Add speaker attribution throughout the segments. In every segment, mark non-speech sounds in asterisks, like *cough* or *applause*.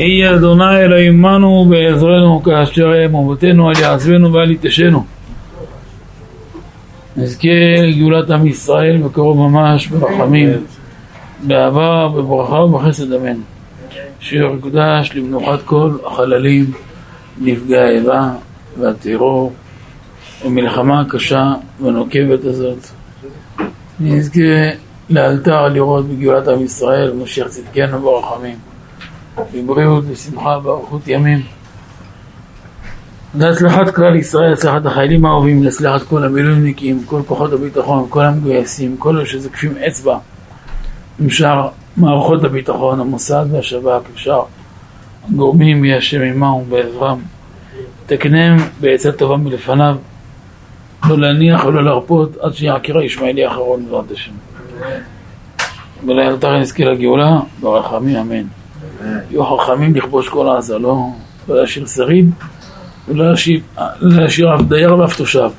Speaker 1: יהי אדוני אלוהים עמנו בעזרנו כאשר אבותינו אל יעזבנו ואל יתשנו נזכה לגאולת עם ישראל בקרוב ממש ברחמים באהבה, בברכה ובחסד אמן. שיר יקודש למנוחת כל החללים נפגעי האיבה והטרור המלחמה הקשה והנוקבת הזאת. נזכה לאלתר לראות בגאולת עם ישראל ומשיח צדקנו ברחמים בבריאות ושמחה באריכות ימים. להצלחת כלל ישראל, להצלחת החיילים האהובים, להצלחת כל המילואימניקים, כל כוחות הביטחון, כל המגויסים, כל אלה שזוקפים אצבע עם שאר מערכות הביטחון, המוסד והשב"כ, ושאר הגורמים יהיה השם עמם ובעזרם. תקנם בעצה טובה מלפניו, לא להניח ולא להרפות עד שיעקר הישמעאלי האחרון בעזרת השם. ולאלתר נזכה לגאולה, ברחמים אמן. יהיו חכמים לכבוש כל עזה, לא, לא להשאיר שריד ולא להשאיר, אף דייר ואף תושב.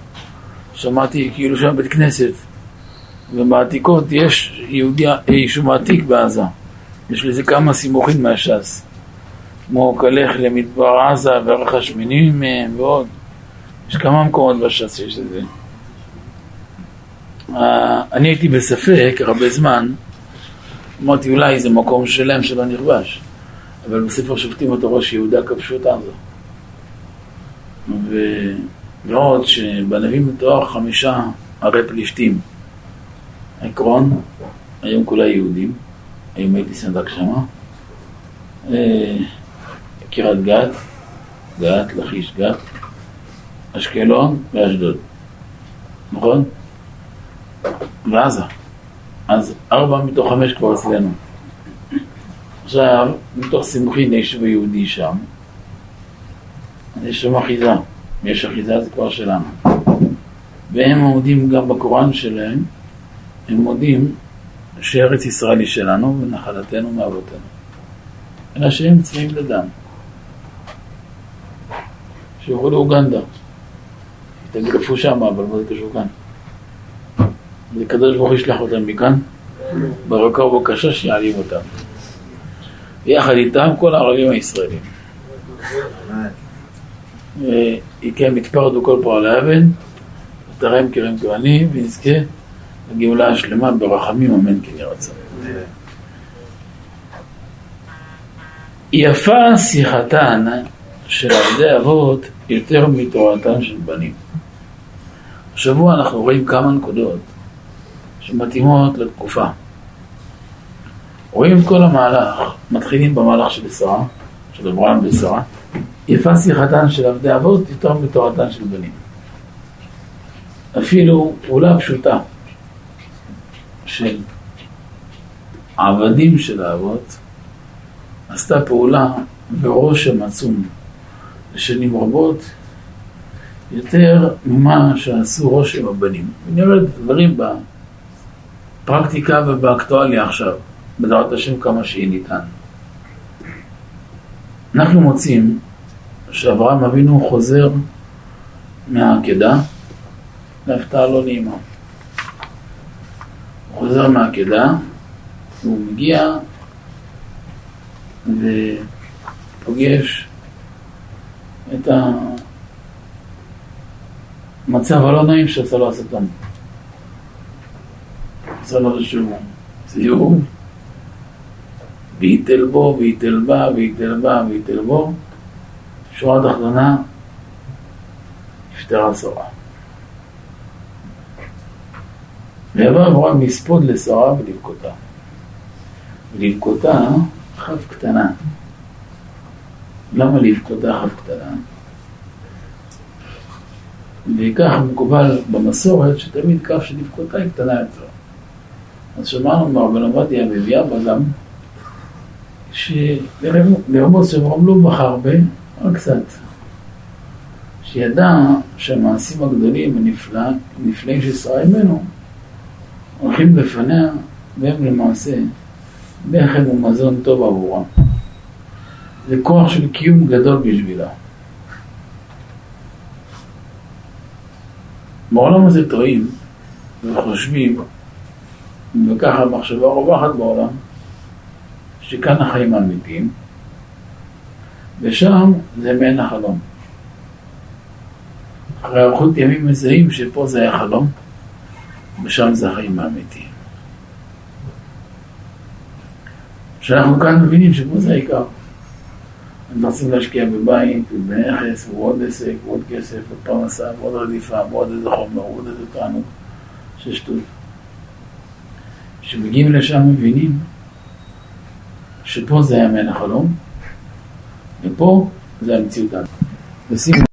Speaker 1: שמעתי כאילו שם בית כנסת, ובעתיקות יש יהודי, יישוב עתיק בעזה, יש לזה כמה סימוכים מהש"ס, כמו כלך למדבר עזה וערך השמיני מהם ועוד, יש כמה מקומות בש"ס שיש לזה. אני הייתי בספק הרבה זמן, אמרתי אולי זה מקום שלם שלא נכבש. אבל בספר שופטים אותו ראש יהודה כבשו את עזה. ועוד שבנביאים מתואר חמישה ערי פלישתים. עקרון, היום כולה יהודים, היום הייתי סנדק שמה. אה, קריית גת, גת, לכיש גת, אשקלון ואשדוד. נכון? ועזה. אז ארבע מתוך חמש כבר אצלנו. עכשיו, מתוך סימוכין ליישוב היהודי שם, יש שם אחיזה, יש אחיזה זה כבר שלנו. והם עומדים גם בקוראן שלהם, הם מודים שארץ ישראל היא שלנו ונחלתנו מאבותינו. אלא שהם צמאים לדם. שילכו לאוגנדה, יתגרפו שם, אבל מה זה קשור כאן? זה קדוש ברוך הוא ישלח אותם מכאן, ברכה ובקשה שיעלים אותם. ויחד איתם כל הערבים הישראלים. יקם יתפרדו כל פועלי אבן, ותרם כרם כהנים, ונזכה לגאולה השלמה ברחמים אמן כן ירצה. יפה שיחתן של עבדי אבות יותר מתורתן של בנים. השבוע אנחנו רואים כמה נקודות שמתאימות לתקופה. רואים כל המהלך, מתחילים במהלך של שרה, של אברהם ושרה, יפה שיחתן של עבדי אבות יותר מתורתן של בנים. אפילו פעולה פשוטה של עבדים של האבות עשתה פעולה ורושם עצום לשנים רבות יותר ממה שעשו רושם הבנים. ונראה דברים בפרקטיקה ובאקטואליה עכשיו. בעזרת השם כמה שיהיה ניתן. אנחנו מוצאים שאברהם אבינו חוזר מהעקדה להפתעה לא נעימה. הוא חוזר מהעקדה, והוא מגיע ופוגש את המצב הלא נעים שעשה לו השטן. עשה לו איזשהו סיור וייתל בו, וייתל בה, וייתל בה, וייתל בו. שורה תחתונה, נפטרה שרה. ויבוא אברהם לספוד לשרה ולבכותה. לבכותה כף קטנה. למה לבכותה כף קטנה? וכך מקובל במסורת שתמיד כף של לבכותה היא קטנה יותר. אז שמענו מרבן עובדיה מביאה בה גם שלרבות שאברהם לא בחר הרבה, רק קצת. שידע שהמעשים הגדולים הנפלאים של ישראל ממנו הולכים בפניה והם למעשה לחם ומזון טוב עבורה. זה כוח של קיום גדול בשבילה. בעולם הזה טועים וחושבים, וככה המחשבה רווחת בעולם, שכאן החיים האמיתיים, ושם זה מעין החלום. אחרי ארוחות ימים מזהים שפה זה היה חלום, ושם זה החיים האמיתיים. שאנחנו כאן מבינים שפה זה העיקר. אנחנו רוצים להשקיע בבית, ובנכס, ועוד עסק, ועוד כסף, ופרנסה, ועוד רדיפה, ועוד איזה חומר, ועוד איזה תענוג, שטות. כשמגיעים לשם מבינים שפה זה היה מעין החלום, ופה זה המציאות האמיתית. ושימו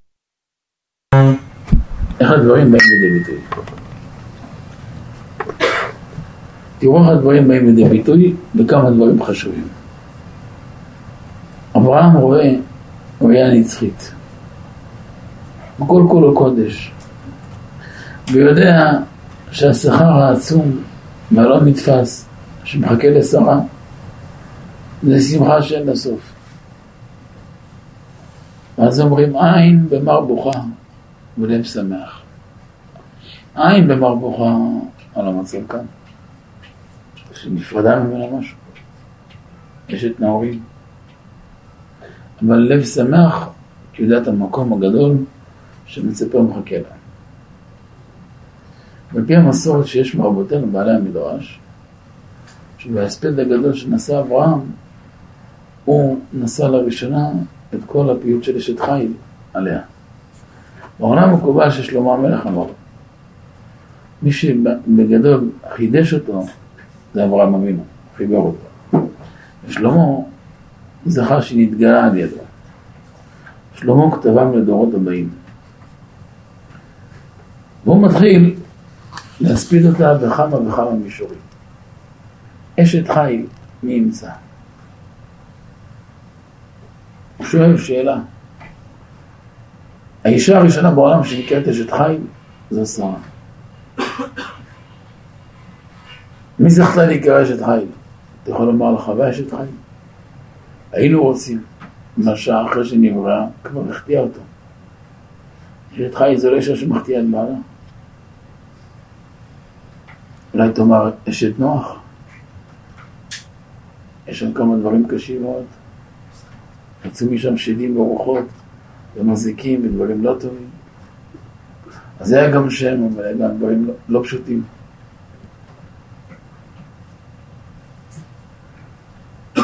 Speaker 1: איך הדברים באים לידי ביטוי. תראו איך הדברים באים לידי ביטוי בכמה דברים חשובים. אברהם רואה ראייה נצחית. בכל כולו קודש. ויודע שהשכר העצום והלא נתפס שמחכה לשרה זה שמחה שאין לה סוף. ואז אומרים עין במר בוכה ולב שמח. עין במר בוכה על המצב כאן. שנפרדה ממנה משהו. יש את נאורים. אבל לב שמח, כי יודע את המקום הגדול שמצפה ומחכה לה. ועל פי המסורת שיש מרבותינו, בעלי המדרש, שבהספד הגדול שנשא אברהם, הוא נשא לראשונה את כל הפיוט של אשת חיל עליה. בעולם מקובל ששלמה המלך אמר, מי שבגדול חידש אותו זה אברהם אבינו, חיבר אותו. ושלמה זכה שנתגלה על ידו. שלמה כתבם לדורות הבאים. והוא מתחיל להספיד אותה בכמה וכמה מישורים. אשת חיל, מי ימצא? הוא שואל שאלה. האישה הראשונה בעולם שנקראת אשת חיל זו שרה. מי זכתה להיקרא אשת חיל? אתה יכול לומר לך, ואשת חיל? היינו רוצים, מה שעה אחרי שנבראה, כבר החטיאה אותו. אשת חיל זה לא אישה שמחטיאה את בעלה. אולי תאמר אשת נוח. יש שם כמה דברים קשים מאוד. יצאו משם שדים ורוחות ומזיקים ודברים לא טובים. אז זה היה גם שם, אבל היה גם דברים לא, לא פשוטים.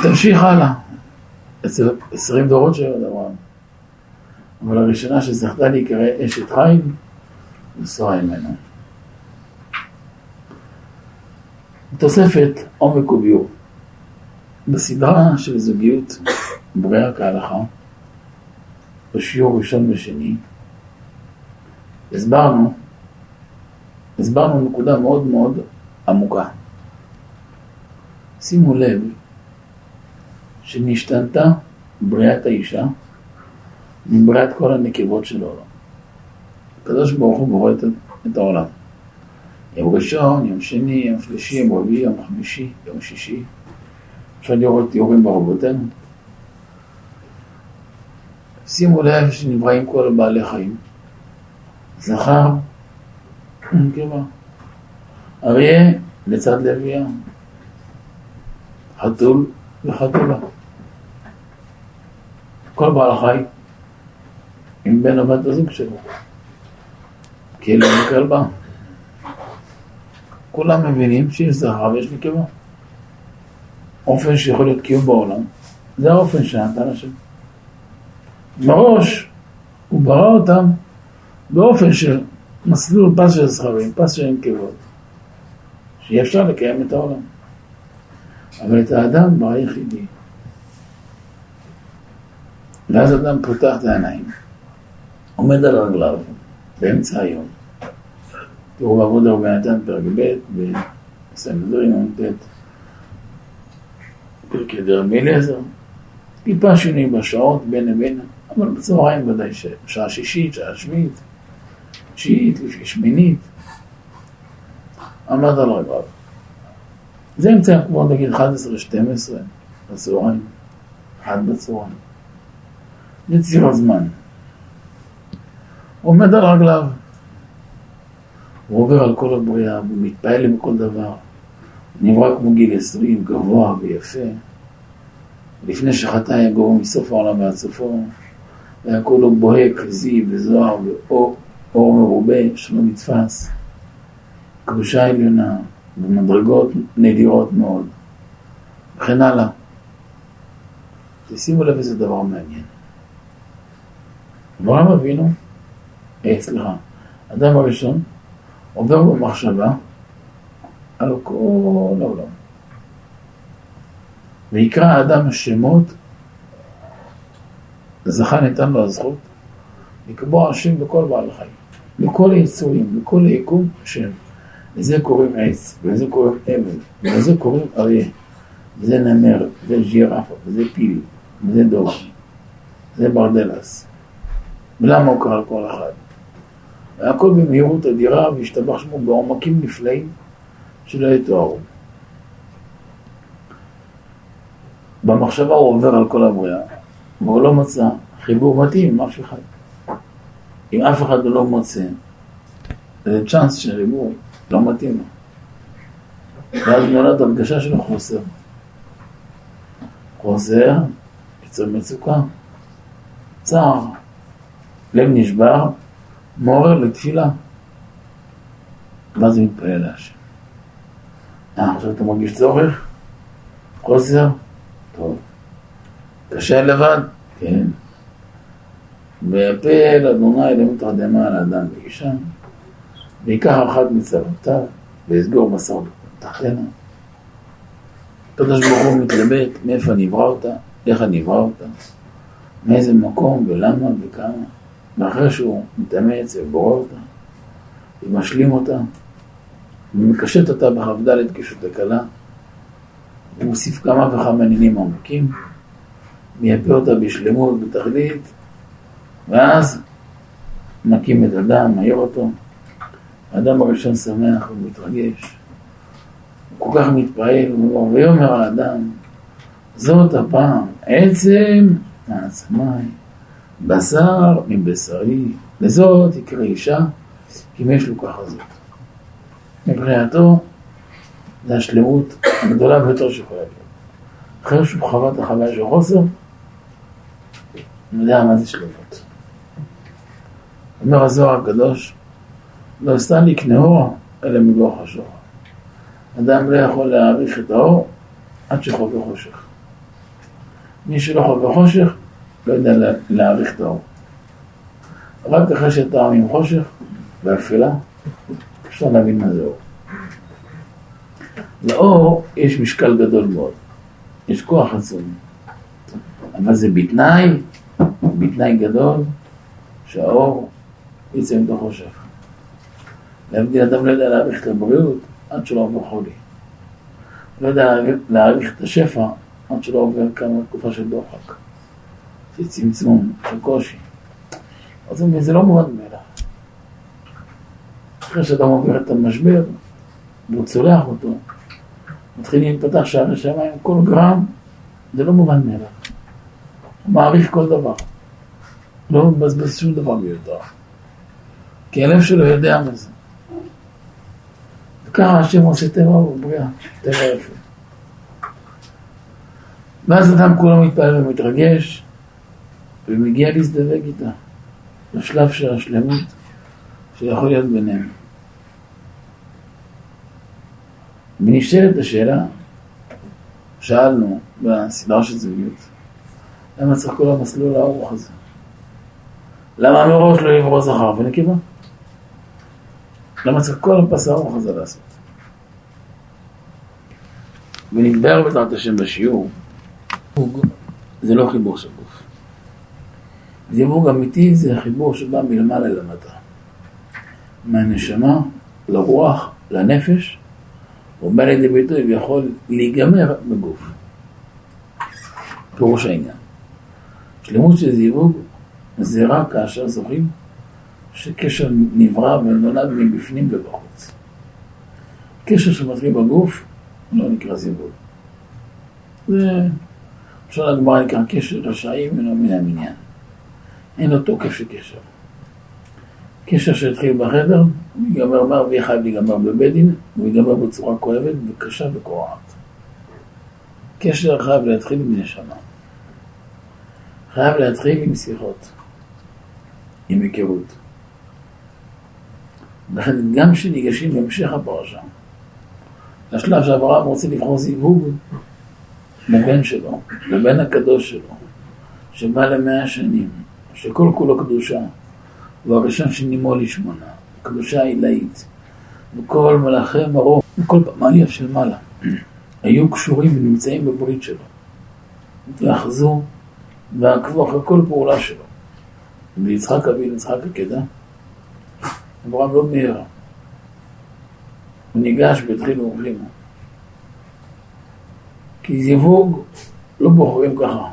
Speaker 1: תמשיך הלאה. אצל עשרים דורות של אברהם. אבל הראשונה שזכתה להיקרא אשת חיל, נסועה ממנו. תוספת עומק וביור. בסדרה של זוגיות בריאה כהלכה, בשיעור ראשון ושני, הסברנו, הסברנו נקודה מאוד מאוד עמוקה. שימו לב שנשתנתה בריאת האישה מבריאת כל הנקבות של העולם. הקדוש ברוך הוא בורא את העולם. יום ראשון, יום שני, יום שלישי, יום רביעי, יום חמישי, יום שישי. אפשר לראות תיאורים ברבותינו. שימו לב שנבראים כל בעלי חיים. זכר, נקבה. אריה לצד לביאה. חתול וחתולה. כל בעל חי עם בן או בת הזוג שלו. כאילו כלבה. כולם מבינים שיש זכר ויש נקבה. אופן שיכול להיות קיום בעולם, זה האופן שנתן השם. מראש הוא ברא אותם באופן של מסלול פס של זכרים, פס של נקבות, שאי אפשר לקיים את העולם. אבל את האדם ברא יחידי. ואז אדם פותח את העיניים, עומד על רגליו באמצע היום. תראו בעבוד הרבה נתן פרק ב' בסנדרין נ"ט פרקי דרבי אליעזר, טיפה שינויים בשעות בין לבין, אבל בצהריים ודאי שעה שישית, שעה שמינית, תשיעית, לפי שמינית, עמד על רגליו. זה אמצע, בואו נגיד 11-12 בצהריים, 1 בצהריים. זה ציר הזמן. עומד על רגליו, הוא עובר על כל הבריאה, הוא מתפעל עם כל דבר. נברא כמו גיל עשרים, גבוה ויפה. לפני שחטא יגורו מסוף העולם ועד סופו, והיה כולו בוהק, זיו וזוהר ואור מרובה שלא נתפס, קדושה עליונה במדרגות נדירות מאוד, וכן הלאה. תשימו לב איזה דבר מעניין. אברהם אבינו, אה, סליחה, אדם הראשון עובר במחשבה על כל העולם. ויקרא האדם השמות, זכה ניתן לו הזכות לקבוע השם לכל בעל חיים, לכל היצורים, לכל היקום שם. לזה קוראים עץ, ולזה קוראים אבן, ולזה קוראים אריה, וזה נמר, וזה ג'ירפה, וזה פיל, וזה דוב, וזה ברדלס. ולמה הוא קרא לכל אחד? והכל במהירות אדירה, והשתבח שמו בעומקים נפלאים שלא יתוארו. במחשבה הוא עובר על כל הבריאה, והוא לא מצא חיבור מתאים עם אף אחד. אם אף אחד לא מוצא, זה צ'אנס של חיבור, לא מתאים לו. ואז נולד הרגשה של חוסר. חוסר, יצר מצוקה, צער, לב נשבר, מעורר לתפילה. ואז הוא מתפלל להשם. אה, עכשיו אתה מרגיש צורך? חוסר? טוב. קשה לבד? כן. ויפל אדוני אלוהים תרדמה על האדם ואישה, ויקח אחת מצוותיו, ויסגור בשר תחתינה. הקדוש ברוך הוא מתלבט מאיפה נברא אותה, איך אני אברא אותה, מאיזה מקום ולמה וכמה, ואחרי שהוא מתאמץ ובורא אותה, ומשלים אותה, ומקשט אותה בכ"ד קישוט הקלה, הוא מוסיף כמה וכמה עניינים עמוקים, מייפה אותה בשלמות, בתכלית, ואז מקים את אדם, מעיר אותו. האדם הראשון שמח ומתרגש. הוא כל כך מתפעל, הוא אומר, ויאמר האדם, זאת הפעם עצם מעצמי, בשר מבשרי, לזאת יקרא אישה, כי אם יש לו ככה זאת. מבחינתו, זה השלמות הגדולה ביותר שיכולה להיות. אחרי שהוא חווה את החוויה של חוסר, הוא יודע מה זה שלמות. אומר הזוהר הקדוש, לא סתם לקנה אור, אלא מגוח השוחר. אדם לא יכול להעריך את האור עד שחווה חושך. מי שלא חווה חושך, לא יודע להעריך את האור. רק אחרי שאתה עם חושך ואפלה, אפשר להבין מה זה אור. לאור יש משקל גדול מאוד, יש כוח עצום, אבל זה בתנאי, בתנאי גדול, שהאור יצא מתוך חושך. להבדיל אדם לא יודע להעריך את הבריאות עד שלא עובר חולי. לא יודע להעריך את השפע עד שלא עובר כמה תקופה של דוחק, של צמצום, של קושי. אז זה לא מובן מאליו. אחרי שאדם עובר את המשבר והוא צולח אותו, מתחילים להיפתח שערי שמיים, כל גרם, זה לא מובן מאליו. הוא מעריך כל דבר. לא מבזבז שום דבר מיותר. כי הלב שלו יודע מה זה. וככה השם עושה טבע ובריאה, טבע יפה. ואז אדם כולו מתפעל ומתרגש, ומגיע להזדווג איתה, לשלב של השלמות שיכול להיות ביניהם. ונשאלת השאלה, שאלנו בסדרה של זוגיות, למה צריך כל המסלול הארוך הזה? למה מראש לא יברוא זכר ונקבה? למה צריך כל הפס הארוך הזה לעשות? ונתבהר בעזרת השם בשיעור, זה לא חיבור של גוף. דיבור אמיתי זה חיבור שבא מלמעלה למטה. מהנשמה לרוח, לנפש, הוא בא לידי ביטוי ויכול להיגמר בגוף. פירוש העניין. שלמות של זיווג זה רק כאשר זוכים שקשר נברא ונולד מבפנים ובחוץ. קשר שמתחיל בגוף לא נקרא זיווג. זה, אפשר לגמר נקרא קשר רשעים ולא מן המניין. אין לו תוקף של קשר. קשר שהתחיל בחדר, הוא ייגמר ויהיה חייב להיגמר בבית דין, הוא ייגמר בצורה כואבת וקשה וקורעת. קשר חייב להתחיל עם נשמה. חייב להתחיל עם שיחות, עם היכרות. לכן גם כשניגשים בהמשך הפרשה, לשלב שאברהם רוצה לבחור זיווג לבן שלו, לבן הקדוש שלו, שבא למאה שנים, שכל כולו קדושה, הוא הראשון שנימו לשמונה, קדושה עילאית, וכל מלאכי מרום, וכל פמליה של מעלה, היו קשורים ונמצאים בברית שלו, ואחזו ועקבו אחרי כל פעולה שלו. ויצחק אבינו, יצחק עקדה, אברהם לא מיהר. הוא ניגש והתחילו ובלימה. כי זיווג לא בוחרים ככה.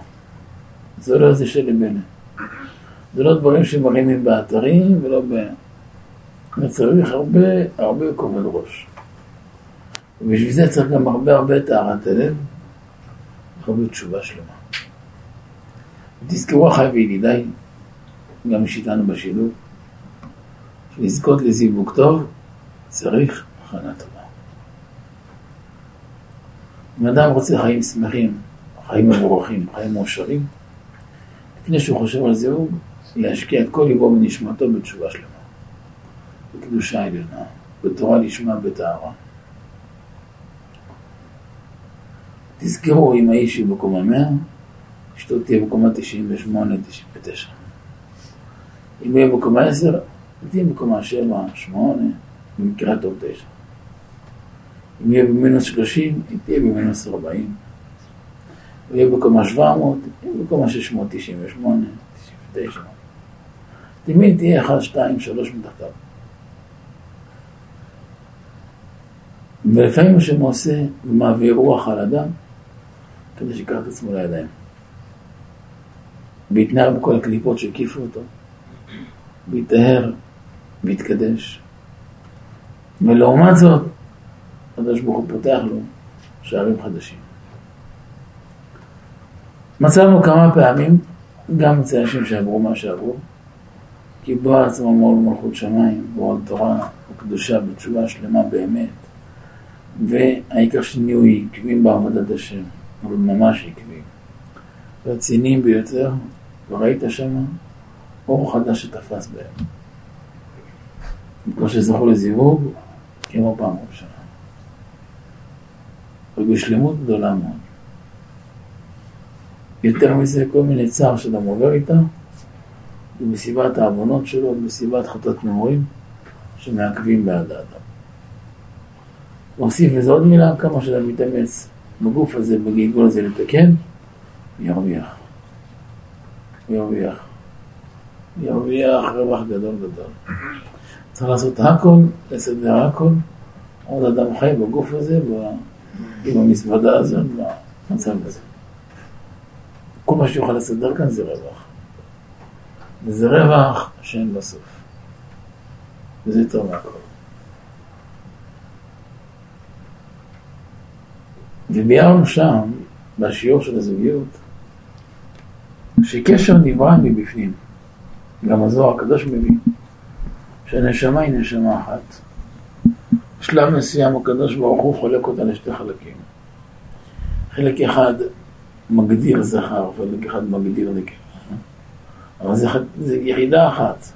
Speaker 1: זה לא איזה שלם בנה. זה לא דברים שמרימים באתרים ולא ב... צריך הרבה, הרבה כובד ראש. ובשביל זה צריך גם הרבה הרבה טהרת הלב, הרבה תשובה שלמה. תזכרו אחי וידידיי, גם מי שאיתנו בשילוב, לזכות לזיווג טוב, צריך הכנה טובה. אם אדם רוצה חיים שמחים, חיים מבורכים, חיים מאושרים, לפני שהוא חושב על זיווג, להשקיע את כל ליבו ונשמתו בתשובה שלמה, בקדושה עליונה, בתורה לשמה בטהרה. תזכרו, אם האיש היא בקומה 100, אשתו תהיה בקומה 98, 99. אם הוא יהיה בקומה 10, תהיה בקומה 7, 8, במקרה טוב 9. אם יהיה במינוס 30, היא תהיה במינוס 40. הוא יהיה בקומה 700, יהיה בקומה 698, 99. תמיד תהיה 1, 2, 3 מתחתיו. ולפעמים השם עושה ומעביר רוח על אדם כדי שיקח את עצמו לידיים. ויתנער בכל הקליפות שהקיפו אותו, ויטהר, ויתקדש. ולעומת זאת, הקדוש ברוך הוא פותח לו שערים חדשים. מצאנו כמה פעמים, גם אצל אנשים שעברו מה שעברו, קיבלו על עצמם עול מלכות שמיים, ועול תורה וקדושה בתשובה שלמה באמת, והעיקר שנהיו עקבים בעבודת השם, אבל ממש עקבים. רציניים ביותר, וראית שם אור חדש שתפס בהם. כמו שזכו לזיווג, כמו פעם ראשונה. ובשלמות גדולה מאוד. יותר מזה, כל מיני צער שאדם עובר איתה, ומסיבת העוונות שלו, ומסיבת חטאת נעורים, שמעכבים בעד האדם. נוסיף לזה עוד מילה, כמה שאדם מתאמץ בגוף הזה, בגלגול הזה לתקן, ירוויח. ירוויח. ירוויח רווח גדול גדול. צריך לעשות הכל, לסדר הכל. עוד אדם חי בגוף הזה, עם המזוודה הזאת, במצב הזה. כל מה שיוכל לסדר כאן זה רווח. וזה רווח שאין לו סוף. וזה יותר מהכל. וביארנו שם, בשיעור של הזוגיות, שקשר נברא מבפנים. גם הזוהר הקדוש מביא, שהנשמה היא נשמה אחת. בשלב מסוים הקדוש ברוך הוא חולק אותה לשתי חלקים. חלק אחד מגדיר זכר, וחלק אחד מגדיר נקבה. אבל זה, זה יחידה אחת.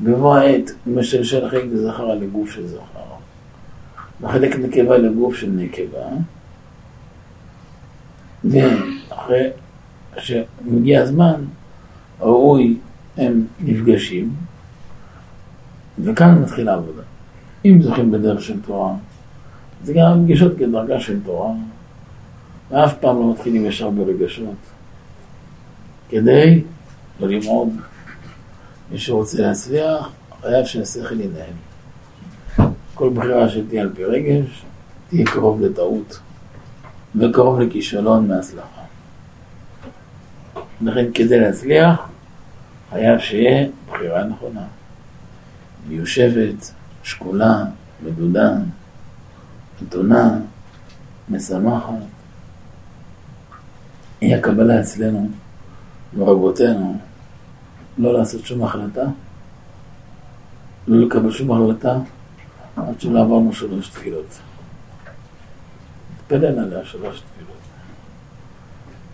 Speaker 1: בבוא העת משלשל חלק זכר לגוף של זכר, וחלק נקבה לגוף של נקבה, ואחרי שמגיע הזמן, ראוי הם נפגשים, וכאן מתחילה העבודה. אם זוכים בדרך של תורה, זה גם פגישות כדרגה של תורה, ואף פעם לא מתחילים ישר ברגשות. כדי לא ללמוד, מי שרוצה להצליח, חייב שהשכל ינהל. כל בחירה שתהיה על פי רגש, תהיה קרוב לטעות, וקרוב לכישלון מהצלחה. לכן כדי להצליח, חייב שיהיה בחירה נכונה. מיושבת, שקולה, מדודה, מתונה, משמחת. היא הקבלה אצלנו, ברבותינו, לא לעשות שום החלטה, לא לקבל שום החלטה, עד שלא עברנו שלוש תפילות. נתפלל עליה שלוש תפילות.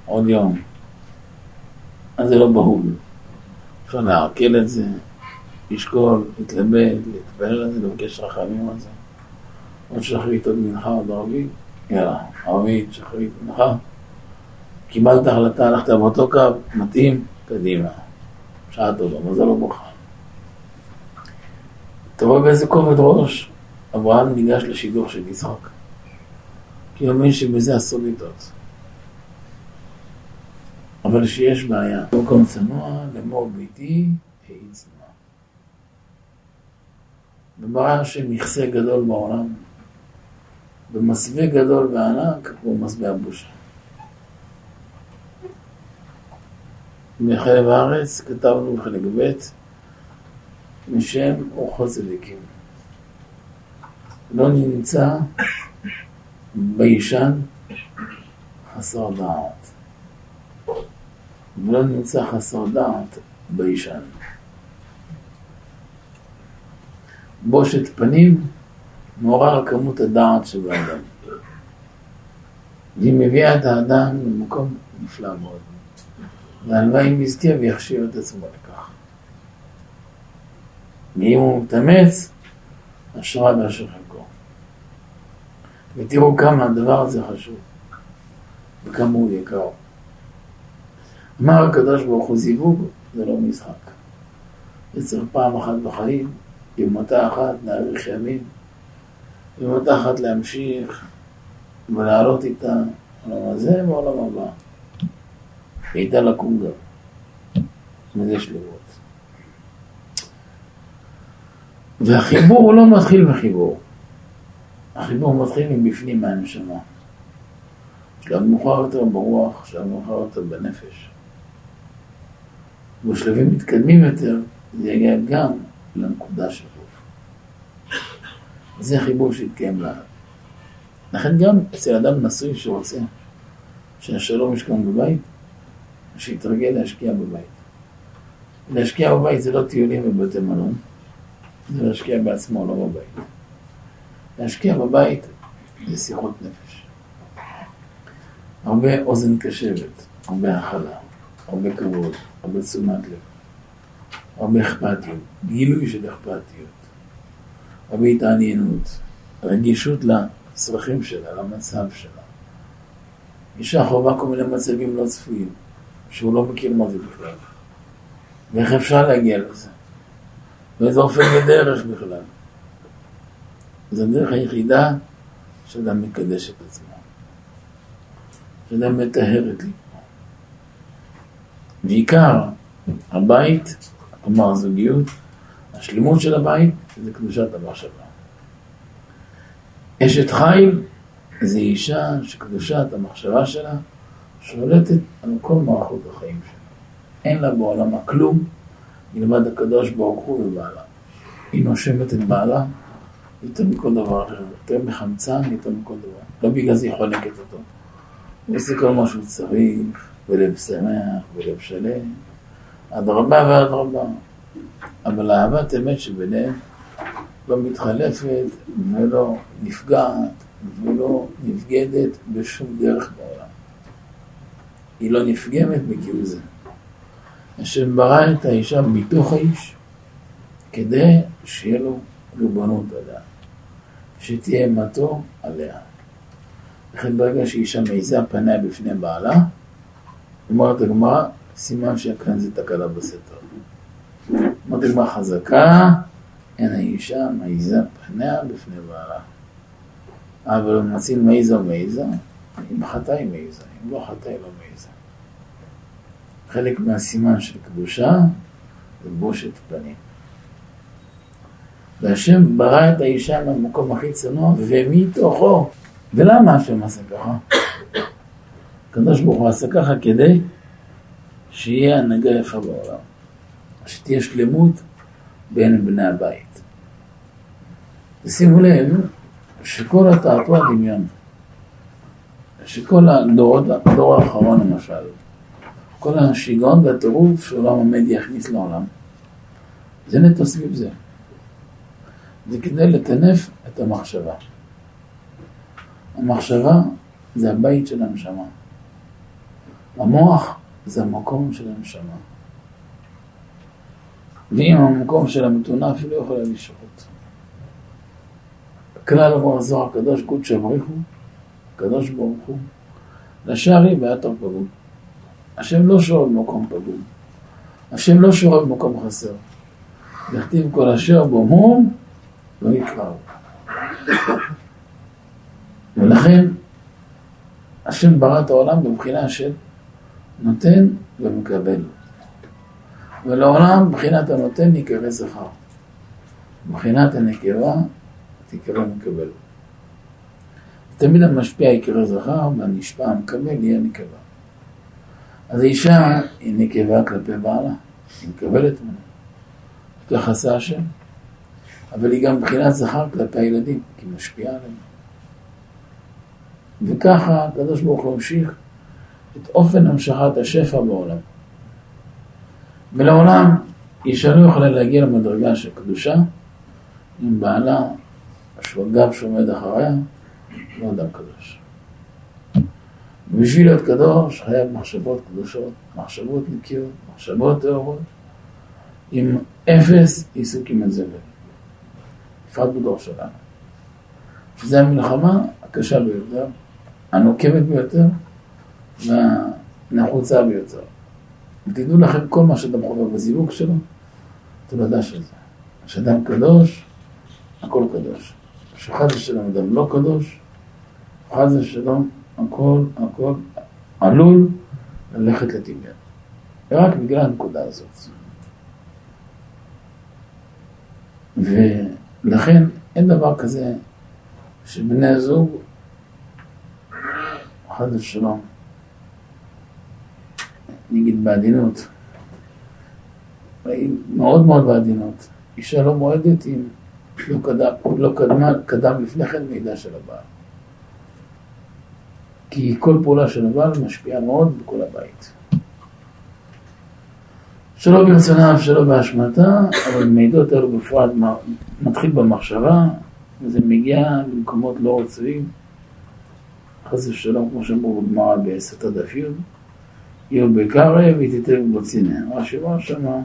Speaker 1: עוד יום. אז זה לא בהול. אפשר לעכל את זה, לשקול, להתלבט, להתפעל על זה, לבקש רחמים על זה. עוד שחרית, עוד מנחה, עוד ערבית, יאללה, ערבית, שחרית, מנחה. קיבלת החלטה, הלכת באותו קו, מתאים, קדימה. שעה טובה, מזל וברכה. אתה רואה באיזה כובד ראש אברהם ניגש לשידוך של יצחק. כי הוא מבין שבזה אסור לטעות. אבל שיש בעיה, במקום צנוע, לאמור ביתי, העיד צנוע. וברא השם מכסה גדול בעולם, במסווה גדול וענק, כמו מסווה הבושה. מחלב הארץ כתבנו בחלק ב' משם אורחות צדיקים. לא נמצא ביישן חסר דעת. ולא נמצא חסר דעת ביישן. בושת פנים מעורר כמות הדעת שבאדם. והיא מביאה את האדם למקום נפלא מאוד. והלוואי אם יזכה ויכשיר את עצמו לכך. ואם הוא מתאמץ, אשרה באשר חלקו. ותראו כמה הדבר הזה חשוב, וכמה הוא יקר. אמר הקדוש ברוך הוא זיווג, זה לא משחק. זה צריך פעם אחת בחיים, עם מותה אחת להאריך ימים, עם מותה אחת להמשיך ולעלות איתה עולם הזה ועולם הבא. וידע לקום גם. מזה שלמות. והחיבור הוא לא מתחיל בחיבור. החיבור מתחיל מבפנים מהנשמה. שלב מאוחר יותר ברוח, שלב מאוחר יותר בנפש. ובשלבים מתקדמים יותר, זה יגיע גם לנקודה של גוף. זה החיבור שהתקיים לה. לכן גם אצל אדם נשוי שרוצה שהשלום ישכון בבית, שיתרגל להשקיע בבית. להשקיע בבית זה לא טיולים בבתי מלון, זה להשקיע בעצמו, לא בבית. להשקיע בבית זה שיחות נפש. הרבה אוזן קשבת, הרבה הכלה, הרבה כבוד, הרבה תשומת לב, הרבה אכפתיות, גילוי של אכפתיות, הרבה התעניינות, רגישות לצרכים שלה, למצב שלה. אישה חווה כל מיני מצבים לא צפויים. שהוא לא מכיר מה זה בכלל. ואיך אפשר להגיע לזה? באיזה אופן ודרך בכלל. זו הדרך היחידה שאדם מקדש את עצמו. שאדם מטהר את ליבו. ועיקר הבית, כלומר הזוגיות, השלימות של הבית זה קדושת המחשבה. אשת חיל זה אישה שקדושת המחשבה שלה שולטת על כל מערכות החיים שלה. אין לה בעולמה כלום מלבד הקדוש ברוך הוא ובעלה. היא נושמת את בעלה יותר מכל דבר אחר, יותר מחמצן, יותר מכל דבר. לא בגלל זה היא חולקת אותו. הוא עושה כל מה שהוא צריך, בלב שמח, בלב שלם, אדרבה ואדרבה. אבל אהבת אמת שביניהם לא מתחלפת ולא נפגעת ולא נבגדת בשום דרך בעולם. היא לא נפגמת מכאילו זה. השם ברא את האישה מתוך האיש, כדי שיהיה לו ריבונות עליה, שתהיה אימתו עליה. לכן ברגע שאישה מעיזה פניה בפני בעלה, אומרת הגמרא, סימן שכאן זה תקלה בסתר. אומרת הגמרא חזקה, אין האישה מעיזה פניה בפני בעלה. אבל אם מציל מעיזה או מעיזה, אם חטא היא מעיזה, אם לא חטא היא לא מעיזה. חלק מהסימן של קדושה זה בושת פנים. והשם ברא את האישה מהמקום הכי צנוע ומתוכו. ולמה השם עשה ככה? הקדוש ברוך הוא עשה ככה כדי שיהיה הנהגה יפה בעולם. שתהיה שלמות בין בני הבית. ושימו לב שכל התעתוע דמיון, שכל הדורות, הדור האחרון למשל, כל השיגעון והטירוף שעולם המדיה יכניס לעולם. זה נטו סביב זה. זה כדי לטנף את המחשבה. המחשבה זה הבית של הנשמה. המוח זה המקום של הנשמה. ואם המקום של המטונף היא לא יכולה לשרות. כלל אמר הזוהר הקדוש קודש אבריחו, הקדוש ברוך הוא, לשערי באתר פגום. השם לא שורה במקום פגום. השם לא שורה במקום חסר. לכתיב כל אשר בו הוא לא יקראו. ולכן השם ברא את העולם בבחינה של נותן ומקבל. ולעולם מבחינת הנותן יקרא זכר. מבחינת הנקבה תקרא מקבל. תמיד המשפיע יקרא זכר והנשפע המקבל יהיה נקבה. אז האישה היא נקבה כלפי בעלה, היא מקבלת ממנו. ככה עשה השם. אבל היא גם מבחינת זכר כלפי הילדים, כי היא משפיעה עליהם. וככה הקדוש ברוך הוא המשיך את אופן המשכת השפע בעולם. ולעולם אישה לא יכולה להגיע למדרגה של קדושה אם בעלה, השוגב שעומד אחריה, לא אדם קדוש. בשביל להיות קדוש חייב מחשבות קדושות, מחשבות נקיות, מחשבות טהורות, עם אפס עיסוק עם הזבל. בפרט בדור שלנו. שזו המלחמה הקשה ביותר, הנוקבת ביותר והנחוצה ביותר. ותדעו לכם, כל מה שאדם חווה בזיווג שלו, תולדה של זה. שאדם קדוש, הכל קדוש. שחד ושלום אדם לא קדוש, חד ושלום, הכל, הכל עלול ללכת לטמיון. ורק בגלל הנקודה הזאת. ולכן אין דבר כזה שבני הזוג, חד ושלום, נגיד בעדינות, מאוד מאוד בעדינות, אישה לא מועדת אם לא קדם, לא קדמה, קדם לפני כן מידע של הבעל. כי כל פעולה של הבעל משפיעה מאוד בכל הבית. שלא ברצונה שלא באשמתה, אבל מידות האלו בפרט מתחיל במחשבה, וזה מגיע למקומות לא רצויים. חס ושלום, כמו שאמרו בגמרא בסתת דף י', י' בקרא ותיתן בצינא. רש"י אמר שמה,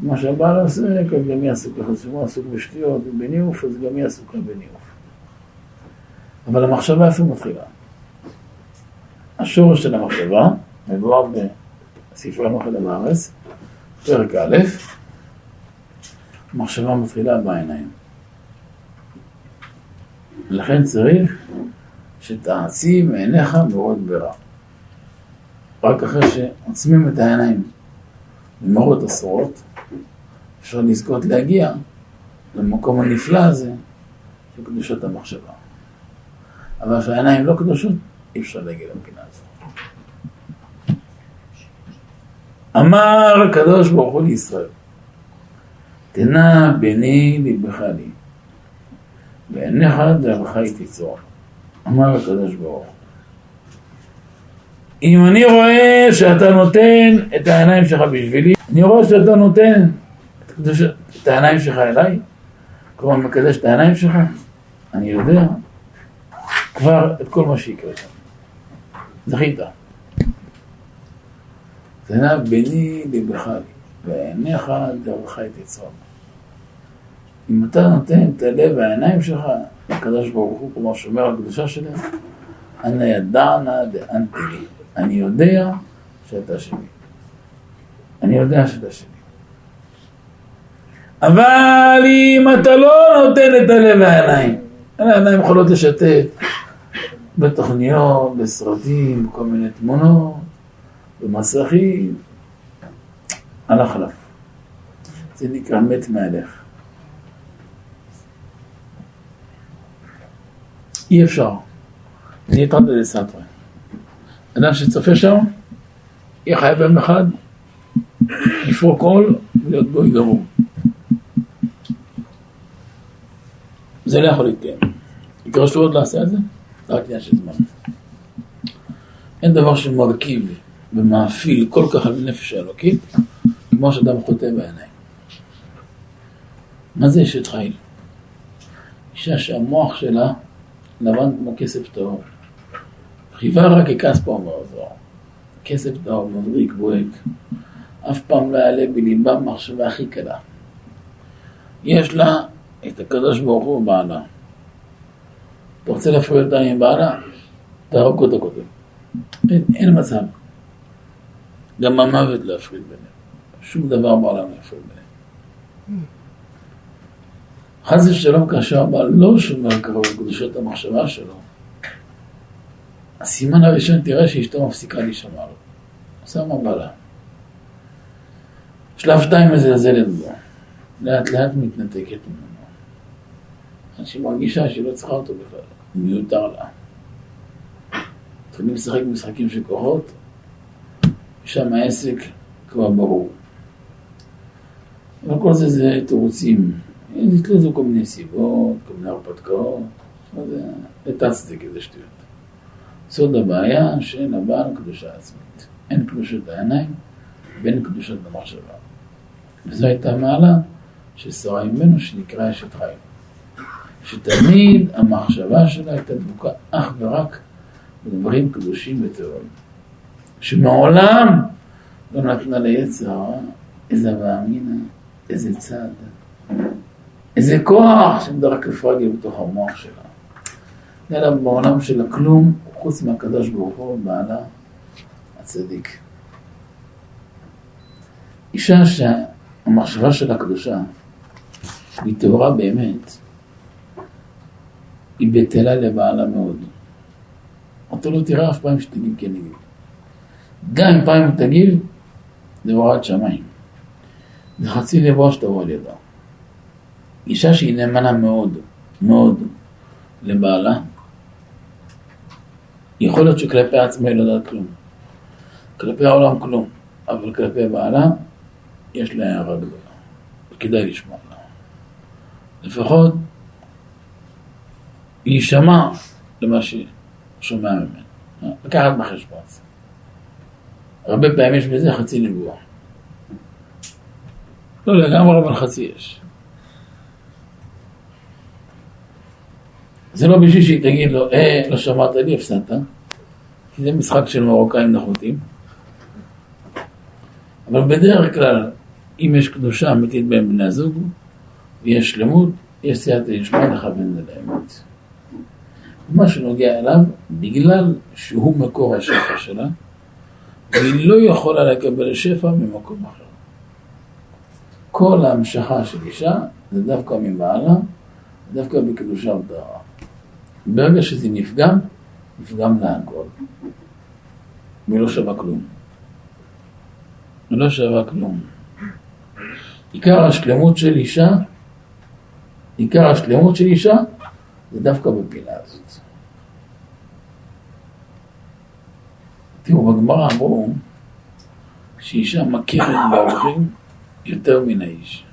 Speaker 1: מה שהבעל עושה, כך גם היא עסוקה, אז הוא עסוק בשטויות ובניאוף, אז גם היא עסוקה בניאוף. אבל המחשבה איפה מתחילה? השורש של המחשבה, מבואר בספרי המחלה בארץ, פרק א', מחשבה מתחילה בעיניים. לכן צריך שתעצים עיניך מאוד ברע. רק אחרי שעוצמים את העיניים במראות אסורות, אפשר לזכות להגיע למקום הנפלא הזה של קדושת המחשבה. אבל כשהעיניים לא קדושות, אי אפשר להגיע למדינה הזאת. אמר הקדוש ברוך הוא לישראל, תנא בני ליבך לי, ועיניך דרכך היא תצור. אמר הקדוש ברוך הוא, אם אני רואה שאתה נותן את העיניים שלך בשבילי, אני רואה שאתה נותן את, קדוש, את העיניים שלך אליי, כלומר מקדש את העיניים שלך, אני יודע כבר את כל מה שיקרה כאן. זכית. תנא בני ליבך לי, ועיניך דרכך תצרם. אם אתה נותן את הלב והעיניים שלך לקדוש ברוך הוא, כמו שאומר הקדושה שלהם, אנא ידענה דאנתי לי. אני יודע שאתה שלי. אני יודע שאתה שלי. אבל אם אתה לא נותן את הלב והעיניים, העיניים יכולות לשתת בתוכניות, בסרטים, בכל מיני תמונות, במסכים, הלך עליו. זה נקרא מת מהלך. אי אפשר. אני אתרדת לסטרה. אדם שצופה שם, יהיה חייב ביום אחד לפרוק עול ולהיות גוי גמור. זה לא יכול להתקיים. יקרה עוד לעשה את זה? זה רק עניין של זמן. אין דבר שמרכיב ומאפיל כל כך על נפש האלוקית, כמו שאדם חוטא בעיניים. מה זה אשת חיל? אישה שהמוח שלה לבן כמו כסף טהור. חיבה רק ככספו אומר הזוהר. כסף טהור, מבריק, בוהק. אף פעם לא יעלה בליבה מחשבה הכי קלה. יש לה את הקדוש ברוך הוא בעלה. אתה רוצה להפריד אותה עם בעלה? תהרוג אותו קודם. אין, אין מצב. גם המוות לא יפריד ביניהם. שום דבר בעולם לא יפריד ביניהם. חס ושלום כאשר הבעל לא שומר קרוב לקדושות המחשבה שלו, הסימן הראשון תראה שאשתו מפסיקה להישמע לו. שמה בעלה. שלב שתיים מזלזלת בו. לאט לאט מתנתקת ממנו. עד שהיא מרגישה שהיא לא צריכה אותו בכלל, הוא מיותר לה. מתחילים לשחק משחקים של כוחות, ושם העסק כבר ברור. אבל כל זה זה תירוצים. נתלו כל מיני סיבות, כל מיני הרפתקאות, זה לטצדק איזה שטויות. סוד הבעיה שאין הבעל קדושה עצמית. אין קדושת העיניים ואין קדושת המחשבה. וזו הייתה מעלה של שרה אימנו שנקרא אשת חיים. שתמיד המחשבה שלה הייתה דבוקה אך ורק בדברים קדושים וטהורים. שמעולם לא נתנה ליצר איזה ואמינא, איזה צד, איזה כוח שמדרק לפרגל בתוך המוח שלה. אלא בעולם של הכלום, חוץ מהקדוש ברוך הוא, בעלה הצדיק. אישה שהמחשבה שלה קדושה, היא טהורה באמת, היא בטלה לבעלה מאוד. אותו לא תראה אף פעם שתגיד כן נגיד. גם אם פעם תגיב, זה הוראת שמיים. זה חצי לבוא שתבוא על ידה. אישה שהיא נאמנה מאוד, מאוד לבעלה, יכול להיות שכלפי עצמה היא לא יודעת כלום. כלפי העולם כלום, אבל כלפי בעלה יש לה הערה גדולה. וכדאי לשמוע לה. לפחות להישמע למה ששומע ממנו. לקחת בחשבון. הרבה פעמים יש בזה חצי נבואה. לא לגמרי, אבל חצי יש. זה לא בשביל שהיא תגיד לו, אה, לא שמעת לי, הפסדת. כי זה משחק של מרוקאים נחותים. אבל בדרך כלל, אם יש קדושה אמיתית בין בני הזוג, ויש שלמות, יש סייעתא דשמיא לכוון זה לאמת. מה שנוגע אליו, בגלל שהוא מקור השפע שלה, והיא לא יכולה לקבל שפע ממקום אחר. כל ההמשכה של אישה זה דווקא מבעלה, דווקא בקדושה וטהרה. ברגע שזה נפגם, נפגם לה הכל. והיא לא שווה כלום. היא לא שווה כלום. עיקר השלמות של אישה, עיקר השלמות של אישה, זה דווקא בפינה הזאת. תראו, בגמרא אמרו שאישה מכירת באורחים יותר מן האיש.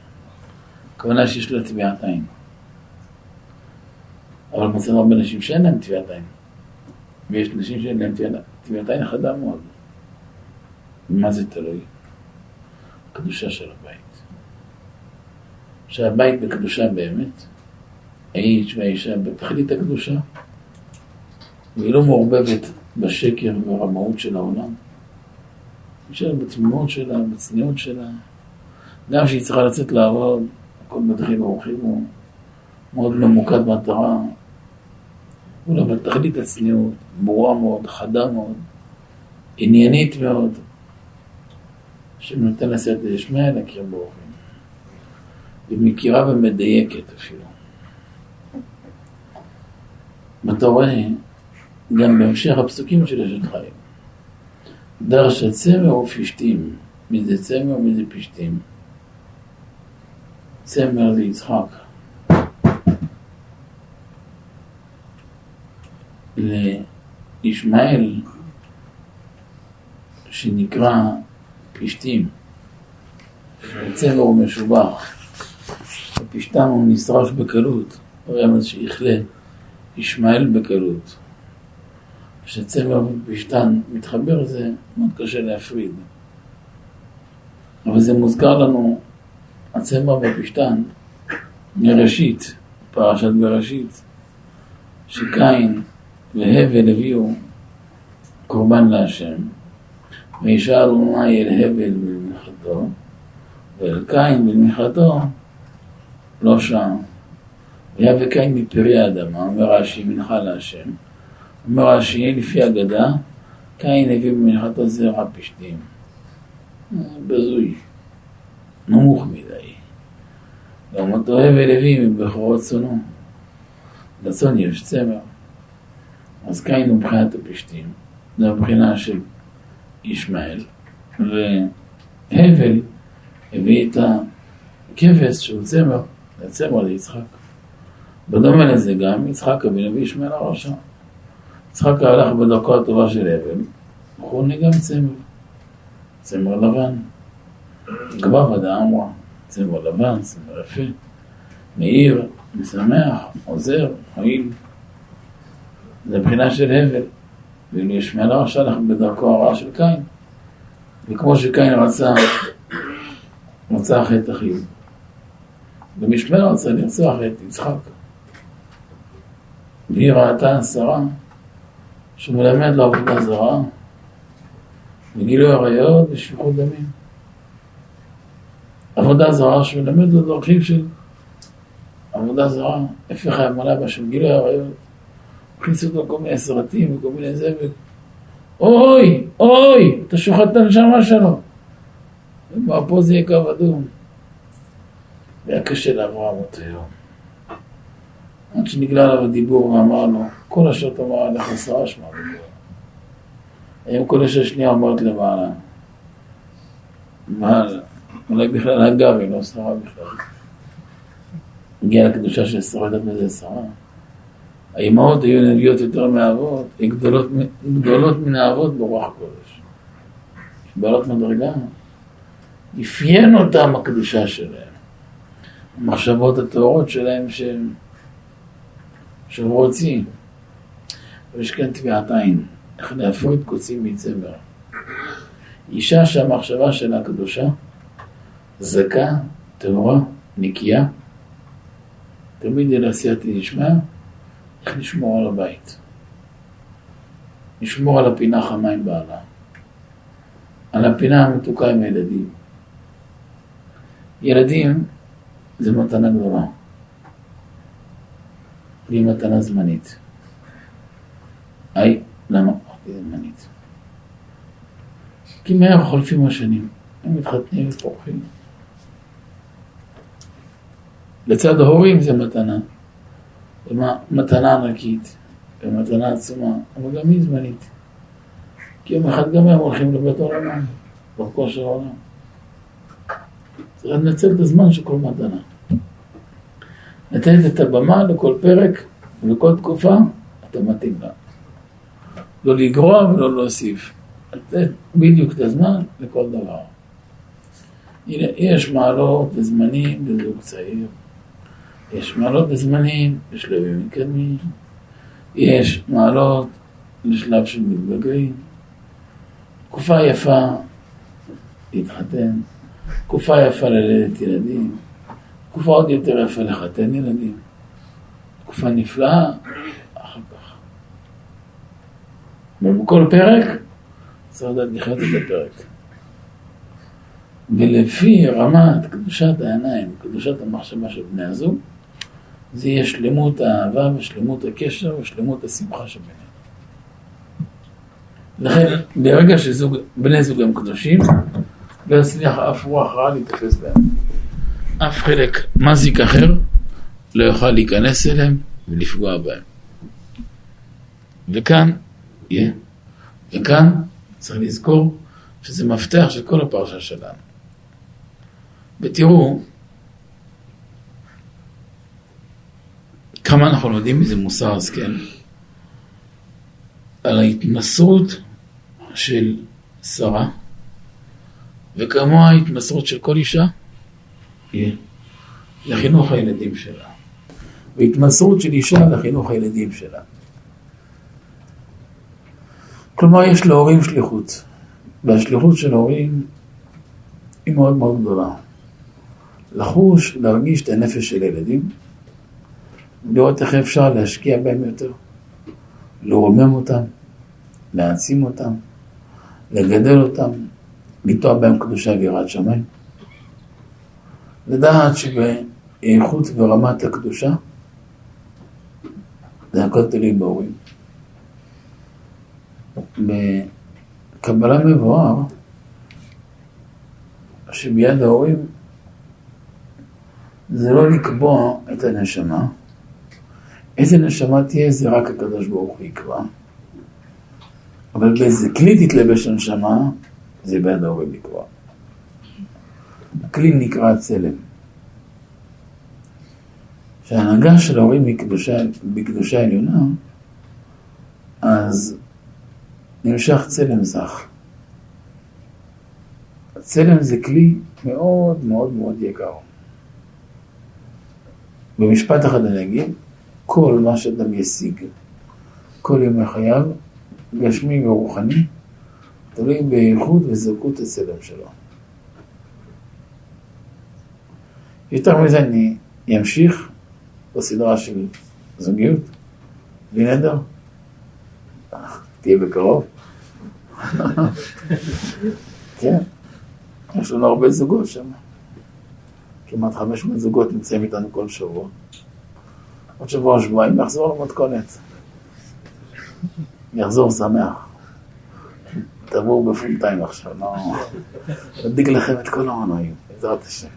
Speaker 1: הכוונה שיש לה טביעת עין. אבל מצאנו הרבה נשים שאין להם טביעת עין. ויש נשים שאין להם טביעת עין חדה מאוד. מה זה תלוי? קדושה של הבית. שהבית בקדושה באמת, האיש והאישה בתכלית הקדושה, והיא לא מעורבבת בשקר וברמאות של העולם. אישה בתמימות שלה, בצניעות שלה, גם כשהיא צריכה לצאת לעבוד, הכל מתחיל אורחים, הוא מאוד ממוקד מטרה, אולי בתכלית הצניעות, ברורה מאוד, חדה מאוד, עניינית מאוד, שנותן לסייעת דשמיא להכיר באורחים. ומכירה ומדייקת אפילו. ואתה רואה גם בהמשך הפסוקים של אשת חיים. דרשת צמר ופשתים, מי זה צמר ומי זה פשתים. צמר זה יצחק. לישמעאל, שנקרא פשתים, צמר הוא משובח, הפשתם הוא נשרף בקלות, רמז שיכלה ישמעאל בקלות. כשצמר ופשתן מתחבר זה מאוד קשה להפריד. אבל זה מוזכר לנו הצמר והפשתן מראשית, פרשת בראשית, שקין והבל הביאו קורבן להשם, וישאל אולי אל הבל במנחתו, ואל קין במנחתו, לא שם. היה וקין מפרי האדמה, אומר רש"י מנחה להשם. אומר רש"י, לפי אגדה, קין הביא במנחתו זרע פשתים. בזוי, נמוך מדי. לעומתו הבל הביא מבכורות צונו. לצאן יש צמר. אז קין הוא מבחינת הפשתים, זה מבחינה של ישמעאל, והבל הביא את הכבש שהוא צמר, הצמר ליצחק. בדומה לזה גם יצחק אבינו וישמעאל הרשע. יצחק הלך בדרכו הטובה של הבל, מכונה גם צמר, צמר לבן. גבה ודא אמרה, צמר לבן, צמר יפה, מאיר, משמח, עוזר, מועיל. זה מבחינה של הבל. ואילו ישמעאל הרשע הלך בדרכו הרעה של קין. וכמו שקין רצה, רצה חטא אחיו. גם ישמעאל רצה לרצוח את יצחק. והיא ראתה שרה שהוא מלמד לו עבודה זרה, וגילוי עריות ושפיכות דמים. עבודה זרה שמלמד לו דרכים של עבודה זרה, הפך האמונה בה של גילוי עריות. הכניסו אותו לכל מיני סרטים וכל מיני זבל. אוי, אוי, אתה שוחט את הנשמה שלו. ומה פה זה יהיה קו אדום. והיה קשה לאברהם אותו יום. עד שנגלה עליו הדיבור ואמר כל אשר תאמר עליך שרה שמע בגלל. היום כל אשר שנייה אומרת למעלה. מעל, אולי בכלל הגר היא לא שרה בכלל. הגיעה לקדושה של שרה, יודעת מזה שרה. האימהות היו נביאות יותר מהאבות, הן גדולות, גדולות מן האבות ברוח הקודש. בעלות מדרגה. אפיין אותם הקדושה שלהם. המחשבות הטהורות שלהם שהם שברו צי. ויש כאן טביעת עין, איך להפריד קוצים מצמר. אישה שהמחשבה שלה קדושה, זכה, טהורה, נקייה, תמיד אל עשייתי נשמע, איך לשמור על הבית. לשמור על הפינה חמה עם בעלה. על הפינה המתוקה עם הילדים. ילדים זה מתנה גדולה. והיא מתנה זמנית. היי, למה אמרתי זמנית? כי מהר חולפים השנים, הם מתחתנים ופורחים. לצד ההורים זה מתנה. מתנה ענקית ומתנה עצומה, אבל גם היא זמנית. כי יום אחד גם הם הולכים לבית העולמם, דרכו של העולם. צריך לנצל את הזמן של כל מתנה. לתת את הבמה לכל פרק ולכל תקופה, אתה מתאים לה. לא לגרוע ולא להוסיף. לתת בדיוק את הזמן לכל דבר. הנה, יש מעלות וזמנים לזוג צעיר. יש מעלות וזמנים בשלבים מתקדמים, יש מעלות לשלב של מתבגרים, תקופה יפה להתחתן, תקופה יפה ללדת ילדים, תקופה עוד יותר יפה לחתן ילדים, תקופה נפלאה אחר כך. ובכל פרק צריך לדעת לחיות את הפרק. ולפי רמת קדושת העיניים, קדושת המחשבה של בני הזוג, זה יהיה שלמות האהבה ושלמות הקשר ושלמות השמחה שביניהם. לכן, ברגע שבני זוג הם קדושים, לא יצליח אף רוח רע להתייחס בהם. אף חלק מזיק אחר לא יוכל להיכנס אליהם ולפגוע בהם. וכאן, יהיה. וכאן צריך לזכור שזה מפתח של כל הפרשה שלנו. ותראו, כמה אנחנו לומדים מזה מוסר השכל? על ההתמסרות של שרה, וכמו ההתמסרות של כל אישה, לחינוך הילדים שלה. והתמסרות של אישה לחינוך הילדים שלה. כלומר, יש להורים שליחות, והשליחות של ההורים היא מאוד מאוד גדולה. לחוש, להרגיש את הנפש של הילדים, לראות איך אפשר להשקיע בהם יותר, לרומם אותם, להעצים אותם, לגדל אותם, לטוע בהם קדושה ויראת שמיים, לדעת שבאיכות ורמת הקדושה זה הכל תלוי בהורים. בקבלה מבואר שביד ההורים זה לא לקבוע את הנשמה, איזה נשמה תהיה זה רק הקדוש ברוך הוא יקבע. אבל באיזה כלי תתלבש הנשמה, זה ביד ההורים לקבוע. הכלי נקרא צלם. שההנהגה של ההורים בקדושה, בקדושה עליונה, אז נמשך צלם זך. צלם זה כלי מאוד מאוד מאוד יקר. במשפט אחד אני אגיד, כל מה שאדם ישיג, כל ימי חייו, גשמי ורוחני, תלוי באיכות וזרקות הצלם שלו. יותר מזה אני אמשיך בסדרה של זוגיות, בלי נדר, תהיה בקרוב. *laughs* כן, יש לנו הרבה זוגות שם. כמעט 500 זוגות נמצאים איתנו כל שבוע. עוד שבוע, שבועיים, יחזור למתכונת. יחזור שמח. תבואו בפול טיים עכשיו, לא... נדליק לכם את כל העונאים, בעזרת השם.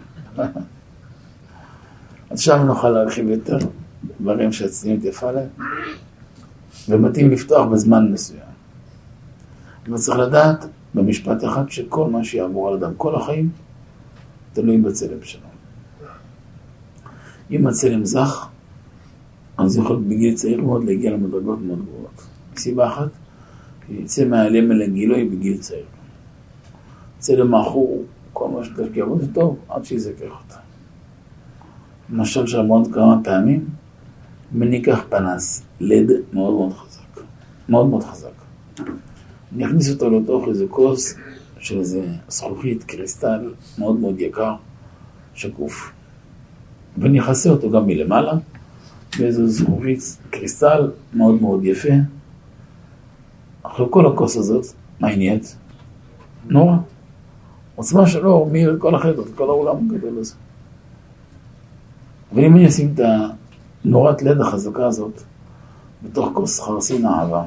Speaker 1: אז שם נוכל להרחיב יותר דברים שהצניעות יפה להם, ומתאים לפתוח בזמן מסוים. אבל צריך לדעת במשפט אחד שכל מה שיעבור על אדם כל החיים תלוי בצלם שלו. אם הצלם זך, אז יכול בגיל צעיר מאוד להגיע למדרגות מאוד גבוהות. סיבה אחת, יצא מהעלם אל הגילוי בגיל צעיר. צלם העכור, כל מה שתשקיע בו זה טוב, עד שיזכך אותה. למשל שאמרנו כמה פעמים, מניקח פנס, לד מאוד מאוד חזק, מאוד מאוד חזק. אני אכניס אותו לתוך איזה כוס של איזה זכוכית, קריסטל, מאוד מאוד יקר, שקוף. ואני אכסה אותו גם מלמעלה, באיזה זכוכית, קריסטל, מאוד מאוד יפה. אחרי כל הכוס הזאת, מה היא נהיית? נורא. עוצמה של אור מאיר כל החדר, כל העולם הגדול הזה. אבל אם אני אשים את הנורת לד החזקה הזאת בתוך כוס חרסין אהבה,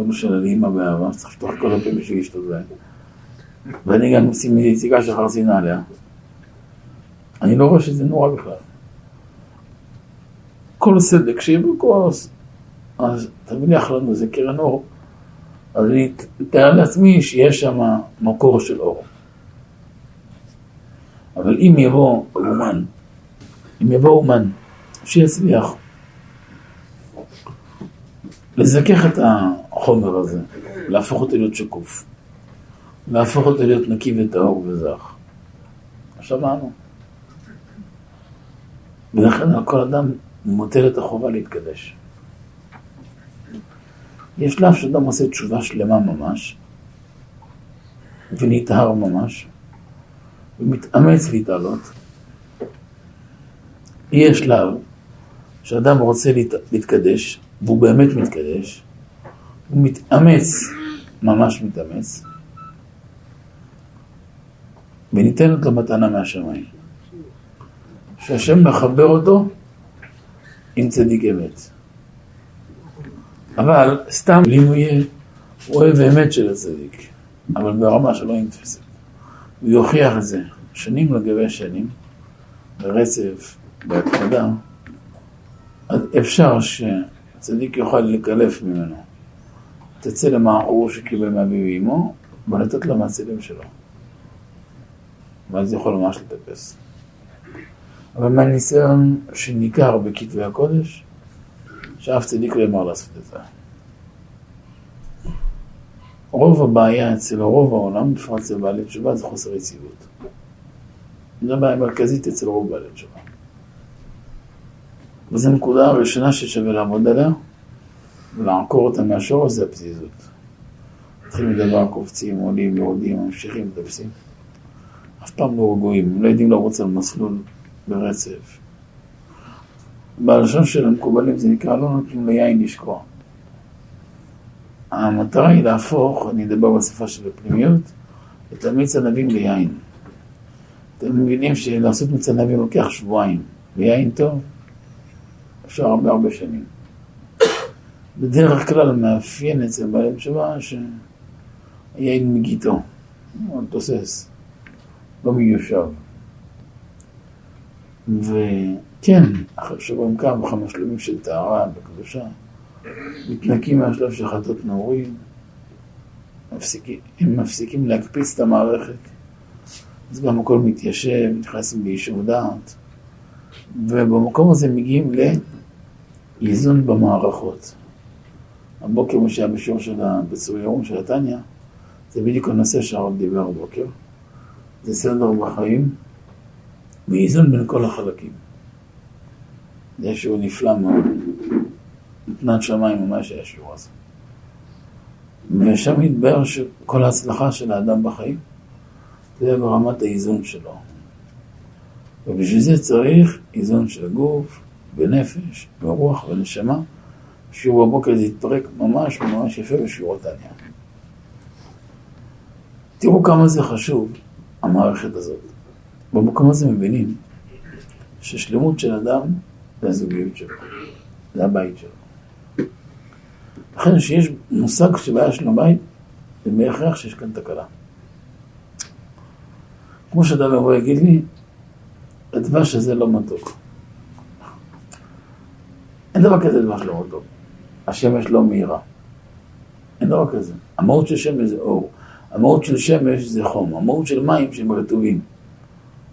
Speaker 1: אבא של האמא באהבה, שצריך לפתוח כל הפה בשביל לשתות בהם, ואני גם אשים יציקה של חרסינה עליה, אני לא רואה שזה נורא בכלל. כל סדק שיהיה בכוס, אז תבליח לנו איזה קרן אור, אז אני אתאר לעצמי שיש שם מקור של אור. אבל אם יבוא אומן אם יבוא אומן שיצליח לזכך את החומר הזה, להפוך אותו להיות שקוף, להפוך אותו להיות נקי וטהור וזך. שמענו. ולכן על כל אדם מוטלת החובה להתקדש. יש שלב שאדם עושה תשובה שלמה ממש, ונטהר ממש, ומתאמץ להתעלות. יהיה שלב שאדם רוצה להת... להתקדש, והוא באמת מתקדש, הוא מתאמץ, ממש מתאמץ, וניתנת לו מתנה מהשמיים. שהשם מחבר אותו עם צדיק אמת. אבל סתם אם יהיה אוהב אמת של הצדיק, אבל ברמה שלא אינתפסת. הוא יוכיח את זה שנים לגבי שנים, ברצף, בהתמדה, אז אפשר שצדיק יוכל לקלף ממנו הצלם העכור שקיבל מאביו ואמו, ולתת לו מהצלם שלו. ואז יכול ממש לטפס. אבל מהניסיון שניכר בכתבי הקודש, שאף צדיק לא יאמר לעשות את זה. רוב הבעיה אצל רוב העולם, בפרט אצל בעלי תשובה, זה חוסר יציבות. זו הבעיה המרכזית אצל רוב בעלי תשובה. וזו נקודה הראשונה ששווה לעמוד עליה, ולעקור אותה מהשורש זה הפזיזות. מתחילים לדבר, קופצים, עולים, יורדים, ממשיכים, מטפסים. אף פעם לא רגועים, הם לא יודעים לרוץ על מסלול ברצף. בלשון של המקובלים זה נקרא לא נותנים ליין לשקוע. המטרה היא להפוך, אני אדבר בשפה של הפנימיות, את המיץ ענבים ליין. אתם מבינים שלעשות מיץ ענבים לוקח שבועיים, ויין טוב, אפשר הרבה הרבה שנים. בדרך כלל מאפיין אצל בעלי תשובה שהיין מגיתו, הוא תוסס, לא מיושב. וכן, אחרי שבועים כמה וכמה שלבים של טהרה וקדושה, מתנקים מהשלב של חטאות נעורים, מפסיקים, הם מפסיקים להקפיץ את המערכת, אז גם הכל מתיישב, נכנסים ליישוב דעת, ובמקום הזה מגיעים לאיזון במערכות. הבוקר, מה שהיה בשיעור של בצור ירום של התניא, זה בדיוק הנושא שהרב דיבר הבוקר. זה סדר בחיים ואיזון בין כל החלקים. זה שיעור נפלא מאוד. מתנת שמיים ממש היה השיעור הזה. ושם התבהר שכל ההצלחה של האדם בחיים זה ברמת האיזון שלו. ובשביל זה צריך איזון של גוף ונפש ורוח ונשמה. שיעור בבוקר זה יתפרק ממש ממש יפה בשיעור התניא. תראו כמה זה חשוב, המערכת הזאת. במקום הזה מבינים ששלמות של אדם זה הזוגיות שלו, זה הבית שלו. לכן כשיש מושג שבעיה של הבית, זה בהכרח שיש כאן תקלה. כמו שאדם יבוא יגיד לי, הדבש הזה לא מתוק. אין דבר כזה דבש לא מתוק. השמש לא מהירה. אין דבר כזה. המהות של שמש זה אור. המהות של שמש זה חום. המהות של מים שהם רטובים.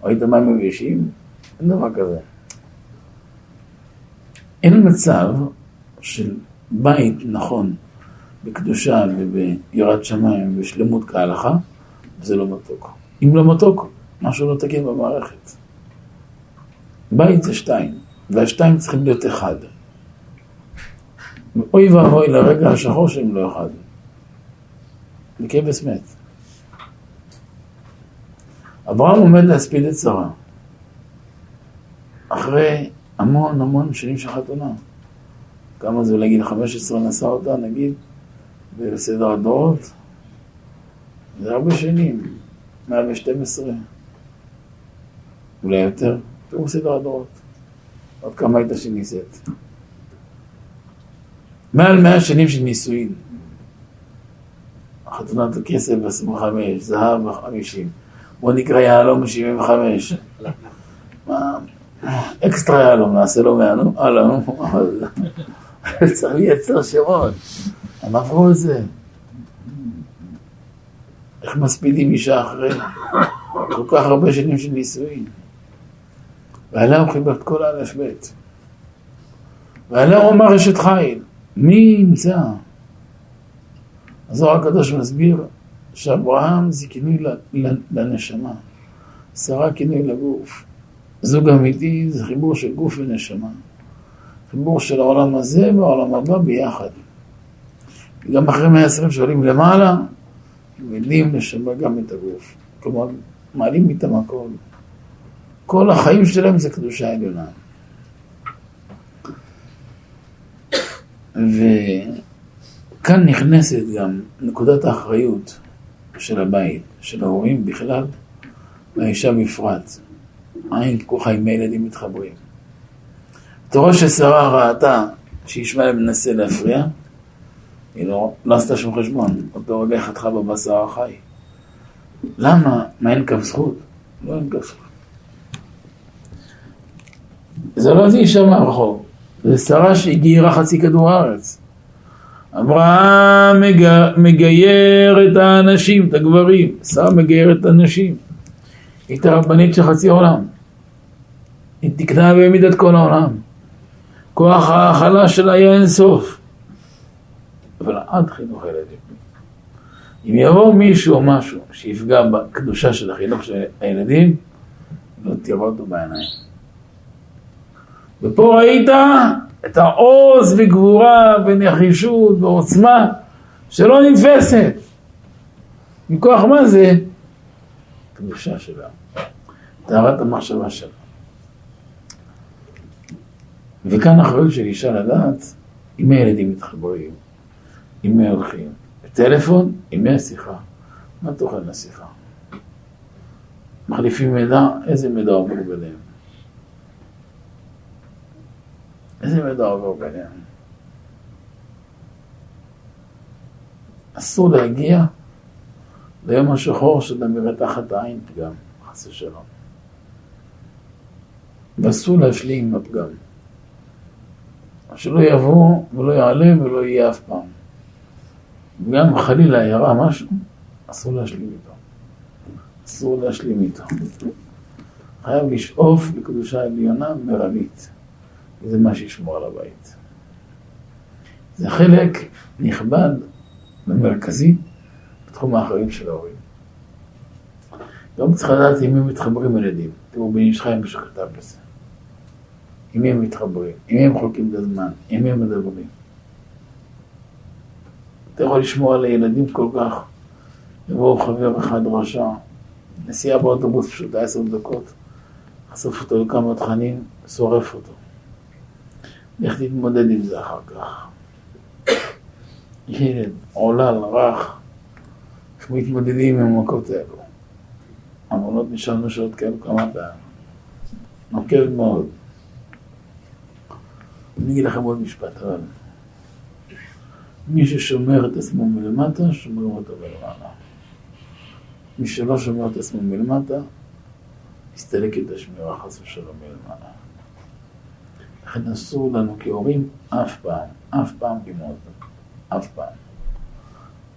Speaker 1: ראית מים מבישים? אין דבר כזה. אין מצב של בית נכון בקדושה וביראת שמיים ובשלמות כהלכה, זה לא מתוק. אם לא מתוק, משהו לא תקין במערכת. בית זה שתיים, והשתיים צריכים להיות אחד. אוי ואבוי לרגע השחור שהם לא אחד. זה כבש מת. אברהם עומד להספיד את שרה. אחרי המון המון שנים של חתונה. כמה זה להגיד 15 נשא אותה, נגיד, בסדר הדורות? זה הרבה שנים, 112, אולי יותר, תראו סדר הדורות. עוד כמה הייתה שנישאת. מעל מאה שנים של נישואין. חתונת הכסף ב-25, זהב ב-50. בוא נקרא יהלום ב-75. מה? אקסטרה יהלום, נעשה לו מהלום, הלאה, צריך לייצר שמות. הם עברו את זה. איך מספידים אישה אחרי כל כך הרבה שנים של נישואין. ועליה הוא חיבר את כל האלף בית. ועליה הוא אמר אשת חיל. מי ימצא? הזוהר הקדוש מסביר שאברהם זה כינוי לנשמה, שרה כינוי לגוף. זוג אמיתי זה חיבור של גוף ונשמה. חיבור של העולם הזה והעולם הבא ביחד. גם אחרי 120 שעולים למעלה, יודעים לשמר גם את הגוף. כלומר, מעלים איתם הכל. כל החיים שלהם זה קדושה עליונה. וכאן נכנסת גם נקודת האחריות של הבית, של ההורים בכלל, והאישה בפרט. עין פקוחה עם הילדים מתחברים. אתה רואה ששרה ראתה שישמעאל מנסה להפריע, היא לא, לא עשתה שום חשבון, אותו רגע חתכה בבשר החי. למה? מה אין כף זכות? לא אין כף זכות. זה לא איזה אישה מהרחוב, זה שרה שהגירה חצי כדור הארץ. אברהם מגייר את האנשים, את הגברים, שרה מגייר את הנשים. היא הייתה רבנית של חצי עולם. היא תקנה והעמידה את כל העולם. כוח ההכלה שלה היה אין סוף. אבל עד חינוך הילדים. אם יבוא מישהו או משהו שיפגע בקדושה של החינוך של הילדים, לא תראו אותו בעיניים. ופה ראית את העוז וגבורה ונחישות ועוצמה שלא נתפסת. מכוח מה זה? קדושה שלה, טהרת המחשבה שלה. וכאן האחריות של אישה לדעת אם הילדים מתחברים, עם מי הולכים? בטלפון, עם מי השיחה? מה תוכן השיחה? מחליפים מידע, איזה מידע עובר ביניהם? איזה עובר ביניהם? אסור להגיע ליום השחור שאתה מראה תחת העין פגם, חס ושלום. ואסור להשלים עם הפגם. שלא יבוא ולא יעלה ולא יהיה אף פעם. וגם חלילה ירה משהו, אסור להשלים איתו. אסור להשלים איתו. חייב לשאוף לקדושה עליונה מרבית. זה מה שישמור על הבית. זה חלק נכבד ומרכזי בתחום האחריות של ההורים. גם צריך לדעת עם מי מתחברים ילדים. תראו, בן איש חיים שכתב בזה. עם מי הם מתחברים, עם מי הם חולקים את הזמן, עם מי הם מדברים. אתה יכול לשמוע על הילדים כל כך, יבואו חבר אחד רשע, נסיעה באוטובוס פשוטה עשר דקות, חשוף אותו לכמה תכנים, שורף אותו. לך תתמודד עם זה אחר כך. ילד, עולל, רך, איך מתמודדים עם המכות האלו. המונות נשארנו שעות כאלו כמה פעמים. נוקב מאוד. אני אגיד לכם עוד משפט, אבל מי ששומר את עצמו מלמטה, שומרים אותו מלמעלה. מי שלא שומר את עצמו מלמטה, יסתלק את השמירה חס ושלום מלמעלה. לכן אסור לנו כהורים אף פעם, אף פעם כמעט, אף פעם.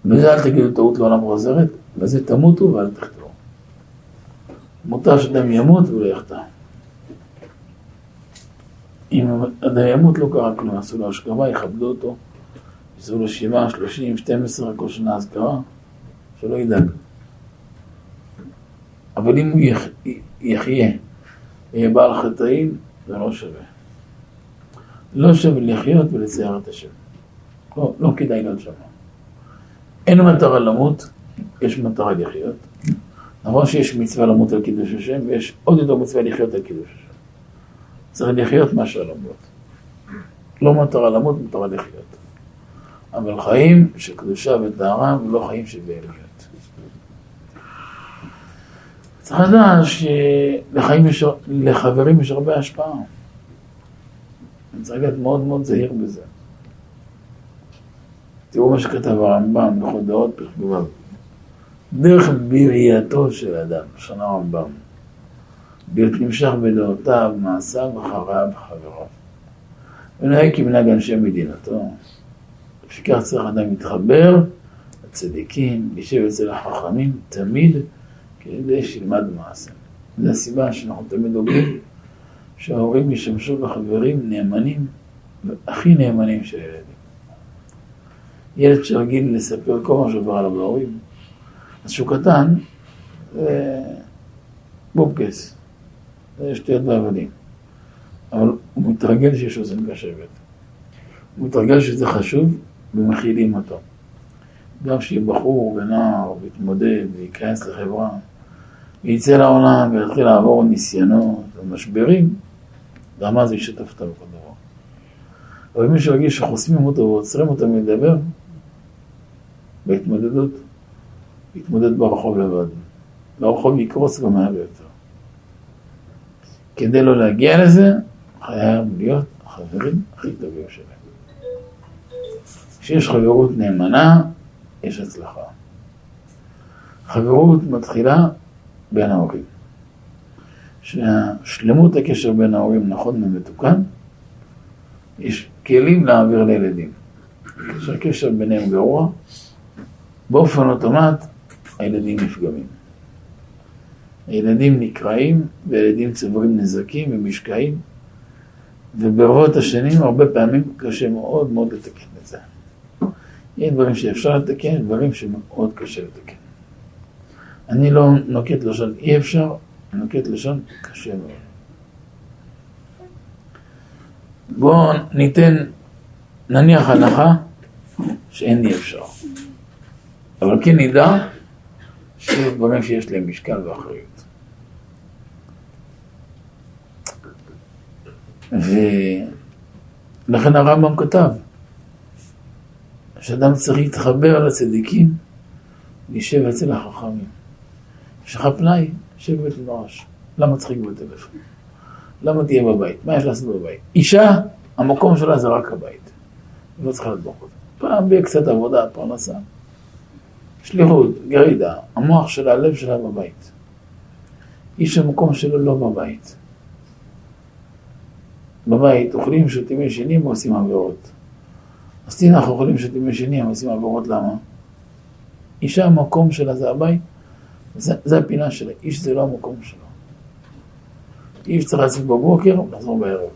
Speaker 1: וזה אל תגידו טעות לעולם חוזרת, וזה תמותו ואל תחטאו. מותר שאדם ימות ולא יחטא. אם אדם ימות לא קרה כלום, עשו לו השכבה, יכבדו אותו, עשו לו שבעה, שלושים, שתים עשרה, כל שנה אזכרה, שלא ידאג. אבל אם הוא יחיה ויהיה בעל חטאים, זה לא שווה. לא שווה לחיות ולצייר את השם. לא, לא כדאי להיות שם. אין מטרה למות, יש מטרה לחיות. נכון שיש מצווה למות על קידוש השם, ויש עוד יותר מצווה לחיות על קידוש השם. צריך לחיות מאשר למות. לא מטרה למות, מטרה לחיות. אבל חיים של קדושה וטהרה ולא חיים של בהמיות. צריך לדעת שלחיים יש, לחברים יש הרבה השפעה. צריך להיות מאוד מאוד זהיר בזה. תראו מה שכתב הרמב"ם בכל דעות פרק דרך בראייתו של אדם, שנה הרמב"ם. להיות נמשך בדעותיו, מעשיו, אחריו, חבריו. ונהג כמנהג אנשי מדינתו. לפיכך צריך אדם להתחבר לצדיקים, להישב אצל החכמים, תמיד, כדי שילמד מעשה. זו הסיבה שאנחנו תמיד אומרים שההורים ישמשו בחברים נאמנים, הכי נאמנים של ילדים. ילד שרגיל לספר כל מה שעובר עליו להורים, אז שהוא קטן, זה בובקס. זה שטויות ואבנים. אבל הוא מתרגל שיש אוזן קשבת. הוא מתרגל שזה חשוב ומכילים אותו. גם שיהיה בחור ונער ויתמודד וייכנס לחברה וייצא לעולם ויתחיל לעבור ניסיונות ומשברים, גם אז ישתף אותה בכל דבר. אבל מי שירגיש שחוסמים אותו ועוצרים אותו מלדבר, בהתמודדות, יתמודד ברחוב לבד. לרחוב יקרוס גם מהר יותר. כדי לא להגיע לזה, חייב להיות החברים הכי טובים שלהם. כשיש חברות נאמנה, יש הצלחה. חברות מתחילה בין ההורים. שהשלמות הקשר בין ההורים נכון ומתוקן, יש כלים להעביר לילדים. כשהקשר ביניהם גרוע, באופן אוטומט הילדים נפגמים. הילדים נקרעים וילדים צוברים נזקים ומשקעים, וברבות השנים הרבה פעמים קשה מאוד מאוד לתקן את זה. יש דברים שאפשר לתקן, דברים שמאוד קשה לתקן. אני לא נוקט לשון אי אפשר, נוקט לשון קשה מאוד. בואו ניתן, נניח הנחה שאין אי אפשר. אבל כן נדע שיש דברים שיש להם משקל ואחריות. ולכן הרמב"ם כתב שאדם צריך להתחבר לצדיקים, להישב אצל החכמים. יש לך פנאי, שב בבית מדרש. למה צריך לגבות בטלפון? למה תהיה בבית? מה יש לעשות בבית? אישה, המקום שלה זה רק הבית. היא לא צריכה לדבוק אותו. פעם בי קצת עבודה, פרנסה. שליחות, גרידה, המוח שלה, הלב שלה בבית. איש המקום שלו לא בבית. בבית אוכלים, שותים, ישנים ועושים עבירות. אז תראי, אנחנו אוכלים, שותים, ישנים, עושים עבירות, למה? אישה, המקום שלה זה הבית, זה, זה הפינה שלה. איש זה לא המקום שלו. איש צריך לצאת בבוקר, לחזור בערב.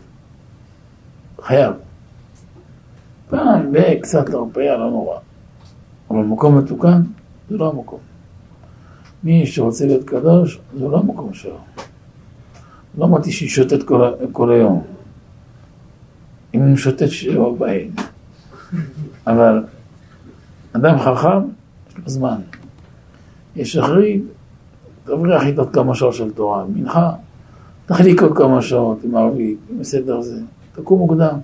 Speaker 1: חייב. פעם בקצת להרפאיה, לא נורא. אבל מקום מתוקן, זה לא המקום. מי שרוצה להיות קדוש, זה לא המקום שלו. לא אמרתי שישוטט כל, כל היום. אם הוא משוטט שיהיה בבית. אבל אדם חכם, יש לו זמן. יש אחרי, תבריח איתו כמה שעות של תורה, מנחה, תחליק עוד כמה שעות עם ערבית, עם הסדר הזה, תקום מוקדם.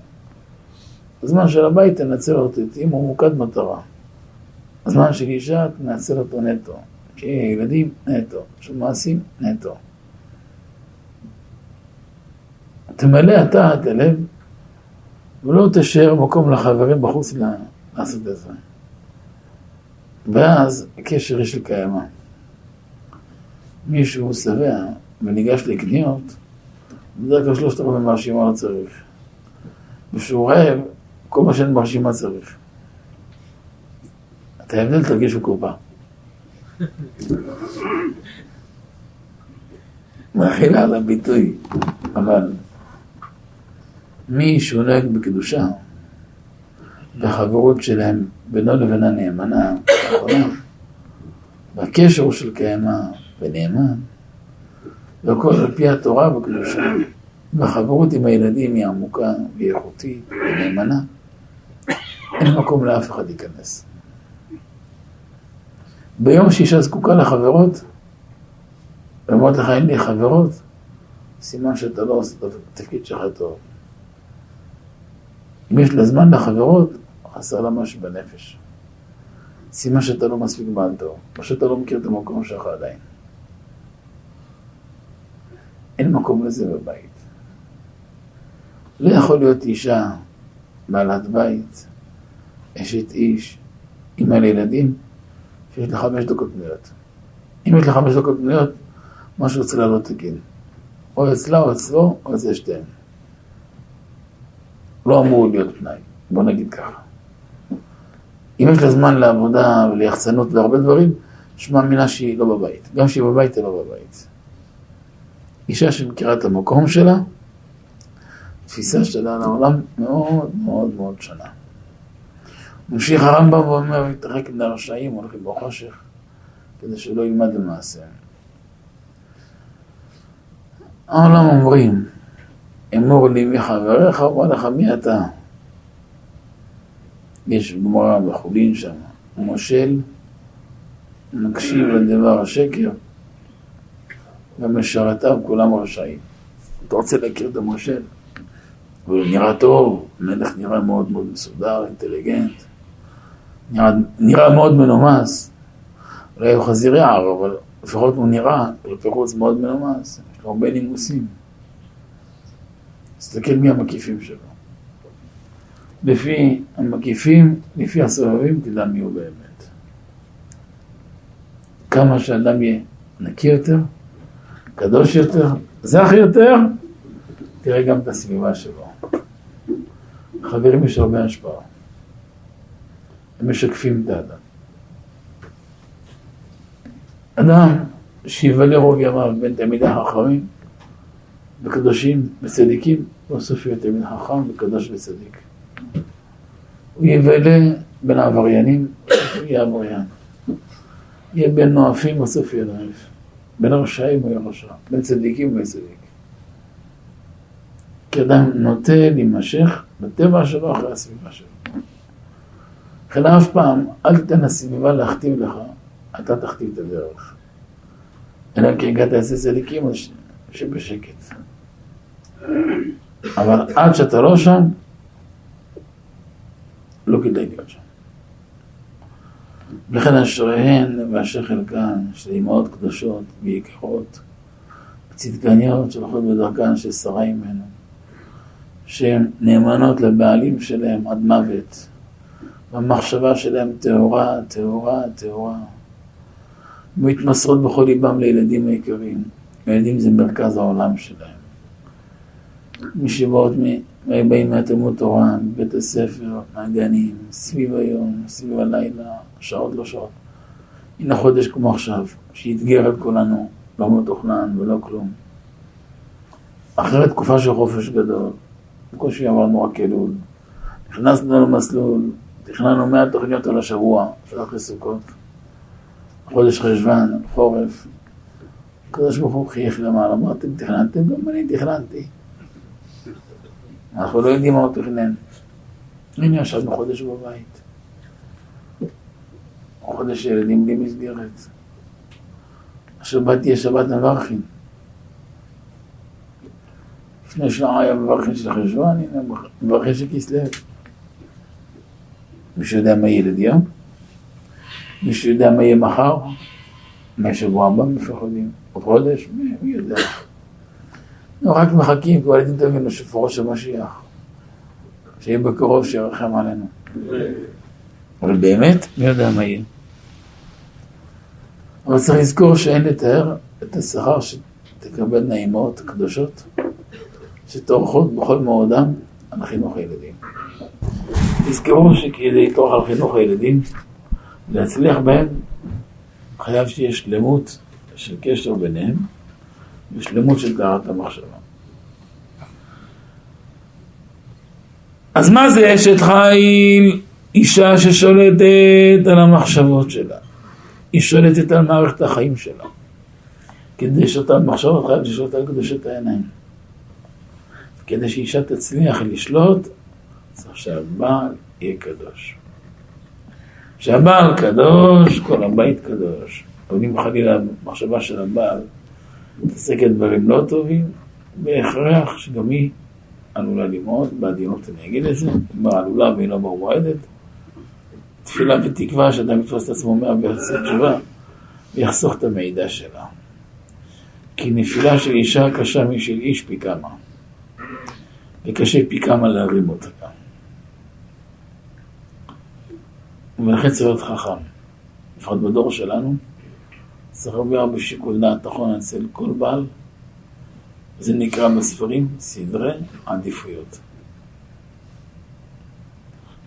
Speaker 1: הזמן של הבית תנצל אותו, תהיה ממוקד מטרה. הזמן של אישה תנצל אותו נטו. ילדים נטו, של מעשים נטו. תמלא אתה את הלב ולא תשאר מקום לחברים בחוץ לעשות את זה. ואז הקשר יש לקיימה. מישהו שבע וניגש לקניות, בדרך כלל שלושת רבעי מרשימה לא צריך. וכשהוא רעב, כל מה שאין מרשימה צריך. את ההבדל תרגיש בקופה. מכילה על הביטוי, אבל מי שהוא נוהג בקדושה, והחברות שלהם בינו לבין הנאמנה, והקשר הוא של קיימה ונאמן, והכל על פי התורה בקדושה, והחברות עם הילדים היא עמוקה והיא איכותית ונאמנה, אין מקום לאף אחד להיכנס. ביום שאישה זקוקה לחברות, ואומרת לך אין לי חברות, סימן שאתה לא עושה את התפקיד שלך טוב. אם יש לה זמן לחברות, חסר לה משהו בנפש. סימן שאתה לא מספיק בעל טוב, או שאתה לא מכיר את המקום שלך עדיין. אין מקום לזה בבית. לא יכול להיות אישה, בעלת בית, אשת איש, אימא לילדים, שיש לה חמש דקות פנויות. אם יש לה חמש דקות פנויות, משהו אצלה לא תקין. או אצלה או אצלו, או אצל שתיהם. לא אמור להיות פנאי, בוא נגיד ככה. אם יש לה זמן לעבודה וליחצנות והרבה דברים, יש מאמינה שהיא לא בבית. גם כשהיא בבית, היא לא בבית. אישה שמכירה את המקום שלה, תפיסה שלה לעולם מאוד מאוד מאוד שונה. ממשיך הרמב"ם ואומר, מתרחק מן הרשעים, הולכים בחושך, כדי שלא ילמד למעשה. העולם אומרים, אמור לי מחבריך, אמר לך מי אתה? יש גמרא בחולין שם, מושל מקשיב לדבר השקר ומשרתיו כולם רשעים. אתה רוצה להכיר את המושל? הוא נראה טוב, מלך נראה מאוד מאוד מסודר, אינטליגנט, נראה, נראה מאוד מנומס. אולי הוא חזיר יער, אבל לפחות הוא נראה, כלפי חוץ מאוד מנומס, יש לו הרבה נימוסים. תסתכל מי המקיפים שלו. לפי המקיפים, לפי הסובבים, תדע מי הוא באמת. כמה שאדם יהיה נקי יותר, קדוש יותר, זך יותר, תראה גם את הסביבה שלו. חברים יש הרבה השפעה. הם משקפים את האדם. אדם שיבלה רוב ימיו בין תלמידי החכמים וקדושים וצדיקים, בסוף יהיה תלמיד חכם וקדוש וצדיק. הוא יבלה בין העבריינים, הוא יהיה עבריין. יהיה בין נואפים, בסוף יהיה נואף. בין הרשעים הוא יהיה רשע, בין צדיקים הוא יהיה צדיק. כי אדם נוטה להימשך בטבע שלו אחרי הסביבה שלו. לכן אף פעם, אל תיתן לסביבה להכתיב לך, אתה תכתיב את הדרך. אלא כי הגעת אצל צדיקים, אז שבשקט. אבל עד שאתה לא שם, לא כדאי להיות שם. לכן אשריהן ואשר חלקן של אמהות קדושות ויקרות, צדקניות שהולכות בדרכן של שרה ממנו, שהן נאמנות לבעלים שלהם עד מוות, והמחשבה שלהם טהורה, טהורה, טהורה. מתמסרות בכל ליבם לילדים היקרים. ילדים זה מרכז העולם שלהם. מי שבאות, באים מהתלמוד תורה, מבית הספר, מהגנים, סביב היום, סביב הלילה, שעות לא שעות. הנה חודש כמו עכשיו, שאתגר את כולנו, לא מתוכנן ולא כלום. אחרי תקופה של חופש גדול, בקושי עברנו רק אלול, נכנסנו למסלול, תכננו מאה תוכניות על השבוע, של אחרי סוכות. חודש חשוון, חורף. הקדוש ברוך הוא חייך למעלה, אמרתם, תכננתם? גם אני תכננתי. אנחנו לא יודעים מה הוא תכנן. הנה ישבנו חודש בבית. חודש ילדים בלי מסגרת. השבת תהיה שבת מברכין. לפני שעה היה מברכין של חשוון, הנה מברכין של כסלו. מישהו יודע מה ילד יום? מישהו יודע מה יהיה מחר? מה שבוע הבא מפחדים? עוד חודש? מי יודע? רק מחכים, כבר ילדים טובים לשופרו של משיח. שיהיה בקרוב שירחם עלינו. אבל באמת, מי יודע מה יהיה? אבל צריך לזכור שאין לתאר את השכר שתקבלנה אימהות קדושות, שטורחות בכל מאודם על חינוך הילדים. תזכרו שכדי לטרוח על חינוך הילדים, להצליח בהם, חייב שיהיה שלמות של קשר ביניהם ושלמות של טהרת המחשבה. אז מה זה אשת חיל? אישה ששולטת על המחשבות שלה. היא שולטת על מערכת החיים שלה. כדי שאותה מחשבות חייבת לשלוט על קדושת העיניים. כדי שאישה תצליח לשלוט, צריך שהבעל יהיה קדוש. כשהבעל קדוש, כל הבית קדוש. אבל אם חלילה המחשבה של הבעל מתעסקת דברים לא טובים, בהכרח שגם היא עלולה למעוד, בעדינות אני אגיד את זה, היא עלולה והיא לא מועדת. תפילה ותקווה שאדם יתפוס את עצמו מאה ויעשה תשובה ויחסוך את המידע שלה. כי נפילה של אישה קשה משל איש פי כמה, וקשה פי כמה להרים אותה גם. ולכן צריך להיות חכם. לפחות בדור שלנו, צריך הרבה בשיקול דעת נכון אצל כל בעל. זה נקרא בספרים סדרי עדיפויות.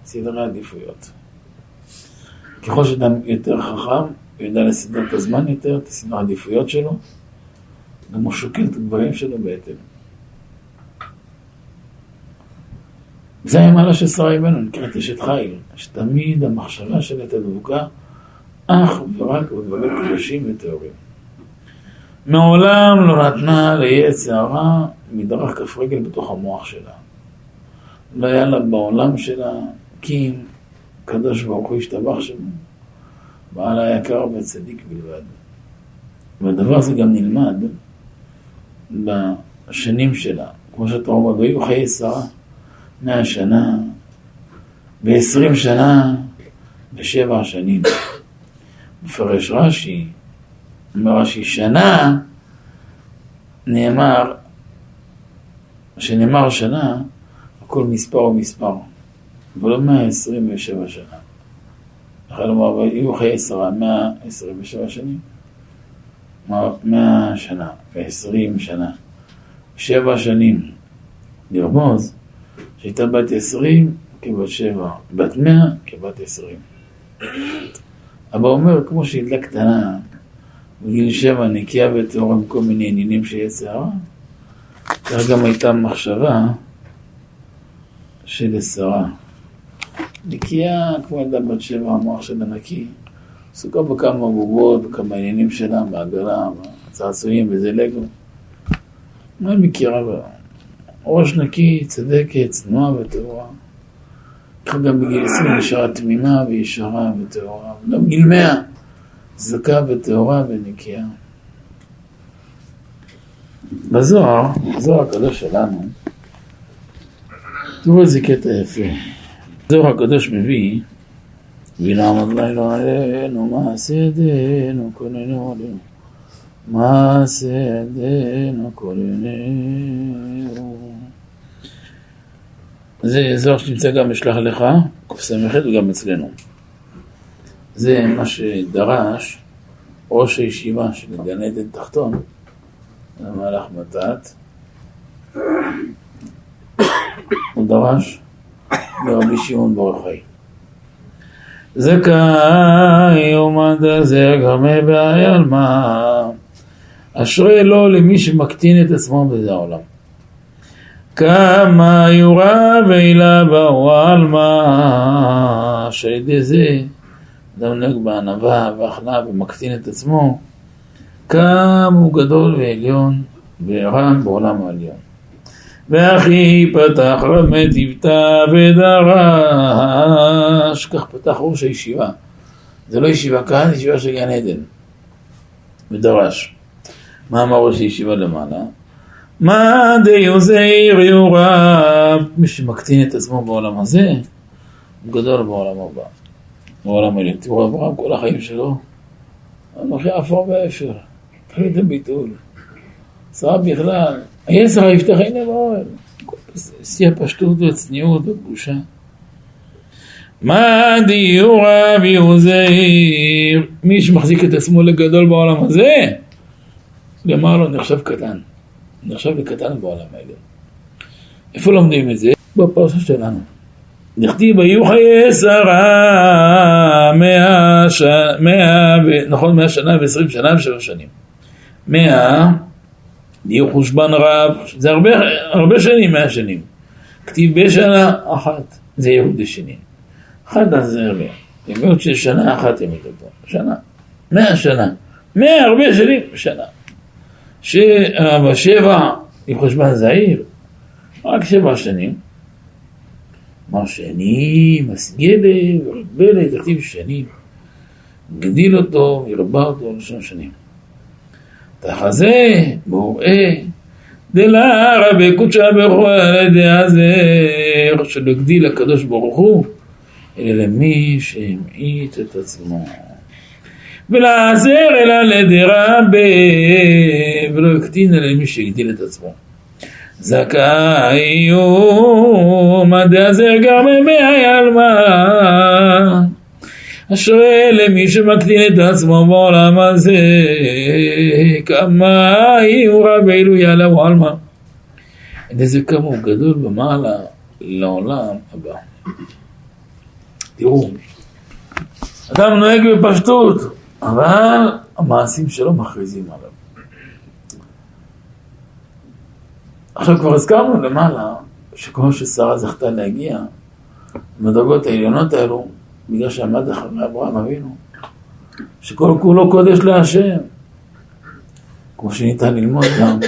Speaker 1: סדרי עדיפויות. ככל שאדם יותר חכם, הוא יודע לסדר את הזמן יותר, את הסדר העדיפויות שלו, גם הוא שוקל את הדברים שלו בהתאם. זה המעלה של שרה אימנו, נקראת אשת חיל, שתמיד המחשבה שלה הייתה דבוקה אך ורק בדברים קדושים וטהורים. מעולם לא נתנה ליצר הרע מדרך כף רגל בתוך המוח שלה. לא היה לה בעולם שלה קים, קדוש ברוך הוא השתבח שמו, בעל היקר וצדיק בלבד. והדבר הזה גם נלמד בשנים שלה, כמו שאתה אומר, והיו חיי שרה. מאה שנה, ועשרים שנה, ושבע שנים. מפרש רש"י, אומר רש"י, שנה, נאמר, שנאמר שנה, הכל מספר הוא מספר, מאה עשרים ושבע שנה. יכול לומר, יהיו חיי עשרה, מאה עשרים ושבע שנים. כלומר, מאה שנה ועשרים שנה. שבע שנים. לרמוז שהייתה בת עשרים כבת שבע, בת מאה כבת עשרים. אבא אומר, כמו שילדה קטנה, בגיל שבע נקייה וטהורה מכל מיני עניינים שיש שערה, כך גם הייתה מחשבה של שרה. נקייה, כמו ילדה בת שבע, המוח שלה נקי, עסוקה בכמה בובות, בכמה עניינים שלה, בעגלה, בצעצועים וזה לגו. מה היא מכירה בה? ראש נקי, צדקת, צנועה וטהורה. גם בגיל 20 נשארה תמימה וישרה וטהורה. גם בגיל 100 זכה וטהורה ונקייה. בזוהר, בזוהר הקדוש שלנו, תראו איזה קטע יפה. הזוהר הקדוש מביא ונעמוד לילה עלינו, מעשה ידינו, כוננו עלינו. מעשה ידינו, כוננו. זה זוהר שנמצא גם בשלח לך, קס"ח וגם אצלנו. זה מה שדרש ראש הישיבה של גן עדן תחתון במהלך מתת. הוא דרש לרבי שמעון ברוך חי. זכאי גרמי בעיה מה אשרי לו למי שמקטין את עצמו בזה העולם. כמה יורה ואילה באו עלמא שעל ידי זה אדם נוהג בענווה והכנעה ומקטין את עצמו כמה הוא גדול ועליון ורם בעולם העליון. ואחי פתח רמי טיפתא ודרש, כך פתח ראש הישיבה. זה לא ישיבה כאן, ישיבה של גן עדן. ודרש. מה אמר ראש הישיבה למעלה? מה דיו זעיר יורב, מי שמקטין את עצמו בעולם הזה, הוא גדול בעולם הבא. בעולם הזה. תראו, אברהם כל החיים שלו, אנוכי עפר ואפר, תחילת הביטול. שרה בכלל, היצר יפתח עיני באוהל. שיא הפשטות והצניעות והבושה. מה דיור רבי עוזר, מי שמחזיק את עצמו לגדול בעולם הזה, למה לא נחשב קטן. נחשב לקטן בעולם העליון. איפה לומדים את זה? בפרשה שלנו. נכתיב היו חיי שרה מאה, ש... מאה, נכון, מאה שנה ועשרים שנה ושבע שנים. מאה נהיו חושבן רב, זה הרבה, הרבה שנים, מאה שנים. כתיב בשנה אחת, זה יהודי שני. אחת עזר לי. ימות של שנה אחת הם ידברו. שנה. מאה שנה. מאה הרבה שנים בשנה. שבשבע עם חושבן זעיר, רק שבע שנים. אמר שני, מסגדת, ורבלת, תכתיב שנים. גדיל אותו, ירבה אותו לשון שנים. תחזה, מוראה, דלה רבי קודשא ברוך הוא שלא הגדיל הקדוש ברוך הוא, אלא למי שהמעיט את עצמו. ולעזר אלא לדרבה, ולא יקטין אלא למי שהגדיל את עצמו. זכאי הוא מדי הזר גם ממי עלמא אשרי למי שמקטין את עצמו בעולם הזה, כמה הוא רב אלו יעלה ועלמא. את איזה כמה הוא גדול במעלה לעולם הבא. תראו, אדם נוהג בפשטות, אבל המעשים שלו מכריזים עליו. עכשיו כבר הזכרנו למעלה, שכמו ששרה זכתה להגיע, במדרגות העליונות האלו, בגלל שעמד אחרי אברהם אבינו, שכל כולו קודש להשם, כמו שניתן ללמוד גם,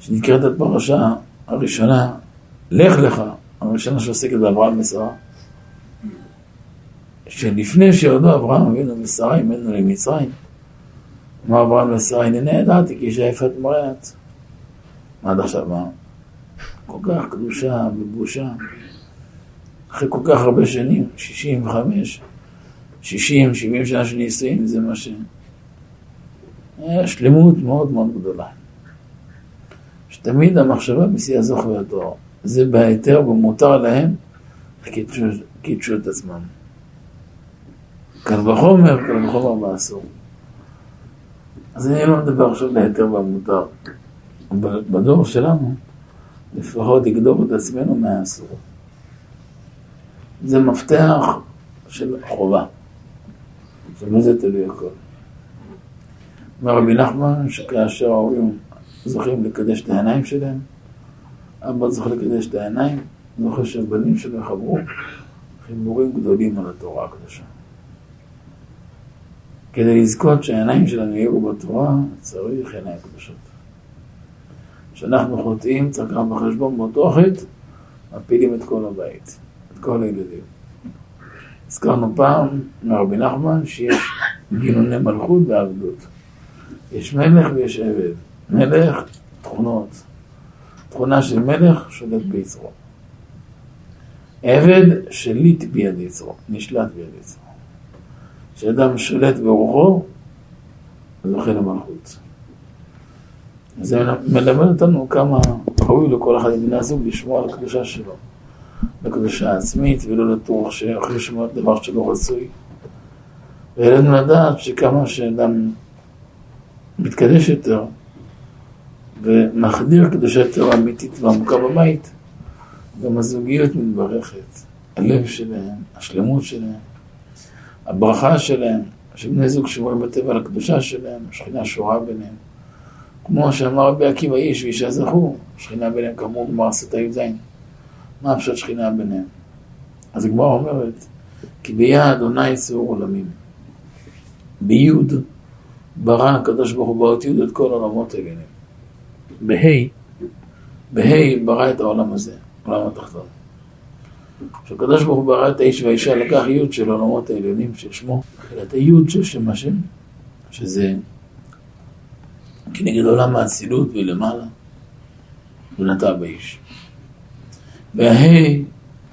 Speaker 1: שנקראת הפרשה הראשונה, לך לך, הראשונה שעוסקת באברהם ושרה, שלפני שירדו אברהם אבינו ושרה ממנו למצרים, אמר אברהם לשרה, הנני ידעתי כי אישה יפת מראת. עד עכשיו מה? כל כך קדושה ובושה. אחרי כל כך הרבה שנים, 65, 60, 70 שנה של נישואים, זה מה ש... היה שלמות מאוד מאוד גדולה. שתמיד המחשבה בשיא הזוך והתואר. זה בהיתר ומותר להם, קידשו את עצמם. קל וחומר, קל וחומר באסור. אז אני לא מדבר עכשיו בהיתר והמותר. בדור שלנו, לפחות לגדור את עצמנו מהאסור. זה מפתח של חובה. זה תלוי הכל. אומר רבי נחמן שכאשר ההורים זוכים לקדש את העיניים שלהם, אבא זוכה לקדש את העיניים, זוכה שהבנים שלו יחברו חיבורים גדולים על התורה הקדושה. כדי לזכות שהעיניים שלנו יהיו בתורה, צריך עיניים קדושות. כשאנחנו חוטאים, צריך גם בחשבון באותו חטא, מפילים את כל הבית. כל הילדים. הזכרנו פעם מרבי נחמן שיש גינוני מלכות ועבדות. יש מלך ויש עבד. מלך, תכונות. תכונה של מלך שולט ביצרו. עבד שליט ביד יצרו, נשלט ביד יצרו. כשאדם שולט ברוחו, זוכה למלכות. זה מלמד אותנו כמה ראוי לכל אחד מבני הזוג לשמור על הקדושה שלו, לקדושה העצמית, ולא לטוח שאחרי לשמוע דבר שלא רצוי. ועלינו לדעת שכמה שאדם מתקדש יותר ומחדיר קדושה יותר אמיתית ועמוקה בבית, גם הזוגיות מתברכת, הלב שלהם, השלמות שלהם, הברכה שלהם, שבני זוג שומרים בטבע על הקדושה שלהם, השכינה שורה ביניהם. כמו שאמר רבי עקיבא איש ואישה זכו, שכינה ביניהם כאמור גמר סתה י"ז. מה הפשט שכינה ביניהם? אז הגמרא אומרת, כי ביד אדוני צאור עולמים. ביוד ברא הקדוש ברוך הוא באות יוד את כל העולמות העליונים. בה' בה' ברא את העולם הזה, העולם התחתון. כשהקדוש ברוך הוא ברא את האיש והאישה לקח יוד של העולמות העליונים של שמו, תחילת היוד של שם השם, שזה כנגד עולם האצילות ולמעלה, ונטע באיש. והה'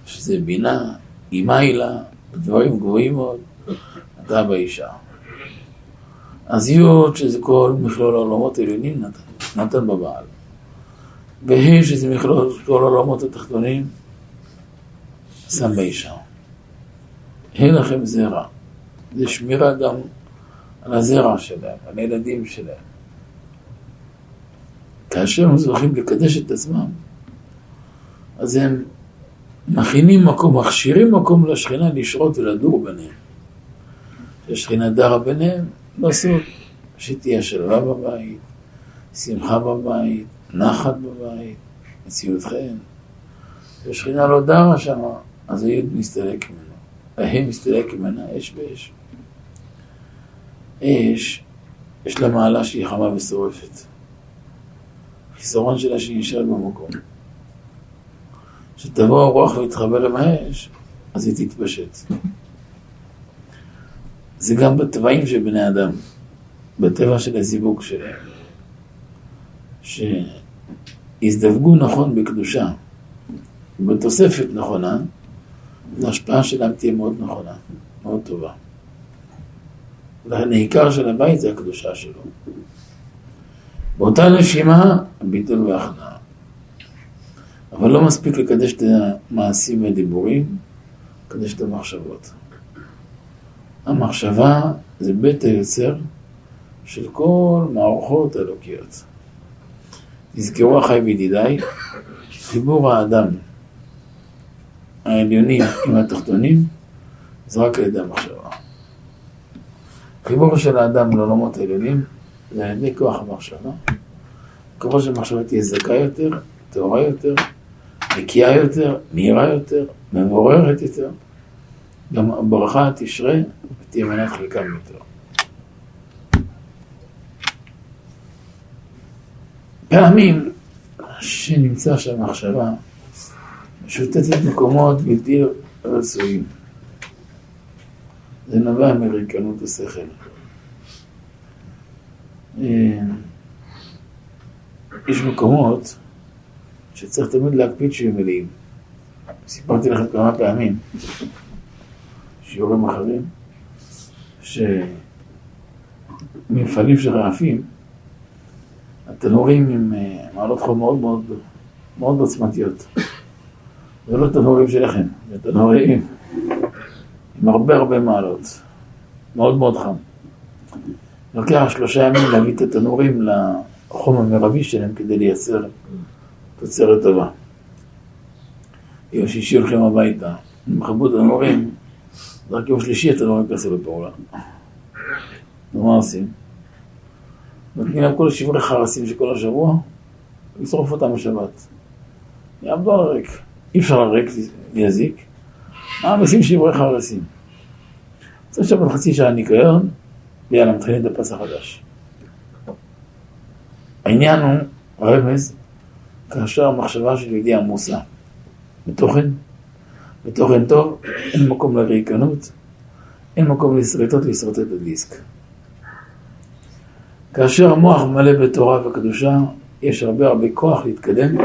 Speaker 1: שזה בינה, אימיילה, דברים גבוהים מאוד, נטע באישה. אז י' שזה כל מכלול העולמות העליונים נתן, בבעל. וה' שזה מכלול כל העולמות התחתונים, שם באישה. ה' לכם זרע. זה שמירה גם על הזרע שלהם, על הילדים שלהם. כאשר הם זוכים לקדש את עצמם, אז הם מכינים מקום, מכשירים מקום לשכינה לשרות ולדור ביניהם. כשהשכינה דרה ביניהם, לא סוד, שתהיה שלווה בבית, שמחה בבית, נחת בבית, מציאות חן. כשהשכינה לא דרה שם, אז היוד מסתלק ממנו. ההם מסתלק ממנה אש באש. אש, יש לה מעלה שהיא חמה ושורפת. חיסרון שלה שהיא נשארת במקום. כשתבוא הרוח ותתחבר עם האש, אז היא תתפשט. זה גם בטבעים של בני אדם, בטבע של הזיווג שלהם, שיזדווגו נכון בקדושה, בתוספת נכונה, ההשפעה שלהם תהיה מאוד נכונה, מאוד טובה. לכן העיקר של הבית זה הקדושה שלו. באותה נשימה, הביטול וההכנעה. אבל לא מספיק לקדש את המעשים והדיבורים, לקדש את המחשבות. המחשבה זה בית היוצר של כל מערכות האלוקיות. תזכרו אחי וידידיי, חיבור האדם העליונים עם התחתונים זה רק על ידי המחשבה. חיבור של האדם לעולמות העליונים ידי כוח המחשבה. ככל שהמחשבה תהיה זכה יותר, טהורה יותר, נקייה יותר, מהירה יותר, מבוררת יותר, גם הברכה תשרה ותהיה מנת חלקם יותר. פעמים שנמצא שהמחשבה משוטטת מקומות בלתי רצויים. זה נובע מריקנות השכל. אה, יש מקומות שצריך תמיד להקפיד שיהיו מלאים. סיפרתי לכם כמה פעמים, שיעורים אחרים, שמפעלים של רעפים, התנורים עם אה, מעלות חום מאוד מאוד, מאוד עוצמתיות. זה לא תנורים שלכם, זה תנורים עם הרבה הרבה מעלות, מאוד מאוד חם. לוקח שלושה ימים להביא את התנורים לחום המרבי שלהם כדי לייצר תוצרת טובה. יום שישי הולכים הביתה, הם מכבו את הנורים, רק יום שלישי התנורים נכנסו לפעולה. ומה עושים? נותנים להם כל שברי חרסים של כל השבוע, לשרוף אותם בשבת. יעמדו על הריק. אי אפשר על ריק להזיק. מה עושים שברי חרסים? צריך שבת חצי שעה ניקיון, ויאללה, מתחילים את הפס החדש. העניין הוא, רמז, כאשר המחשבה של יהודי עמוסה בתוכן, בתוכן טוב, אין מקום לריקנות, אין מקום לשרטות לשרטט את הדיסק. כאשר המוח מלא בתורה וקדושה, יש הרבה הרבה כוח להתקדם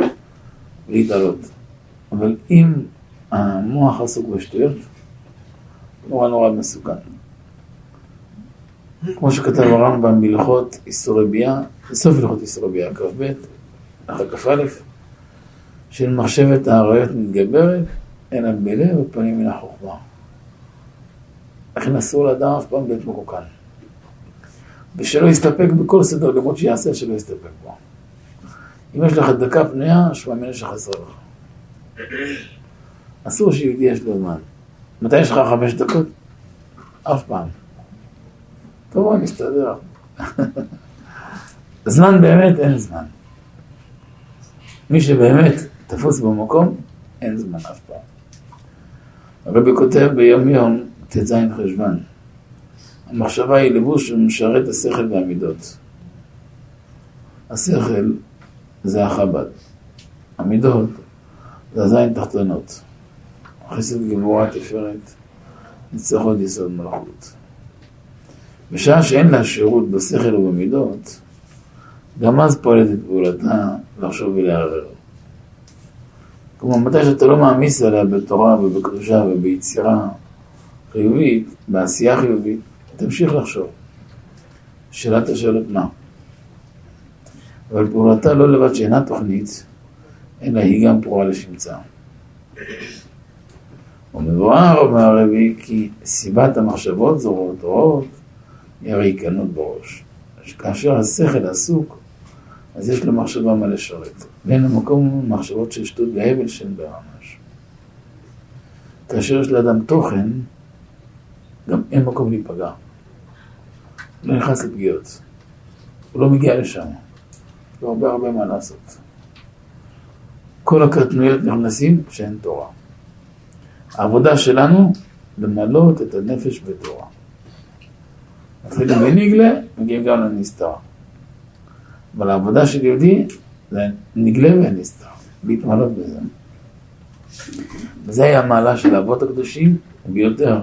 Speaker 1: ולהתעלות. אבל אם המוח עסוק בשטויות, נורא נורא מסוכן. כמו שכתב הרמב"ם בהלכות איסורי ביאה, בסוף הלכות איסורי ביאה, כ"ב, אחר כ"א, של מחשבת האריות מתגברת, אלא בלב ופנים מן החוכמה. לכן אסור לאדם אף פעם להיות מרוקן. ושלא יסתפק בכל סדר לימוד שיעשה, שלא יסתפק בו. אם יש לך דקה פנויה, ממנו שחסר לך. אסור שיהודי יש לו זמן. מתי יש לך חמש דקות? אף פעם. טוב, בוא נסתדר. *laughs* זמן באמת אין זמן. מי שבאמת תפוס במקום, אין זמן אף פעם. הרבי כותב ביום יום, ט"ז חשוון, המחשבה היא לבוש שמשרת השכל והמידות. השכל זה החב"ד, המידות זה הזין תחתונות. חסד גבורה תפארת, ניצחון יסוד מלכות. בשעה שאין לה שירות בשכל ובמידות, גם אז פועלת את פעולתה לחשוב ולערער. כלומר, מתי שאתה לא מעמיס עליה בתורה ובקדושה וביצירה חיובית, בעשייה חיובית, תמשיך לחשוב. שאלת השאלות מה? אבל פעולתה לא לבד שאינה תוכנית, אלא היא גם פרועה לשמצה. ומבואר אומר הרבי כי סיבת המחשבות זורות רעות הריקנות בראש. כאשר השכל עסוק, אז יש לו מחשבה מה לשרת. ואין למקום מחשבות של שטות והבל שאין ברמש. כאשר יש לאדם תוכן, גם אין מקום להיפגע. לא נכנס לפגיעות. הוא לא מגיע לשם. יש לו הרבה הרבה מה לעשות. כל הקטנויות נכנסים כשאין תורה. העבודה שלנו למלות את הנפש בתורה. מתחילים בנגלה, מגיעים גם לנסתר. אבל העבודה של יהודי זה נגלה ונסתר, להתמלות בזה. וזה היה המעלה של האבות הקדושים, וביותר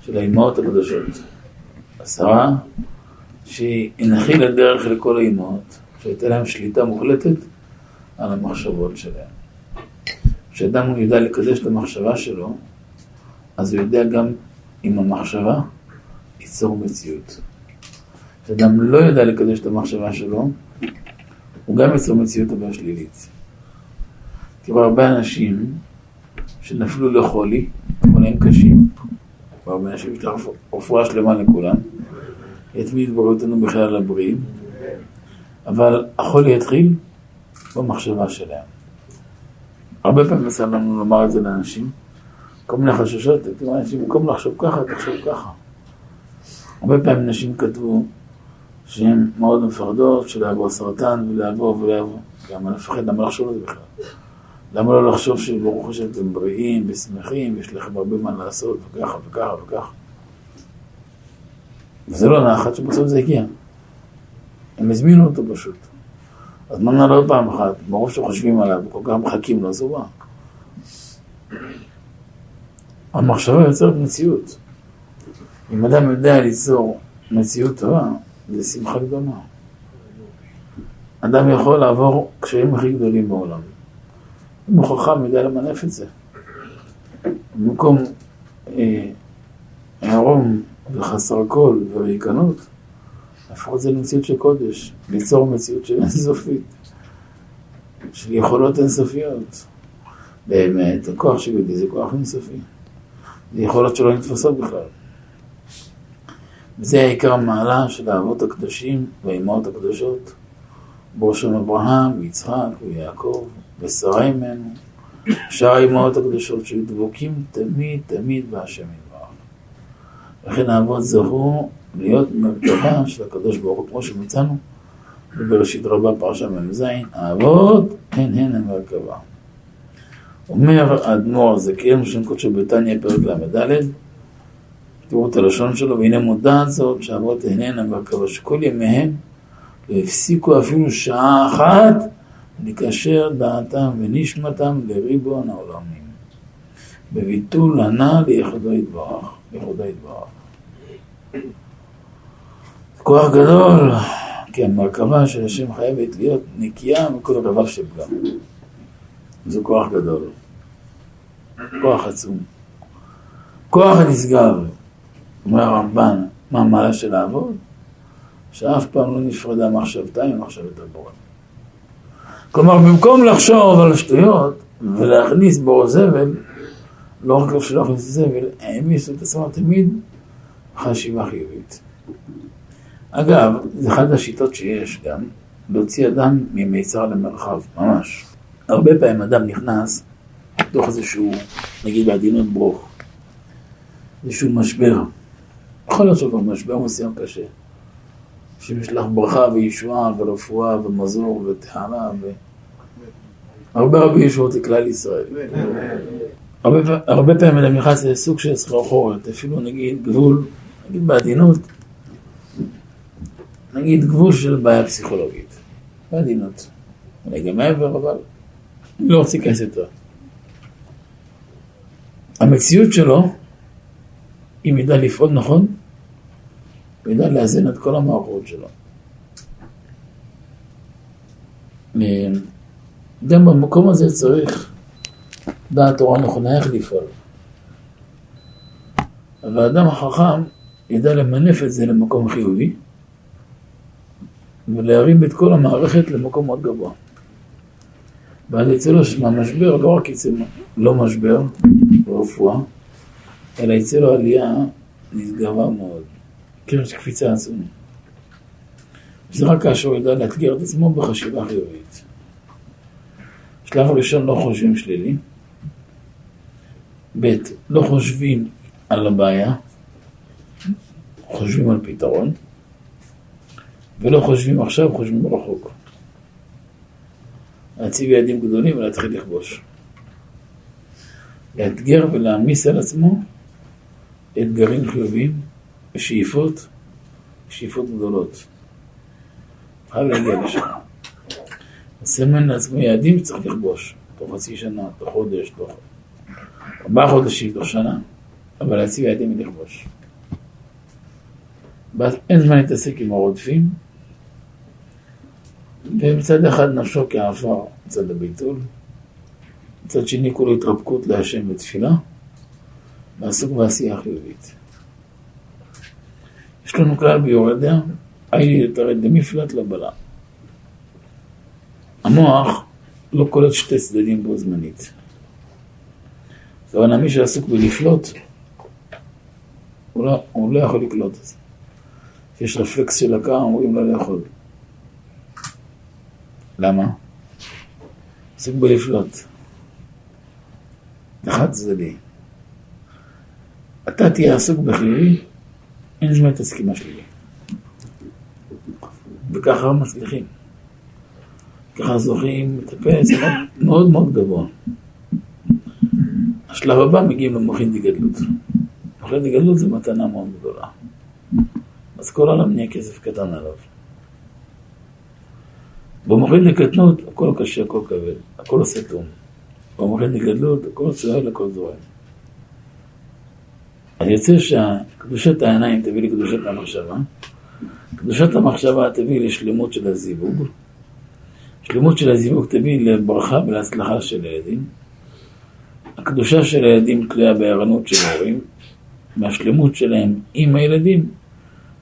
Speaker 1: של האימהות הקדושות. עשרה, שהנחילה דרך לכל האימהות, שהייתה להם שליטה מוחלטת על המחשבות שלהם. כשאדם יודע לקדש את המחשבה שלו, אז הוא יודע גם עם המחשבה ייצור מציאות. כשאדם לא יודע לקדש את המחשבה שלו, הוא גם ייצור מציאות אבל שלילית. כבר הרבה אנשים שנפלו לחולי, חולים קשים, והרבה אנשים יש לך רפואה שלמה לכולם, יתמיד בריאותנו בכלל הבריאים, אבל החולי יתחיל במחשבה שלהם. הרבה פעמים יצא לנו לומר את זה לאנשים, כל מיני חששות, אנשים, במקום לחשוב ככה, תחשוב ככה. הרבה פעמים נשים כתבו שהן מאוד מפחדות של לעבור סרטן ולעבור ולעבור. למה לפחד? למה לחשוב על זה בכלל? למה לא לחשוב שברוך השם אתם בריאים ושמחים, יש לכם הרבה מה לעשות וככה וככה וככה. וזה לא נחת שבסוף זה הגיע. הם הזמינו אותו פשוט. אז מה נעלה עוד פעם אחת, מרוב שחושבים עליו וכל כך מחכים לו, אז. המחשבה יוצרת מציאות. אם אדם יודע ליצור מציאות טובה, זה שמחה גדולה. אדם יכול לעבור קשיים הכי גדולים בעולם. אם הוא חכם, יודע למנף את זה. במקום אה, עירום וחסר כל וריקנות, להפוך את זה למציאות של קודש, ליצור מציאות של אינסופית, של יכולות אינסופיות. באמת, הכוח של יהודי זה כוח אינסופי. זה יכולות שלא נתפסות בכלל. וזה העיקר המעלה של האבות הקדושים והאימהות הקדושות, בראשון אברהם ויצחק ויעקב ושרה אימנו, שאר האימהות הקדושות שהיו דבוקים תמיד תמיד בהשם יתברך. לכן האבות זכו להיות מרכבה של הקדוש ברוך הוא, כמו שמצאנו בבראשית רבה פרשה מ"ז, האבות הן הן המרכבה. אומר האדמו"ר הזקן, שם קודשו בתניא פרק ל"ד, תראו את הלשון שלו, והנה מודעת זאת שאבות איננה מרכבה, שכל ימיהם לא הפסיקו אפילו שעה אחת לקשר דעתם ונשמתם לריבון העולמים. בביטול הנ"ל ליחודו יתברך, ליחודו יתברך. כוח גדול, כי המרכבה של השם חייבת להיות נקייה מכל רבב של פגם. זה כוח גדול. כוח עצום. כוח הנשגב, אומר הרמב"ן, מה המעלה של לעבוד? שאף פעם לא נפרדה מחשבתה עם מחשבת הבורא. כלומר, במקום לחשוב על השטויות ולהכניס בו זבל, לא רק שלא להכניס זבל, העמיס את עצמם תמיד חשיבה חיובית. אגב, זו אחת השיטות שיש גם, להוציא אדם ממיצר למרחב, ממש. הרבה פעמים אדם נכנס לתוך איזשהו, נגיד בעדינות ברוך, איזשהו משבר. יכול להיות שכבר משבר מסוים קשה. שמשלח ברכה וישועה ורפואה ומזור וטהרה ו... הרבה הרבה ישועות לכלל ישראל. הרבה, הרבה פעמים אדם נכנס לסוג של סחרחורת, אפילו נגיד גבול, נגיד בעדינות, נגיד גבול של בעיה פסיכולוגית, בעדינות. אולי גם מעבר, אבל אני לא רוצה להיכנס יותר. המציאות שלו, אם ידע לפעול נכון, הוא ידע לאזן את כל המערכות שלו. גם במקום הזה צריך דעת תורה נכונה איך לפעול. אבל האדם החכם ידע למנף את זה למקום חיובי ולהרים את כל המערכת למקום מאוד גבוה. ואז יצא לו מהמשבר לא רק יצא לא משבר ברפואה, אלא יצא לו עלייה נשגבה מאוד, קרן של קפיצה עצומה. זה רק כאשר הוא ידע לאתגר את עצמו בחשיבה חיובית. שלב הראשון לא חושבים שלילי. ב', לא חושבים על הבעיה, חושבים על פתרון, ולא חושבים עכשיו, חושבים רחוק. להציב יעדים גדולים ולהתחיל לכבוש. לאתגר ולהעמיס על עצמו אתגרים חיוביים ושאיפות, שאיפות גדולות. חייב להגיע לשם. לסמן לעצמו יעדים וצריך לכבוש, תוך חצי שנה, תוך חודש, תוך ארבעה חודשים, תוך שנה, אבל להציב יעדים ולכבוש. אין זמן להתעסק עם הרודפים, ומצד אחד נפשו כעפר, מצד הביטול, מצד שני כולו התרפקות להשם בתפילה, ועסוק בעשייה חיובית. יש לנו כלל ביורדיה, הייתי לתרד למפלט לבלה. המוח לא קולט שתי צדדים בו זמנית. הכוונה, מי שעסוק בלפלוט, הוא לא, הוא לא יכול לקלוט את זה. יש רפלקס של הקר, אומרים לא לאכול. למה? עסוק בלפלוט. אחד צדדי. אתה תהיה עסוק בחיובי, אין זמן להתעסק עם השלילי. וככה מצליחים. ככה זוכים לטפס מאוד מאוד גבוה. השלב הבא מגיעים למוחין דגדלות. מוחין דגדלות זה מתנה מאוד גדולה. אז כל העולם נהיה כסף קטן עליו. במוחין דקטנות הכל קשה, הכל כבד, הכל עושה תום. במוחין דגדלות הכל צוער, הכל זורם. אז יוצא שקדושת העיניים תביא לקדושת המחשבה, קדושת המחשבה תביא לשלמות של הזיווג, שלמות של הזיווג תביא לברכה ולהצלחה של הילדים. הקדושה של הילדים תלויה בערנות של ההורים, והשלמות שלהם עם הילדים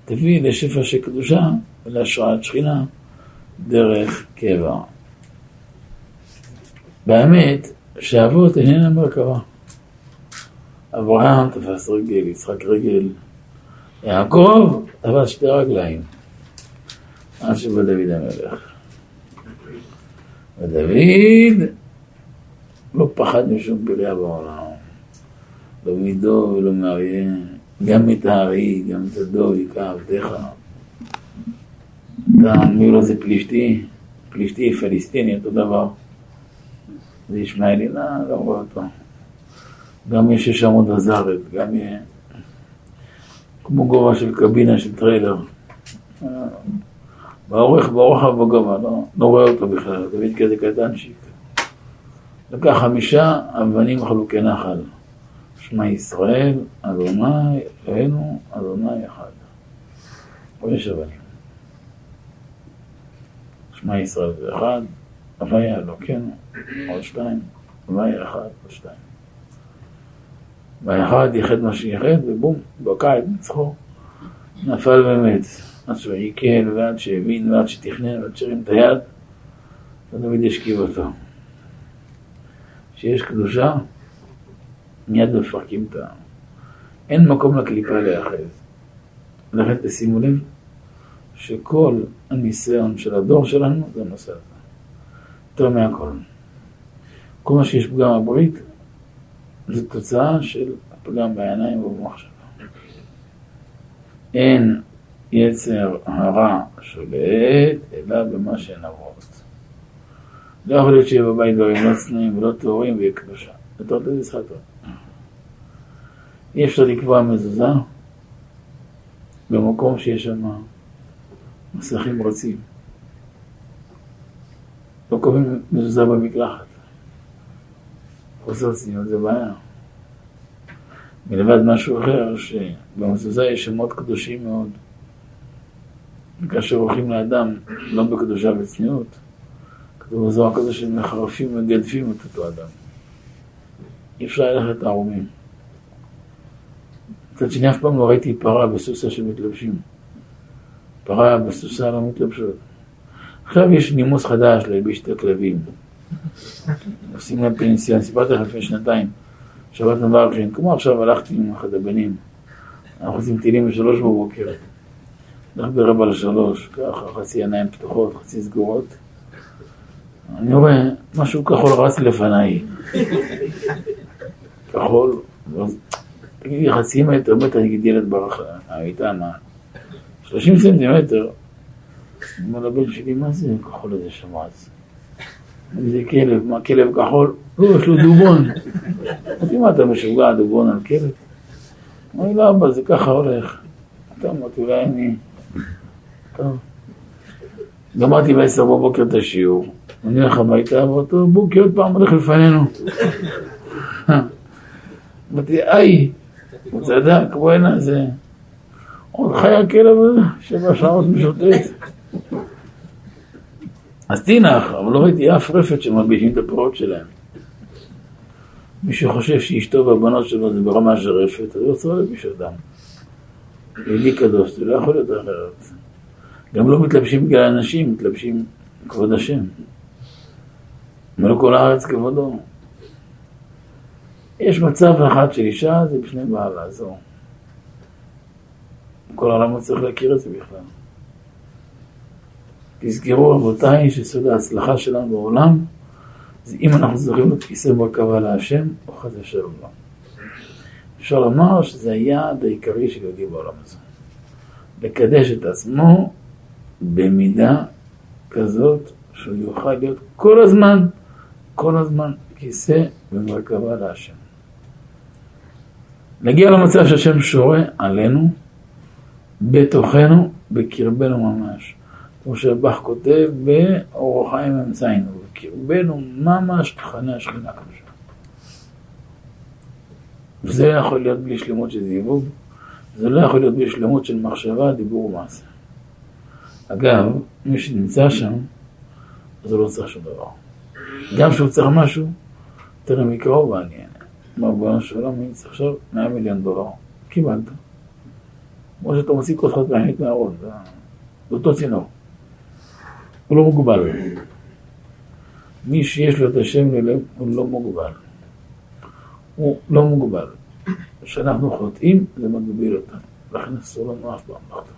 Speaker 1: תביא לשפע של קדושה ולהשראת שכינה דרך קבע. באמת שאבות איננה מרכבה. אברהם תפס רגל, יצחק רגל, יעקב תפס שתי רגליים, עד שבא דוד המלך. ודוד לא פחד משום בריה בעולם, לא מדוב ולא מאריה, גם את הארי, גם את הדוב היכה עבדך. אתה, מי הוא זה פלישתי, פלישתי פלסטיני, אותו דבר. זה ישמעאלי, לא, לא רואה אותו. גם יש שש אמות וזרת, גם כמו גובה של קבינה של טריילר. באורך, ברוחב, בגובה, לא, לא רואה אותו בכלל, דוד כזה קטנצ'יק. לקח חמישה אבנים חלוקי נחל. שמע ישראל, אדוני, אלוהינו, אדוני אחד. חמש אבנים. שמע ישראל זה אחד, הוויה אלוקינו, עוד שתיים, הוויה אחד, עוד שתיים. והאחד ייחד מה שייחד, ובום, בקע את מצחו. נפל ומת. עד שהוא עיכל ועד שהבין ועד שתכנן ועד שהרים את היד, ודוד השכיב אותו. כשיש קדושה, מיד מפרקים את ה... אין מקום לקליפה להיאחז. לכן תשימו לב שכל הניסיון של הדור שלנו זה הנושא הזה. יותר מהכל. כל מה שיש פגם הברית זה תוצאה של הפגם בעיניים ובמחשבה. אין יצר הרע שולט, אלא במה שהן עברות. לא יכול להיות שיהיה בבית דברים לא צנועים ולא טהורים ויהיה קדושה. רוצה משחק טוב. אי אפשר לקבוע מזוזה במקום שיש שם מסכים רצים. לא קובעים מזוזה במקלחת. חוסר צניעות זה בעיה. מלבד משהו אחר, שבמזוזה יש שמות קדושים מאוד. וכאשר הולכים לאדם לא בקדושה וצניעות, כתוב בזוהר כזה שמחרפים וגדפים את אותו אדם. אי אפשר ללכת ערומים. מצד שני, אף פעם לא ראיתי פרה בסוסה שמתלבשים. פרה בסוסה לא מתלבשות. עכשיו יש נימוס חדש להלביש את הכלבים. עושים להם פנסיון, סיפרתי לך לפני שנתיים, שבת מברכין, כמו עכשיו הלכתי עם אחד הבנים, אנחנו עושים טילים בשלוש בבוקר, הלך ברבע לשלוש, ככה, חצי עיניים פתוחות, חצי סגורות. אני רואה משהו כחול רץ לפניי. *laughs* כחול, תגידי חצי מטר, בטח נגיד ילד ברח המיטה, מה? שלושים סנטימטר. אני אומר לבן שלי, מה זה כחול הזה שם רץ? זה כלב, מה כלב כחול? לא, יש לו דובון. *laughs* אמרתי, מה אתה משוגע, דובון על כלב? אמרתי לו, אבא, זה ככה הולך. אתה אמרתי, אולי אני... טוב. גמרתי בעשר בבוקר את השיעור, אני הולך הביתה, ואותו בוקר עוד פעם הולך לפנינו. *laughs* אמרתי, איי, הוא צדק, בואנה, זה... עוד חי הכלב הזה, שבע שעות משוטט. אז תינח, אבל לא ראיתי אף רפת שמלבישים את הפרות שלהם. מי שחושב שאשתו והבנות שלו זה ברמה של רפת, אז הוא רוצה להלביש אותם. יהודי קדוש, זה לא יכול להיות אחרת. גם לא מתלבשים בגלל אנשים, מתלבשים כבוד השם. מלוא כל הארץ כבודו. יש מצב אחד של אישה, זה בפני בעלה, זהו. כל העולם לא צריך להכיר את זה בכלל. תזכרו רבותיי שסוד ההצלחה שלנו בעולם זה אם אנחנו זוכרים את כיסא מרכבה להשם או חס ושלום לא. אפשר לומר שזה היעד העיקרי של יהודי בעולם הזה. לקדש את עצמו במידה כזאת שהוא יוכל להיות כל הזמן, כל הזמן כיסא ומרכבה להשם. נגיע למצב שהשם שורה עלינו, בתוכנו, בקרבנו ממש. כמו שבח כותב באור החיים אמצענו, בקרבנו ממש תכני השכינה הקדושה. וזה יכול להיות בלי שלמות של זיווג, זה לא יכול להיות בלי שלמות של מחשבה, דיבור ומעשה. אגב, מי שנמצא שם, אז הוא לא צריך שום דבר. גם כשהוא צריך משהו, תראה מקרוב מעניין. אמר בואנה שלום, אני צריך עכשיו 100 מיליון דולר. קיבלת. כמו שאתה מוציא כוס חד פעמית מהראש, זה אותו צינור. הוא לא מוגבל. מי שיש לו את השם ללב הוא לא מוגבל. הוא לא מוגבל. כשאנחנו חוטאים זה מגביל אותנו. לכן אסור לנו אף פעם לחטוא.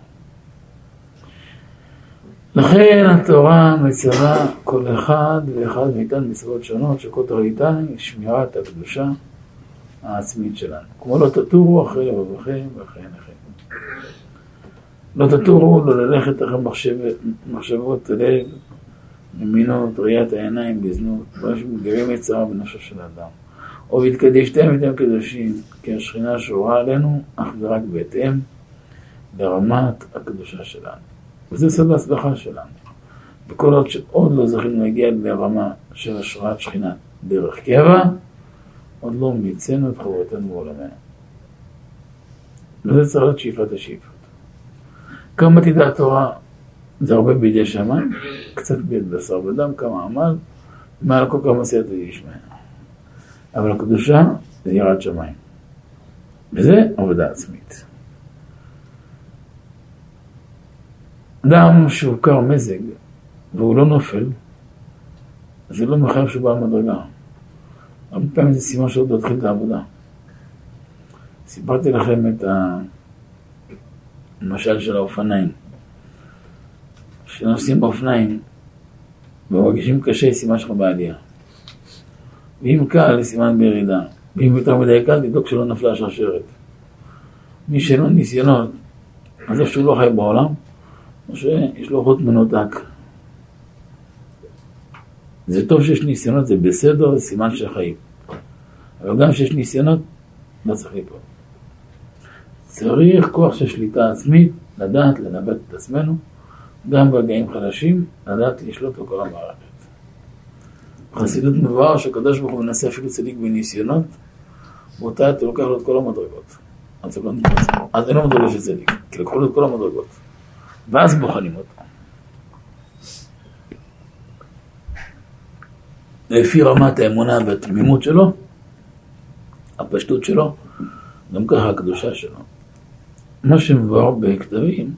Speaker 1: לכן התורה מצווה כל אחד ואחד מאיתן מצוות שונות שכל תכליתן היא שמירת הקדושה העצמית שלנו. כמו לא תטורו אחרי לבבכם ואחרי עיניכם. לא תטורו לא ללכת אחרי מחשב, מחשבות הלב, ממינות, ראיית העיניים בזנות, דברים שמגרים יצרה בנפשו של האדם. או והתקדשתם איתם קדושים, כי השכינה שורה עלינו, אך ורק בהתאם לרמת הקדושה שלנו. וזה סוד ההצלחה שלנו. וכל עוד שעוד לא זכינו להגיע לרמה של השראת שכינה דרך קבע, עוד לא מיצינו את חובתנו בעולמנו. וזה צריך להיות שאיפת השאיפות. כמה תדע התורה זה הרבה בידי שמיים, קצת ביד בשר ודם, כמה עמל, מעל כל כמה סייעתא ישמעאל. אבל הקדושה זה יראת שמיים. וזה עבודה עצמית. אדם שהוכר מזג והוא לא נופל, זה לא מחייב שהוא בעל מדרגה. הרבה פעמים זה סימן שעוד לא התחיל את העבודה. סיפרתי לכם את המשל של האופניים. כשנוסעים באופניים ומרגישים קשה, סימן שלך בעלייה. ואם קל, סימן בירידה. ואם יותר מדי קל, תבדוק שלא נפלה השרשרת. מי שאין לו ניסיונות, אז איפה שהוא לא חי בעולם, או שיש לו חוט מנותק. זה טוב שיש ניסיונות, זה בסדר, זה סימן של חיים. אבל גם כשיש ניסיונות, לא צריך ליפול. צריך כוח של שליטה עצמית, לדעת לנווט את עצמנו, גם ברגעים חדשים, לדעת לשלוט בכל המערכת. בחסידות מבואר שהקדוש ברוך הוא מנסה אפילו צדיק בניסיונות, באותה עת הוא לוקח לו את כל המדרגות. אז לא. אז אין לו מדרגה של צדיק, כי לקחו לו את כל המדרגות. ואז בוחנים אותו. לפי רמת האמונה והתמימות שלו, הפשטות שלו, גם ככה הקדושה שלו. מה שמבואר בכתבים,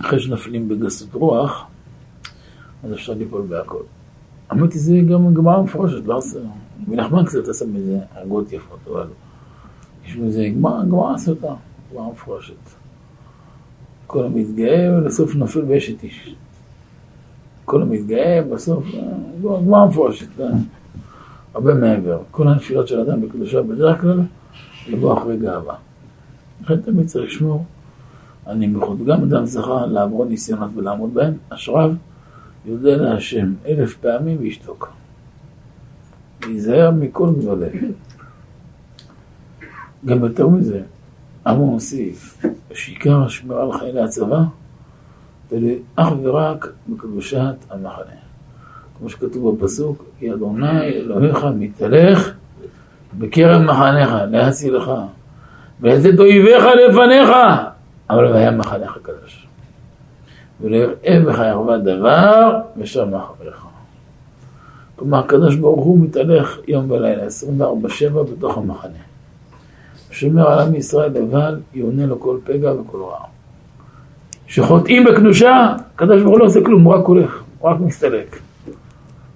Speaker 1: אחרי שנפלים בגסות רוח, אז אפשר ליפול בהכל. האמת היא, זה גם גמרא מפורשת, לא עושה, ונחמן קצת עשה מזה הגות יפות, אבל יש מזה גמרא, גמרא עשה אותה, גמרא מפורשת. כל המתגאה ולסוף נופל באשת איש. כל המתגאה בסוף, גמרא מפורשת, אה? הרבה מעבר. כל הנפילות של אדם בקדושה בדרך כלל יבוא אחרי גאווה. לכן תמיד צריך לשמור על נמיכות. גם אדם זכה לעבור ניסיונות ולעמוד בהם, אשריו יודה להשם אלף פעמים וישתוק. להיזהר מכל גדולה. גם יותר מזה, אבו מוסיף, שעיקר השמירה על חיילי הצבא, תלוי אך ורק בקדושת המחנה. כמו שכתוב בפסוק, כי אדוני אלוהיך מתהלך בקרב מחניך, להצילך, ולתת אויביך לפניך, אבל והיה מחנך קדוש. ולא יראה בך ירבה דבר, ושם חברך. כלומר, הקדוש ברוך הוא מתהלך יום ולילה, 24-7 בתוך המחנה. שומר על עם ישראל לבד, יעונה לו כל פגע וכל רע. שחוטאים בקדושה, הקדוש ברוך הוא לא עושה כלום, הוא רק הולך, הוא רק מסתלק.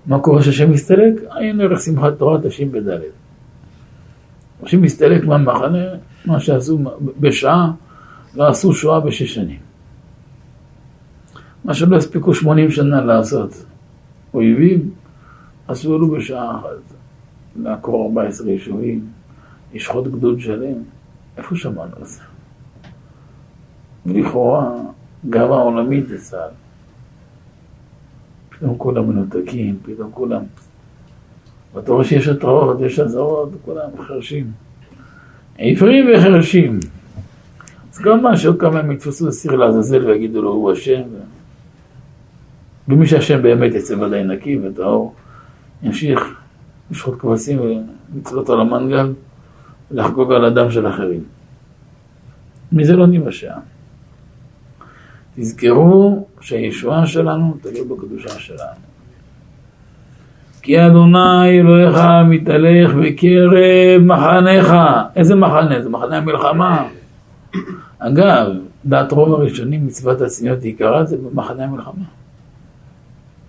Speaker 1: מה קורה כשהשם מסתלק? אין ערך שמחת תורה תשפ"ד. השם מסתלק מהמחנה, מה שעשו בשעה, לא עשו שואה בשש שנים. מה שלא הספיקו שמונים שנה לעשות אויבים, עשו אלו בשעה אחת. לעקור 14 יישובים, לשחוט גדוד שלם. איפה שמענו על זה? ולכאורה גאווה עולמית זה צה"ל. פתאום כולם מנותקים, פתאום כולם... ואתה רואה שיש התראות, יש אזהרות, כולם חרשים. עיוורים וחרשים. אז מה שעוד כמה הם יתפסו סיר לעזאזל ויגידו לו הוא אשם. ומי שהשם באמת יצא ודאי נקי וטהור, ימשיך לשחוט כבשים ולצלות על המנגל ולחגוג על הדם של אחרים. מזה לא ניוושע. תזכרו שהישועה שלנו תלוי בקדושה שלנו. כי אדוני אלוהיך מתהלך בקרב מחניך. איזה מחנה? זה מחנה המלחמה. אגב, דעת רוב הראשונים מצוות הצניעות עיקרה זה במחנה המלחמה.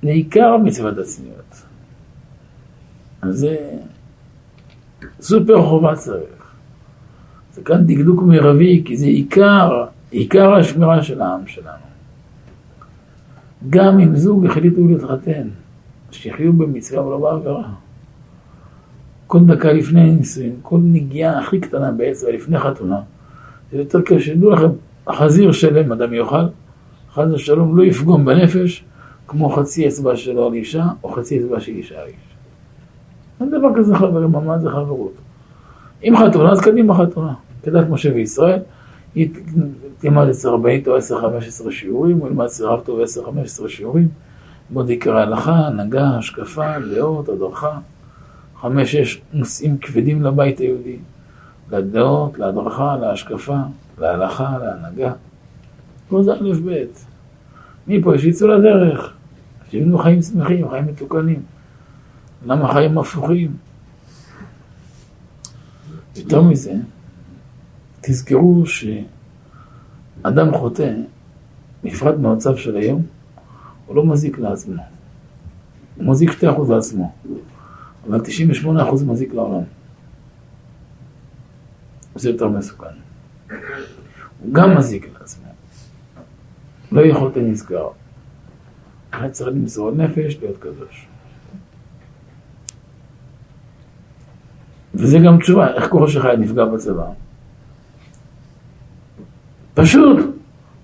Speaker 1: זה עיקר מצוות הצניעות. אז זה סופר חובה צריך. זה כאן דקדוק מרבי, כי זה עיקר, עיקר השמירה של העם שלנו. גם אם זוג החליטו להתחתן, שיחיו במצווה ולא בעבירה. כל דקה לפני נישואין, כל נגיעה הכי קטנה באצבע לפני חתונה, זה יותר קשה. דעו לכם, החזיר שלם אדם יאכל, חס ושלום לא יפגום בנפש, כמו חצי אצבע שלו על אישה, או חצי אצבע של אישה על איש. אין דבר כזה חברים, מה זה חברות? אם חתונה, אז קדימה חתונה. כדת משה וישראל, תלמד אצל רבנית או 10-15 שיעורים, הוא ילמד אצל רב טוב 10-15 שיעורים, בוא עיקר ההלכה, הנהגה, השקפה, דעות, הדרכה. חמש-שש נושאים כבדים לבית היהודי, לדעות, להדרכה, להשקפה, להלכה, להנהגה. כל זה א' ב'. מפה שיצאו לדרך, שיבנו חיים שמחים, חיים מתוקנים. למה חיים הפוכים? יותר מזה, תזכרו שאדם חוטא, בפרט במצב של היום, הוא לא מזיק לעצמו. הוא מזיק 2% לעצמו, אבל 98% מזיק לעולם. זה יותר מסוכן. הוא גם מזיק לעצמו. לא יכולת נזכר. היה צריך למסור נפש להיות קדוש. וזה גם תשובה, איך קורה שחי נפגע בצבא? פשוט,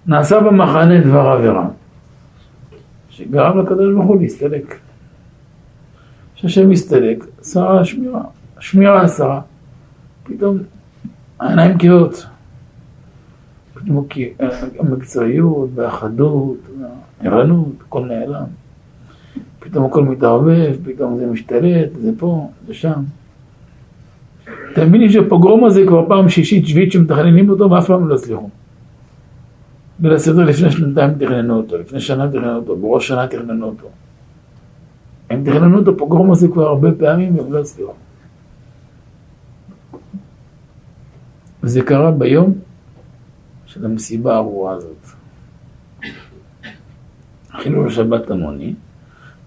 Speaker 1: נעשה במחנה דבר עבירה, שגרם לקדוש ברוך הוא להסתלק. כשהשם מסתלק, שרה השמירה, השמירה השרה, פתאום העיניים כהות. פתאום המקצועיות והחדות, הערנות, הכל נעלם. פתאום הכל מתערבב, פתאום זה משתלט, זה פה, זה שם. אתם מבינים שהפוגרום הזה כבר פעם שישית, שביעית שמתכננים אותו ואף פעם לא הצליחו. ליל הסדר לפני שנתיים תכננו אותו, לפני שנה תכננו אותו, בראש שנה תכננו אותו. הם תכננו את הפוגרום הזה כבר הרבה פעמים והם לא הצליחו. וזה קרה ביום של המסיבה הארורה הזאת. חילול השבת המוני,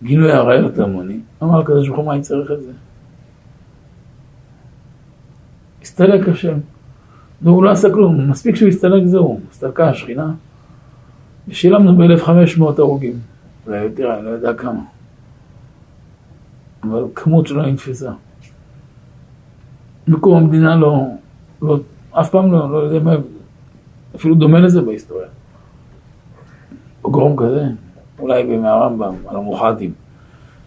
Speaker 1: גילוי עריות המוני, אמר הקדוש ברוך הוא מה צריך את זה? הסתלק השם. והוא לא עשה כלום, מספיק שהוא הסתלק זהו, הסתלקה השכינה. ושילמנו ב-1500 הרוגים, אולי יותר, אני לא יודע כמה. אבל כמות שלא נתפסה. מקום המדינה לא, לא, אף פעם לא, לא יודע מה, אפילו דומה לזה בהיסטוריה. פוגרום כזה, אולי בימי הרמב"ם, על המוחדים.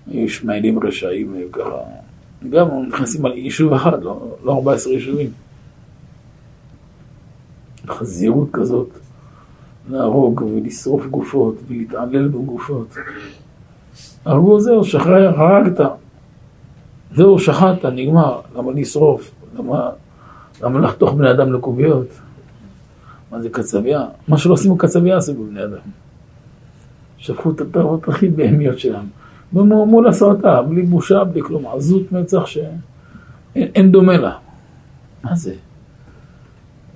Speaker 1: היו ישמעאלים רשעים, היו ככה, גם נכנסים על יישוב אחד, לא, לא 14 יישובים. חזירות כזאת, להרוג ולשרוף גופות ולהתעלל בגופות. הרגו זהו, שחרר, הרגת. זהו, שחטת, נגמר. למה לשרוף? למה, למה לחתוך בני אדם לקוביות? מה זה קצבייה? מה שלא עושים בקצבייה עשו בבני אדם. שפכו את הפרות הכי בהמיות שלהם. מול הסרטה, בלי בושה, בלי כלום. עזות מצח שאין דומה לה. מה זה?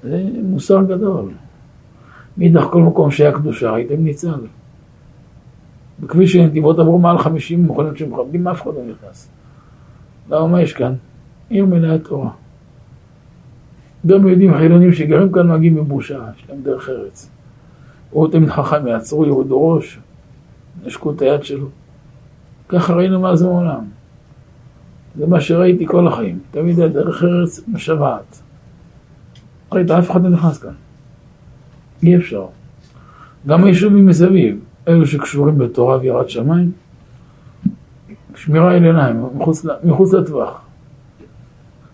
Speaker 1: זה מוסר גדול. מאידך כל מקום שהיה קדושה, הייתם ניצל. בכביש של נתיבות עברו מעל 50 מכונות שמכבדים, אף אחד לא נכנס. למה מה יש כאן? עיר מלאה תורה. גם יהודים חילונים שגרים כאן מגיעים בבושה, יש להם דרך ארץ. ראו תמיד חכם, יעצרו, יורידו ראש, נשקו את היד שלו. ככה ראינו מאז העולם. זה מה שראיתי כל החיים. תמיד הדרך ארץ משוועת. ראית, אף אחד לא נכנס כאן. אי אפשר. גם היישובים מסביב, אלו שקשורים בתורה ויראת שמיים, שמירה על עיניים, מחוץ, מחוץ לטווח.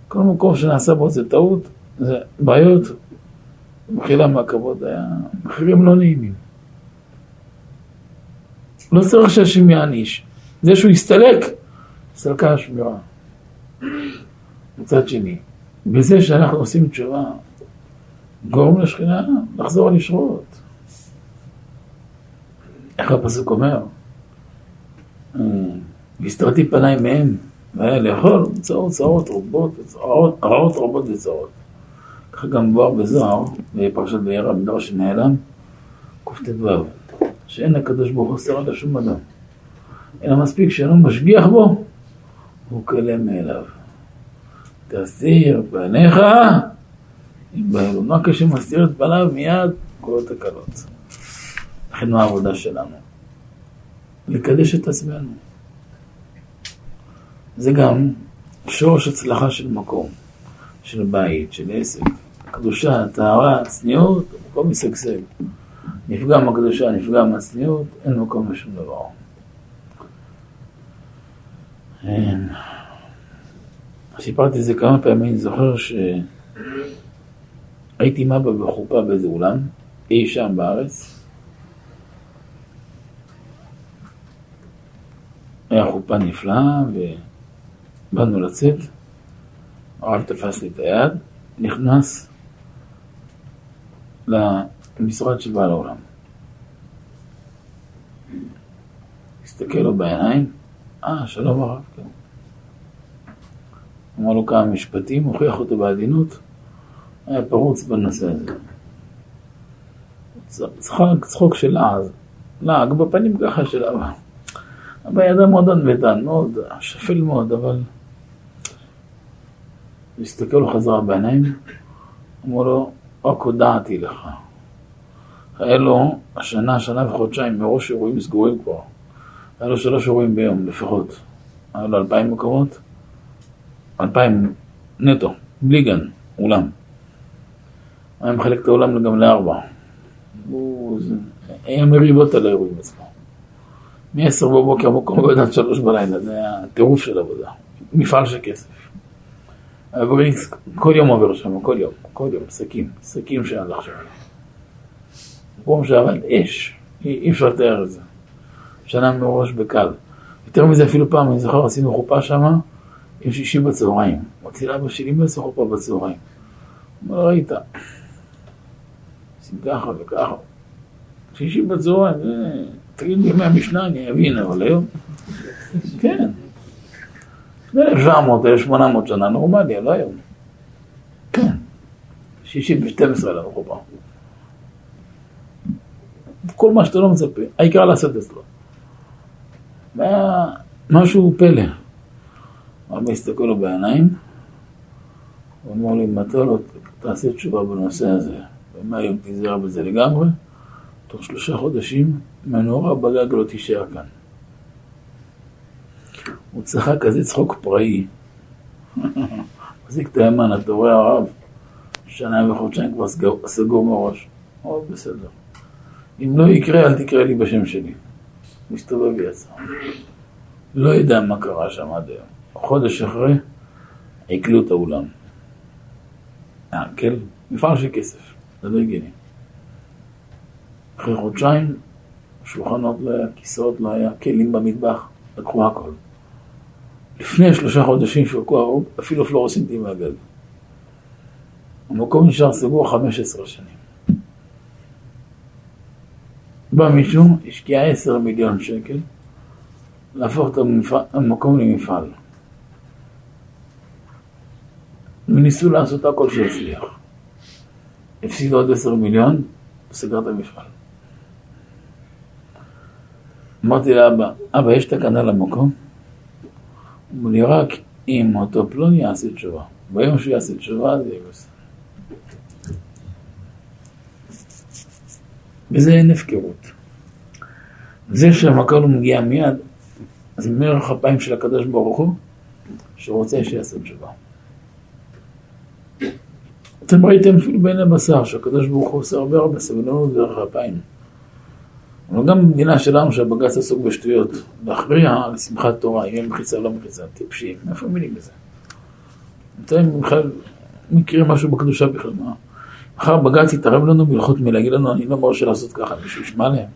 Speaker 1: כל מקום שנעשה בו זה טעות, זה בעיות, מחילה מהכבוד, היה מחירים לא נעימים. לא צריך שהשם יעניש. זה שהוא יסתלק, הסתלקה השמירה. מצד שני, בזה שאנחנו עושים תשובה, גורם לשכינה לחזור על ישרות. איך הפסוק אומר? והסתרתי פניי מהם, והיה לאכול צרות צרות רבות, רעות רבות וצרות. ככה גם מבואר בזוהר, בפרשת בעיר המדרש שנעלם, קט"ו, שאין הקדוש ברוך הוא סר על שום אדם, אלא מספיק שאינו משגיח בו, הוא כלא מאליו. תסיר פניך מה כשמסתיר את פניו מיד קורות הקלות. לכן מה העבודה שלנו? לקדש את עצמנו. זה גם שורש הצלחה של מקום, של בית, של עסק. קדושה, טהרה, צניעות, מקום משגשג. נפגע מהקדושה, נפגע מהצניעות, אין מקום לשום דבר. אין. סיפרתי את זה כמה פעמים, אני זוכר שהייתי עם אבא בחופה באיזה אולם, אי שם בארץ. היה חופה נפלאה, ובאנו לצאת, הרב תפס לי את היד, נכנס למשרד של בעל העולם. הסתכל לו בעיניים, אה, שלום הרב, כן. אמר לו כמה משפטים, הוכיח אותו בעדינות, היה פרוץ בנושא הזה. צחוק, צחוק של אז. לעג בפנים ככה של אבא. אבא ידע מאוד ענוותן, מאוד שפל מאוד, אבל... הסתכל לו חזרה בעיניים, אמרו לו, רק הודעתי לך. היה לו השנה, שנה וחודשיים מראש אירועים סגורים כבר. היה לו שלוש אירועים ביום לפחות. היה לו אלפיים מקומות, אלפיים נטו, בלי גן, אולם. היה מחלק את האולם גם לארבע. היה מריבות על האירועים אצלו. מ-10 בבוקר המקום עובד עד 3 בלילה, זה היה טירוף של עבודה. מפעל של כסף. כל יום עובר שם, כל יום, כל יום, שקים, שקים שהלך שם. מקום שעבד אש, אי אפשר לתאר את זה. שנה מראש בקל. יותר מזה אפילו פעם, אני זוכר, עשינו חופה שמה עם שישי בצהריים. רציתי לאבא שלי, מי חופה בצהריים? הוא אומר, ראית, עושים ככה וככה. שישי בצהריים, תגיד לי מהמשנה, אני אבין, אבל היום, כן. 1700, 1800 שנה נורמלי, לא היום. כן. שישי ב-12 לנו חופה. כל מה שאתה לא מצפה, העיקר לעשות אצלו. והיה משהו פלא. אבא הסתכל לו בעיניים, הוא אמר לי, אתה לא תעשה תשובה בנושא הזה, ומהיום תיזהר בזה לגמרי, תוך שלושה חודשים מנורה בגג לא תישאר כאן. הוא צחק כזה צחוק פראי. מחזיק את הימן, אתה רואה הרב, שנה וחודשיים כבר סגור מראש. אבל בסדר. אם לא יקרה, אל תקרא לי בשם שלי. מסתובב ויצא. לא יודע מה קרה שם עד היום. חודש אחרי, עיכלו את האולם. אה, כן, מפעל של כסף, זה לא הגיוני. אחרי חודשיים, שולחנות לא היה, כיסאות לא היה, כלים במטבח, לקחו הכל. לפני שלושה חודשים שרקו הרוג, אפילו פלורוסינטים מהגג. המקום נשאר סגור 15 שנים. בא מישהו, השקיע 10 מיליון שקל, להפוך את המקום למפעל. וניסו לעשות הכל שהצליח. הפסיד עוד 10 מיליון, וסגר את המפעל. אמרתי לאבא, אבא, יש תקנה למקום? אמר לי, רק אם אותו פלוני יעשה תשובה. ביום שהוא יעשה תשובה, זה יהיה בסדר. וזה אין הפקרות. זה שהמקום מגיע מיד, זה מרח אפיים של הקדוש ברוך הוא, שרוצה שיעשה תשובה. אתם ראיתם אפילו בין הבשר, שהקדוש ברוך הוא עושה הרבה הרבה סבלנות דרך אפיים. אבל גם במדינה שלנו שהבג"ץ עסוק בשטויות, להכריע לשמחת תורה, אם יהיה מחיצה או לא מחיצה, טיפשים, איפה מילים בזה? אתם בכלל מכירים משהו בקדושה בכלל, מה? מחר בג"ץ יתערב לנו בהלכות מילה, להגיד לנו, אני לא מרשה לעשות ככה, מישהו ישמע להם.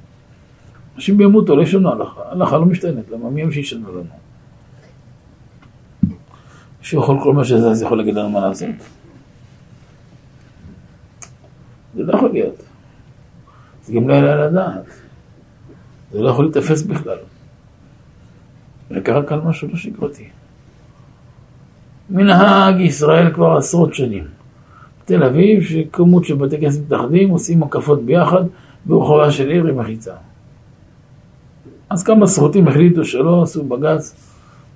Speaker 1: אנשים בימותו, לא ישנו הלכה, הלכה לא משתנת, למה מי הם שישנו לנו? מישהו יכול כל מה שזה, אז יכול להגיד לנו מה לעשות. זה לא יכול להיות. זה גם לא יעלה על הדעת. זה לא יכול להתאפס בכלל. וקרה כאן משהו לא שגרתי. מנהג ישראל כבר עשרות שנים. תל אביב, שכמות של בתי כנסת מתאחדים, עושים הקפות ביחד ברחובה של עיר עם מחיצה. אז כמה סרוטים החליטו שלא עשו בג"ץ.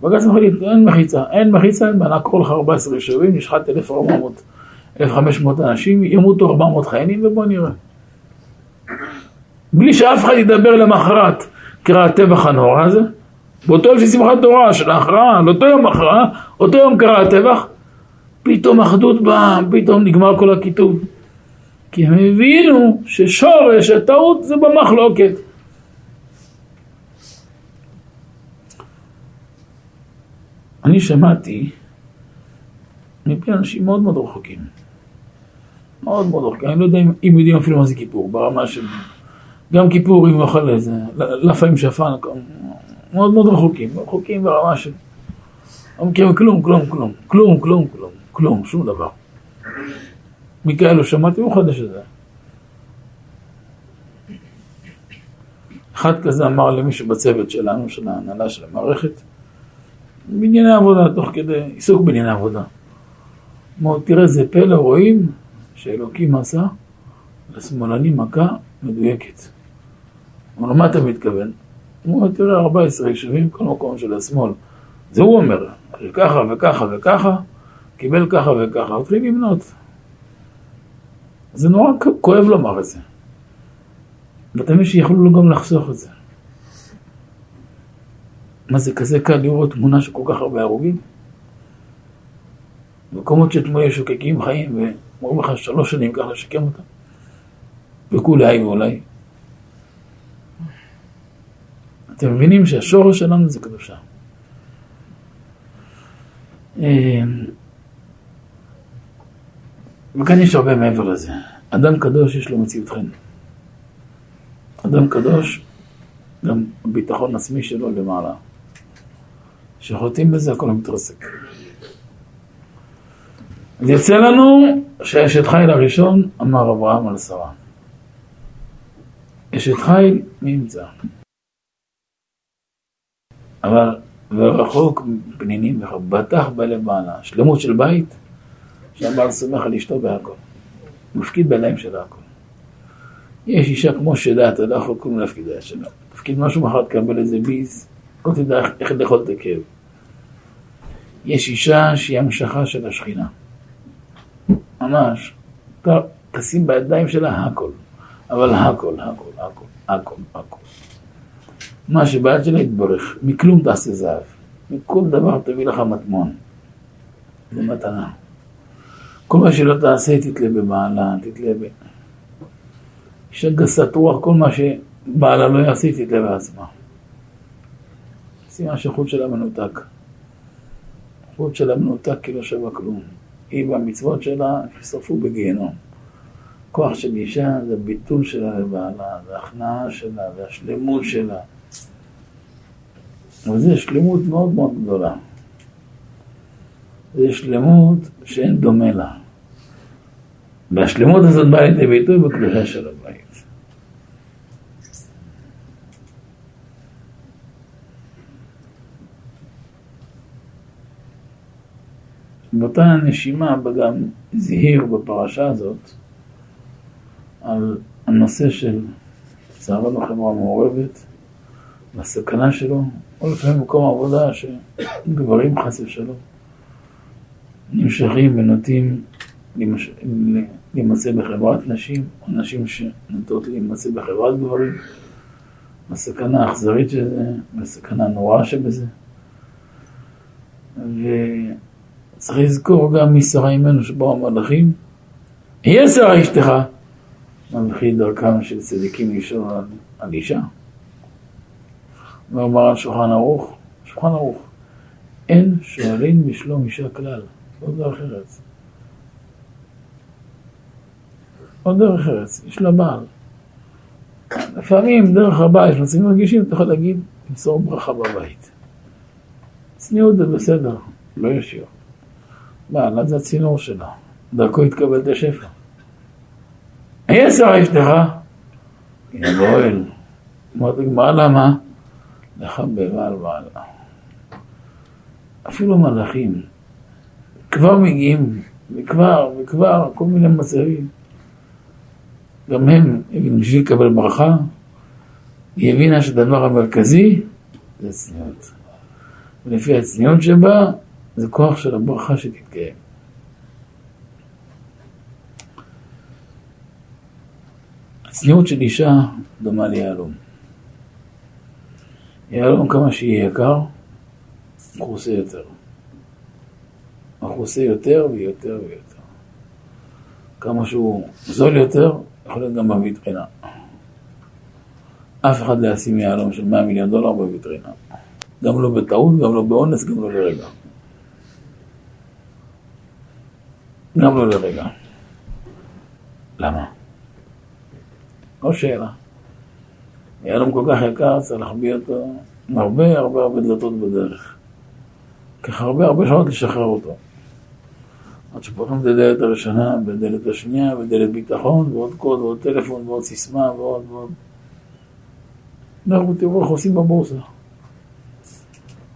Speaker 1: בג"ץ מחליט, אין מחיצה, אין מחיצה, אין בעיה, קחו לך 14 יישובים, נשחט 1,400, 1,500 אנשים, ימותו 400 חיילים ובואו נראה. בלי שאף אחד ידבר למחרת, קרא הטבח הנורא הזה. באותו יום של שמחת תורה, של ההכרעה, על אותו יום הכרעה, אותו יום קרה הטבח, פתאום אחדות באה, פתאום נגמר כל הכיתוב. כי הם הבינו ששורש הטעות זה במחלוקת. אני שמעתי מפי אנשים מאוד מאוד רחוקים. מאוד מאוד רחוקים. אני לא יודע אם יודעים אפילו מה זה כיפור, ברמה של גם כיפור אם אוכל איזה, לפעמים שפן, מאוד מאוד רחוקים, רחוקים ברמה של... לא מכירים כלום, כלום, כלום, כלום, כלום, כלום, כלום, שום דבר. מכאלו שמעתי, הוא חדש הזה. אחד כזה אמר למישהו בצוות שלנו, של ההנהלה של המערכת, בענייני עבודה, תוך כדי עיסוק בענייני עבודה. אמר, תראה איזה פלא רואים שאלוקים עשה לשמאלנים מכה מדויקת. הוא אומר, מה אתה מתכוון? הוא אומר, תראה, 14 יישובים, כל מקום של השמאל. זה הוא אומר, ככה וככה וככה, קיבל ככה וככה, מתחילים למנות. זה נורא כואב לומר את זה. ואתה מבין שיכולו לו גם לחסוך את זה. מה זה כזה קל לראות תמונה של כל כך הרבה הרוגים? מקומות שתמונה שוקקים חיים ואומרים לך שלוש שנים ככה לשקם אותם. וכולי היי ואולי. אתם מבינים שהשורש שלנו זה קדושה. אמ, וכאן יש הרבה מעבר לזה. אדם קדוש יש לו מציאות חן. אדם קדוש, גם הביטחון עצמי שלו למעלה. כשחוטאים בזה הכל מתרסק. אז יוצא לנו שאשת חיל הראשון אמר אברהם על שרה. אשת חיל מי ימצא? אבל ורחוק פנינים וחוק, בטח בלב בעלה, שלמות של בית, שהבעל סומך על אשתו בהכל, מפקיד בידיים שלה הכל. יש אישה כמו שלה, אתה לא יכול כלום להפקיד ביד שלה. תפקיד משהו מחר תקבל איזה ביז, לא תדע איך לאכול את הכאב. יש אישה שהיא המשכה של השכינה. ממש. תשים בידיים שלה הכל. אבל הכל, הכל, הכל, הכל, הכל. מה שביד שלה יתברך, מכלום תעשה זהב. מכל דבר תביא לך מטמון. זה מתנה. כל מה שלא תעשה, תתלה בבעלה, תתלה ב... אישה גסת רוח, כל מה שבעלה לא יעשה, תתלה בעצמה. סימן שהחוט שלה מנותק. החוט שלה מנותק כי לא שווה כלום. היא והמצוות שלה ישרפו בגיהנום. כוח של אישה זה ביטול שלה לבעלה, זה הכנעה שלה, זה השלמות שלה. אבל זו שלמות מאוד מאוד גדולה. זו שלמות שאין דומה לה. והשלמות הזאת באה לידי ביטוי בקדושה של הבית. באותה נשימה גם זהיר בפרשה הזאת על הנושא של צערנו חברה מעורבת, והסכנה שלו, או לפעמים מקום עבודה שגברים חס ושלום נמשכים ונוטים להימצא בחברת נשים, או נשים שנוטות להימצא בחברת גברים, הסכנה האכזרית של זה, והסכנה הנוראה שבזה. וצריך לזכור גם מי שרה אימנו שבאו המלאכים, יהיה שרה אשתך. מלכי דרכם של צדיקים לשאול על, על אישה. ואומר על שולחן ערוך, שולחן ערוך, אין שואלים בשלום אישה כלל, לא דרך ארץ. לא דרך ארץ, יש לה בעל. לפעמים דרך הבית, כשנוצאים מרגישים, אתה יכול להגיד, למסור ברכה בבית. צניעות זה בסדר, לא ישיר. בעלה זה הצינור שלה, דרכו יתקבל את השפע. היה שר אשתך? הנה באוהל. אמרת גמרא למה? לחבבה על בעלה. אפילו מלאכים כבר מגיעים, וכבר, וכבר, כל מיני מצבים. גם הם, בשביל לקבל ברכה, היא הבינה שהדבר המרכזי זה צניעות. ולפי הצניעות שבה, זה כוח של הברכה שתתקיים. הצניעות של אישה דומה ליהלום. יהלום כמה שיהיה יקר, מכוסה יותר. מכוסה יותר ויותר ויותר. כמה שהוא זול יותר, יכול להיות גם בוויטרינה. אף אחד לא ישים יהלום של 100 מיליון דולר בוויטרינה. גם לא בטעות, גם לא באונס, גם לא לרגע. גם לא לרגע. למה? לא שאלה. יהלום כל כך יקר, צריך להחביא אותו הרבה הרבה הרבה דלתות בדרך. ככה הרבה הרבה שעות לשחרר אותו. עד שפותחים את הדלת הראשונה, בדלת השנייה, בדלת ביטחון, ועוד קוד, ועוד טלפון, ועוד סיסמה, ועוד ועוד. אנחנו תראו איך עושים בבורסה.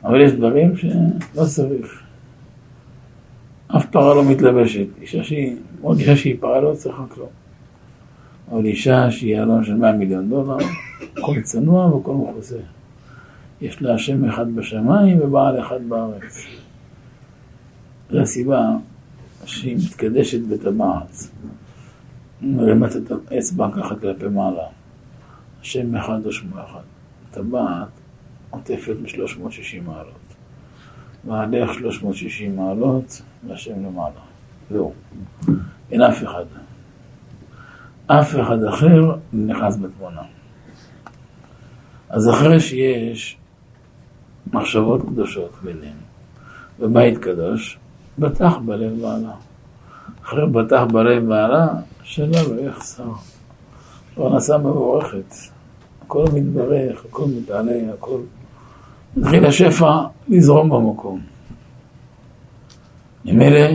Speaker 1: אבל יש דברים שלא צריך. פרה לא מתלבשת. אישה שהיא, מאוד אישה שהיא פרה לא צריכה כלום. אבל אישה שהיא יהלום של 100 מיליון דולר, הכל צנוע והכל מכוסה. יש לה השם אחד בשמיים ובעל אחד בארץ. זו הסיבה שהיא מתקדשת בטבעת. מרימת את האצבע ככה כלפי מעלה. השם אחד או שמו אחד. טבעת עוטפת מ-360 מעלות. מעלך 360 מעלות והשם למעלה. זהו. אין אף אחד. אף אחד אחר נכנס בתמונה. אז אחרי שיש מחשבות קדושות ביניהם, בבית קדוש, בטח בלב בעלה. אחרי בטח בלב בעלה, שאלה לא יחסר. פרנסה מבורכת, הכל מתברך, הכל מתעלה, הכל... מתחיל השפע לזרום במקום. ממילא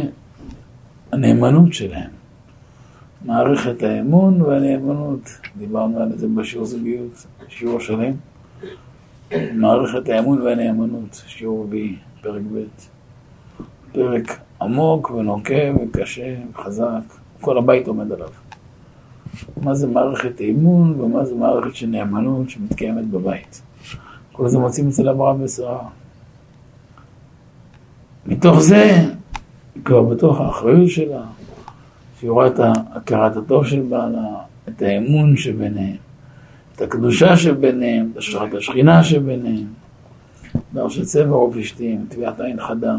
Speaker 1: הנאמנות שלהם, מערכת האמון והנאמנות, דיברנו על זה בשיעור זוגיות, שיעור שלם, מערכת האמון והנאמנות, שיעור רביעי, פרק ב', פרק עמוק ונוקב וקשה וחזק, כל הבית עומד עליו. מה זה מערכת אמון ומה זה מערכת של נאמנות שמתקיימת בבית. כל זה מוצאים אצל אברהם ושרה. מתוך זה, כבר בתוך האחריות שלה, שהיא רואה את הכרת הטוב של בעלה, את האמון שביניהם, את הקדושה שביניהם, את השחרת השכינה שביניהם, דבר של צבע עוף אשתים, טביעת עין חדה,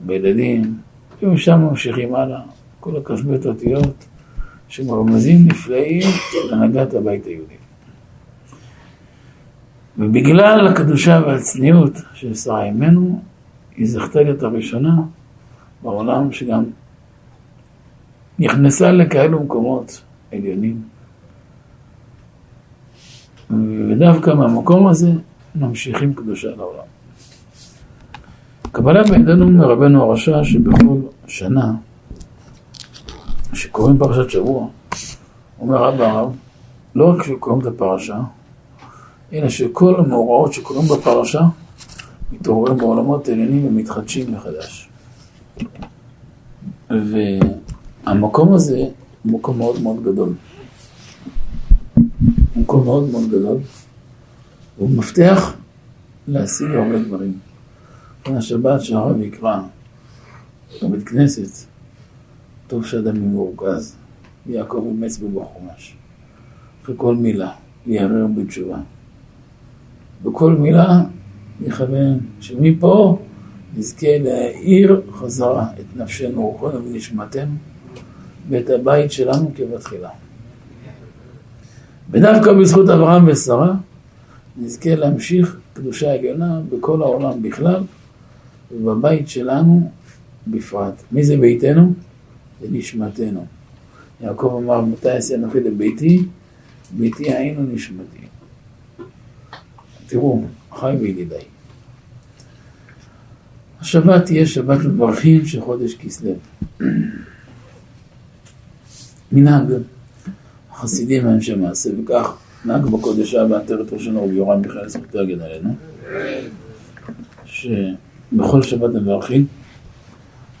Speaker 1: בילדים, ומשם ממשיכים הלאה, כל הכ"ב אותיות שמרמזים נפלאים להנהגת הבית היהודי. ובגלל הקדושה והצניעות של שרה אימנו, היא זכתה להיות הראשונה בעולם שגם נכנסה לכאלו מקומות עליונים. ודווקא מהמקום הזה ממשיכים קדושה לעולם. קבלה בידינו מרבנו הרשע שבכל שנה שקוראים פרשת שבוע, אומר אבא הרב, לא רק שקוראים את הפרשה, אלא שכל המאורעות שקורים בפרשה מתעוררים בעולמות עליונים ומתחדשים מחדש. והמקום הזה הוא מקום מאוד מאוד גדול. מקום מאוד מאוד גדול, והוא מבטיח להשיג הרבה דברים. השבת שהרב יקרא בבית כנסת, טוב שאדם יהיה מורכז, ויעקב אמץ בו בחומש. אחרי כל מילה, ויערער בתשובה. בכל מילה יכוון שמפה נזכה להאיר חזרה את נפשנו, רוחנו ונשמתנו ואת הבית שלנו כבתחילה. ודווקא בזכות אברהם ושרה נזכה להמשיך קדושה עליונה בכל העולם בכלל ובבית שלנו בפרט. מי זה ביתנו? זה נשמתנו. יעקב אמר, מתי אעשה אנוכי לביתי? ביתי היינו נשמתי. תראו, חי וידידיי. השבת תהיה שבת מברכים של חודש כסלו. מנהג החסידים ואנשי מעשה, וכך נהג בקודש הבא עטרת ראשנו רבי יורם מיכאל זכותו יגן עלינו, שבכל שבת מברכים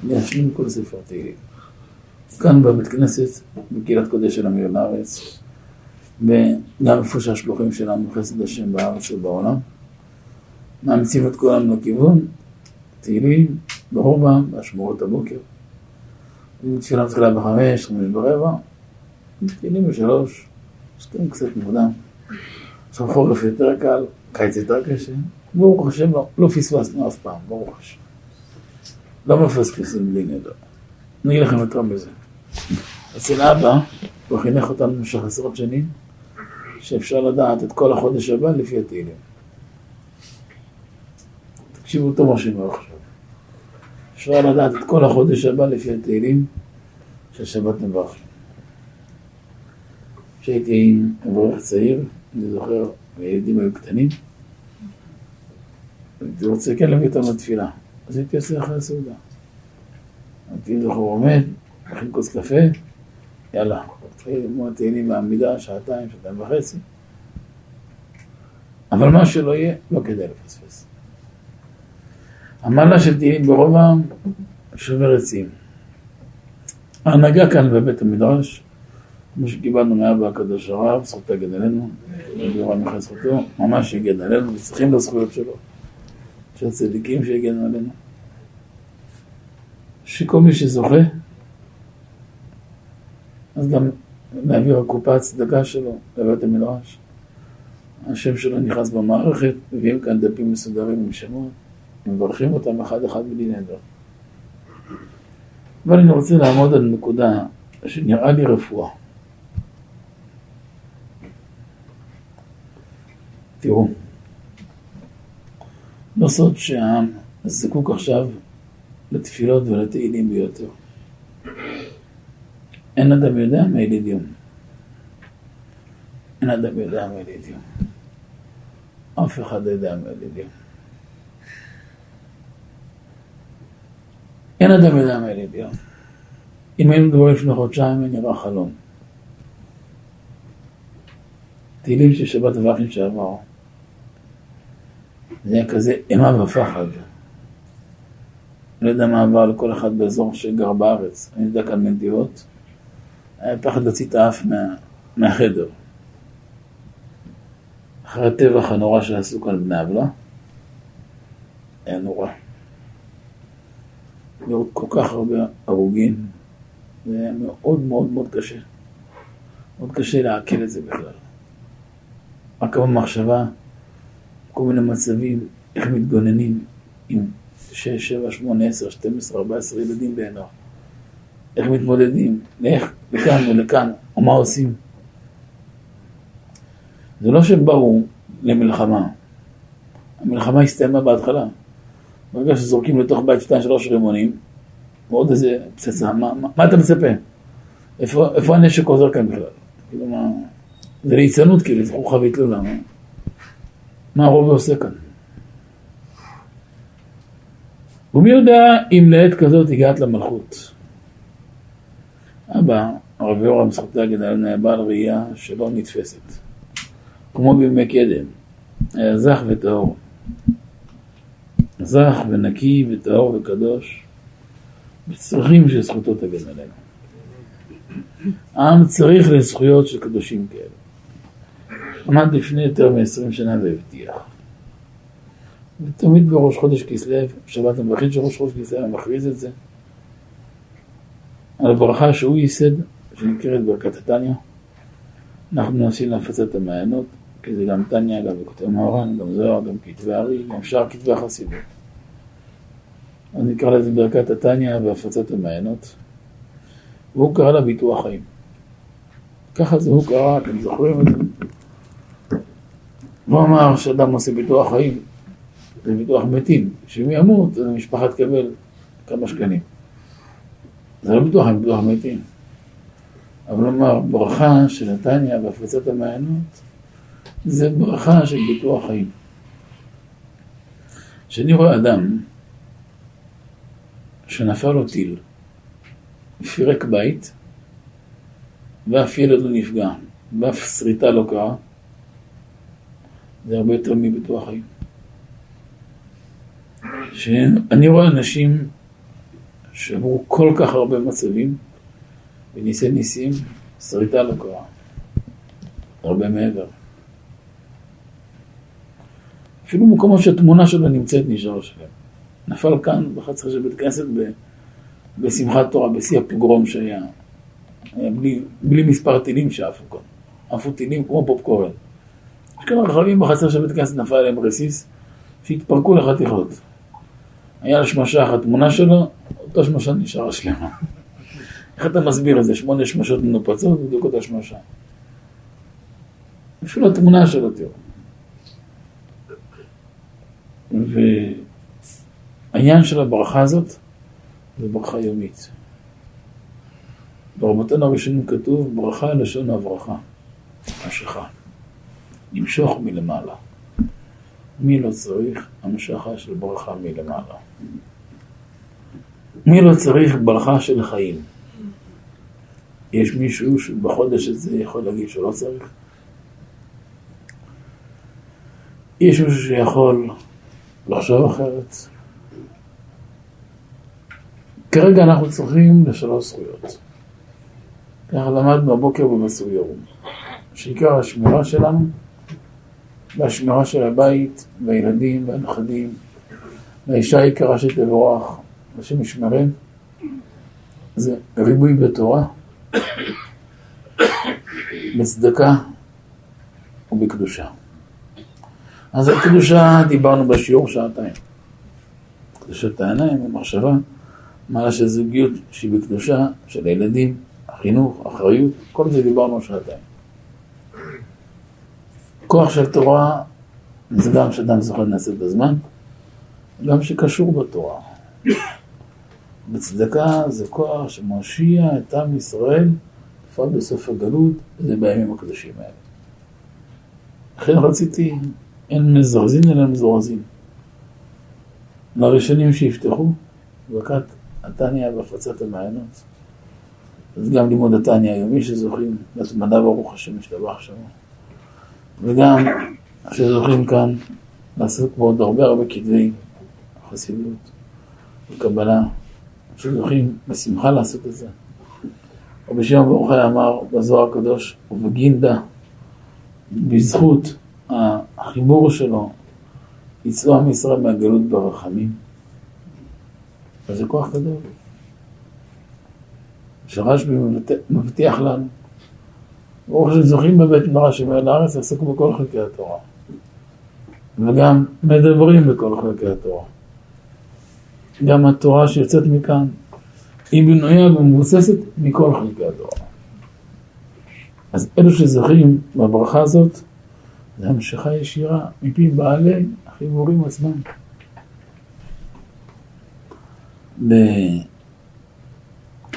Speaker 1: להשלים כל ספר תהילים. כאן בבית כנסת, בקהילת קודש של עמיר לארץ, וגם איפה שהשלוחים שלנו, חסד השם בארץ ובעולם, מאמצים את כולם לכיוון, תהילים, ברובע, בהשמורות הבוקר. תפילה מתחילה בחמש, חמש ברבע, תהילים בשלוש, שתיים קצת מוקדם. עכשיו חורף יותר קל, קיץ יותר קשה, ברוך השם לא, לא פספסנו אף פעם, ברוך השם. לא מפספסים בלי נדר. אני אגיד לכם יותר מזה. אצל אבא, הוא חינך אותנו במשך עשרות שנים, שאפשר לדעת את כל החודש הבא לפי התהילים. תקשיבו טוב מה שאני עכשיו. אפשר לדעת את כל החודש הבא לפי התהילים של שבת נברכי. כשהייתי אברך צעיר, אני זוכר, הילדים היו קטנים, הייתי רוצה כן להביא אותם לתפילה, אז הייתי עושה אחרי הסעודה. הייתי זוכר עומד, מכין כוס קפה, יאללה, התחיל ללמוד תהילים בעמידה, שעתיים, שעתיים וחצי. אבל מה שלא יהיה, לא כדאי לפספס. המעלה של תהילים ברובע שובר עצים. ההנהגה כאן בבית המדרש כמו שקיבלנו מאבא הקדוש הרב, זכות תגן עלינו, ויורם מיכאל זכותו, ממש יגן עלינו, וצריכים לזכויות שלו, של הצדיקים שיגנו עלינו. שכל מי שזוכה, אז גם להעביר הקופה הצדקה שלו לבית המדרש. השם שלו נכנס במערכת, מביאים כאן דפים מסודרים עם שמות, מברכים אותם אחד אחד בלי נדר. אבל אני רוצה לעמוד על נקודה שנראה לי רפואה. תראו, לא סוד שהעם זקוק עכשיו לתפילות ולתהילים ביותר. אין אדם יודע מה יליד יום. אין אדם יודע מה יליד יום. אף אחד לא יודע מה יליד יום. אין אדם יודע מה יליד יום. אם היינו מדברים לפני חודשיים, נראה חלום. תהילים של שבת ואחים שעבר. זה היה כזה אימה ופחד. אני לא יודע מה עבר לכל אחד באזור שגר בארץ. אני יודע כאן בנתיבות. היה פחד להוציא את האף מה, מהחדר. אחרי הטבח הנורא שעשו כאן בני עוולה, היה נורא. לראות כל כך הרבה הרוגים, זה היה מאוד מאוד מאוד קשה. מאוד קשה לעכל את זה בכלל. רק במחשבה, כל מיני מצבים, איך מתגוננים עם 6, 7, 8, 10, 12, 14 ילדים בעיניו. איך מתמודדים, לאיך, לכאן ולכאן, או מה עושים. זה לא שהם באו למלחמה. המלחמה הסתיימה בהתחלה. ברגע שזורקים לתוך בית שתיים שלוש רימונים, ועוד איזה פצצה, מה, מה, מה אתה מצפה? איפה, איפה הנשק עוזר כאן בכלל? כאילו מה... זה ליצנות כאילו, זה חוכא ואטלולא, מה? מה הרוב עושה כאן? ומי יודע אם לעת כזאת הגעת למלכות? אבא, הרב יורם גדלנו היה בעל ראייה שלא נתפסת. כמו בימי קדם, היה זך וטהור. זך ונקי וטהור וקדוש, וצריכים שזכותו תגן עלינו. העם צריך לזכויות של קדושים כאלה. עמד לפני יותר מ-20 שנה והבטיח. ותמיד בראש חודש כסלו, שבת המבחין של ראש חודש כסלו, מכריז את זה. על הברכה שהוא ייסד, שנקראת ברכת התניא. אנחנו מנסים להפצת המעיינות, כי זה גם תניא, גם בכותב מהר"ן, גם זוהר, גם כתבי ארי, גם שאר כתבי החסידות. אז נקרא לזה ברכת התניא והפצת המעיינות. והוא קרא לה ביטוח חיים. ככה זה הוא קרא, אתם זוכרים את זה? הוא אמר שאדם עושה ביטוח חיים, זה ביטוח מתים, שאם ימות, המשפחה תקבל כמה שקלים. זה לא ביטוח, הם ביטוח מתים. אבל לומר, ברכה של נתניה והפרצת המעיינות, זה ברכה של ביטוח חיים. כשאני רואה אדם שנפל לו טיל, פירק בית, ואף ילד לא נפגע, ואף שריטה לא קרה, זה הרבה יותר מביטוח חיים. שאני רואה אנשים שעברו כל כך הרבה מצבים, וניסי ניסים, שריטה לא קרה. הרבה מעבר. אפילו מקומות שהתמונה שלו נמצאת נשאר שלם. נפל כאן בחצר של בית כנסת בשמחת תורה, בשיא הפוגרום שהיה. היה בלי, בלי מספר טילים שעפו כאן. עפו טילים כמו פופקורן. יש כאן רכבים בחצר של בית כנסת, נפל עליהם רסיס, שהתפרקו לחתיכות. היה לה שמשה אחת, תמונה שלו, אותה שמשה נשארה שלמה. איך אתה מסביר את זה? שמונה שמשות מנופצות, בדיוק אותה שמשה. אפילו התמונה שלו, תראו. והעניין של הברכה הזאת זה ברכה יומית. ברמותינו הראשונים כתוב ברכה לשון הברכה, המשכה. למשוך מלמעלה. מי לא צריך המשכה של ברכה מלמעלה? מי לא צריך ברכה של חיים? יש מישהו שבחודש הזה יכול להגיד שהוא לא צריך? יש מישהו שיכול לחשוב אחרת? כרגע אנחנו צריכים לשלוש זכויות. ככה למדנו בבוקר במסור ירום. שעיקר השמירה שלנו, והשמירה של הבית, והילדים, והנכדים, והאישה היקרה שתבורך, השם ישמרם, זה ריבוי בתורה, בצדקה ובקדושה. אז על קדושה דיברנו בשיעור שעתיים. קדושת העיניים, המחשבה, מעלה של זוגיות שהיא בקדושה, של הילדים, החינוך, אחריות, כל זה דיברנו שעתיים. כוח של תורה זה גם שאדם זוכר לנצל את הזמן, גם שקשור בתורה. בצדקה זה כוח שמושיע את עם ישראל, בפרט בסוף הגלות, זה בימים הקדושים האלה. לכן רציתי, אין מזרזין אלא מזורזין. לראשונים שיפתחו, ברכת התניא והפצת המעיינות. אז גם לימוד התניא היומי שזוכים, להתמדה ברוך השם משתבח שמו. וגם שזוכים כאן לעשות בעוד הרבה הרבה כתבי חסידות וקבלה, שזוכים בשמחה לעשות את זה. רבי שמעון ברוך הוא אמר בזוהר הקדוש, ובגינדה, בזכות החיבור שלו, יצאו עם ישראל מהגלות ברחמים. אז זה כוח גדול. שרשב"י מבטיח לנו, ברוך השם זוכים בבית מדרש שמעל הארץ, עסקו בכל חלקי התורה. וגם מדברים בכל חלקי התורה. גם התורה שיוצאת מכאן היא בנויה ומבוססת מכל חלקי התורה. אז אלו שזוכים בברכה הזאת, זה המשכה ישירה מפי בעלי החיבורים עצמם.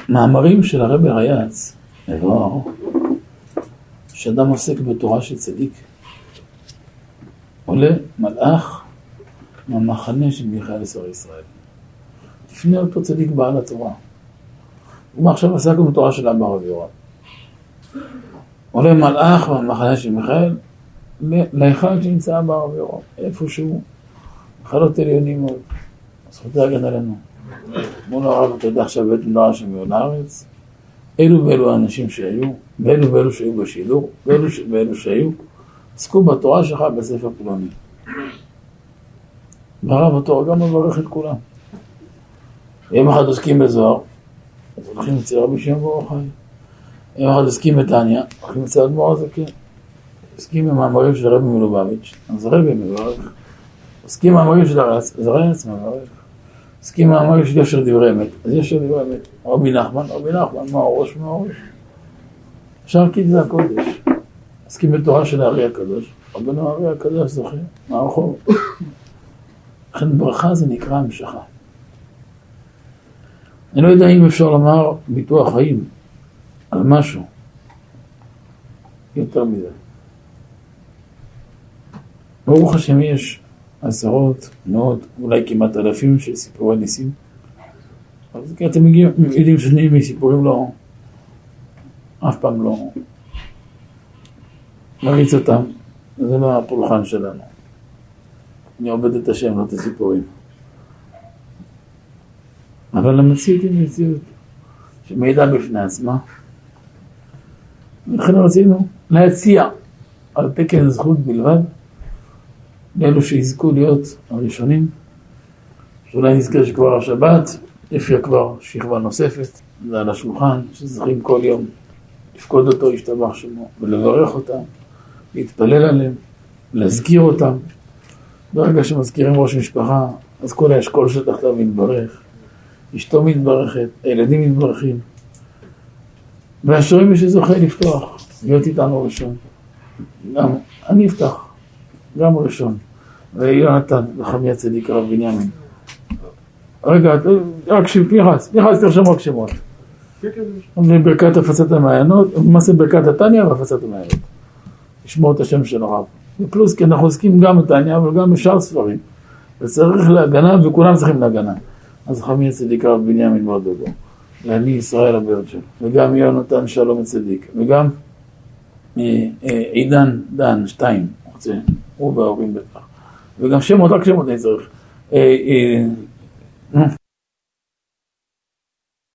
Speaker 1: במאמרים של הרבי ריאץ, מבואר, שאדם עוסק בתורה של צדיק, עולה מלאך מהמחנה של מיכאל ישראל. לפני אותו צדיק בעל התורה. הוא עכשיו עסקנו בתורה של אבא רבי יורם. עולה מלאך מהמחנה של מיכאל לאחד שנמצא אבא רבי יורם, איפשהו, חלות עליונים מאוד. זכותי להגן עלינו. אמרו לו הרב, אתה יודע עכשיו בית מדרש שמיון הארץ? אלו ואלו האנשים שהיו, ואלו ואלו שהיו בשידור, ואלו ואלו שהיו, עסקו בתורה שלך בספר פלוני. והרב התורה גם מברך את כולם. יום אחד עוסקים בזוהר, אז הולכים אצל רבי שמעון ברוך חי. יום אחד עוסקים בתניא, הולכים אצל אדמו"ר הזקן. עוסקים במאמרים של רבי מלובביץ', אז רבי מברך. עוסקים במאמרים של הרץ, אז הרץ מברך. עוסקים במאמרים של יושר דברי אמת, אז יושר דברי אמת. רבי נחמן, רבי נחמן, מה הראש מה הראש? אפשר כתבי הקודש. עוסקים בתורה של הארי הקדוש, רבנו הארי הקדוש זוכר, מה הרחוב? לכן ברכה זה נקרא המשכה. אני לא יודע אם אפשר לומר ביטוח חיים על משהו יותר מזה. ברוך השם יש עשרות, מאות, אולי כמעט אלפים של סיפורי ניסים. אז כי אתם יודעים שאני מסיפורים לא, אף פעם לא מריץ אותם, זה לא הפולחן שלנו. אני עובד את השם, לא את הסיפורים. אבל המציאות היא מציאות שמעידה בפני עצמה. ולכן רצינו להציע על תקן זכות בלבד לאלו שיזכו להיות הראשונים, שאולי נזכר שכבר השבת, יפיע כבר שכבה נוספת, זה על השולחן, שזכרים כל יום לפקוד אותו, ישתבח שמו, ולברך אותם, להתפלל עליהם, להזכיר אותם. ברגע שמזכירים ראש משפחה, אז כל האשכול שתחתיו מתברך. אשתו מתברכת, הילדים מתברכים. והשרים מי שזוכה לפתוח, להיות איתנו ראשון. גם אני אפתח, גם ראשון. ויונתן, וחמי הצדיק הרב בנימין. רגע, רק פנחס, פנחס תרשום רק שמות. ברכת הפצת המעיינות, מה זה ברכת התניא והפצת המעיינות. לשמור את השם של הרב. ופלוס כי אנחנו עוסקים גם בתניא אבל גם בשאר ספרים. וצריך להגנה וכולם צריכים להגנה. אז חמי הצדיק הרב בנימין ברדוגו, ואני ישראל אברצ'ל, וגם יונתן שלום הצדיק, וגם אה, אה, עידן דן שתיים, הוא וההורים בטח, וגם שמות, רק שמות אני צריך. אה,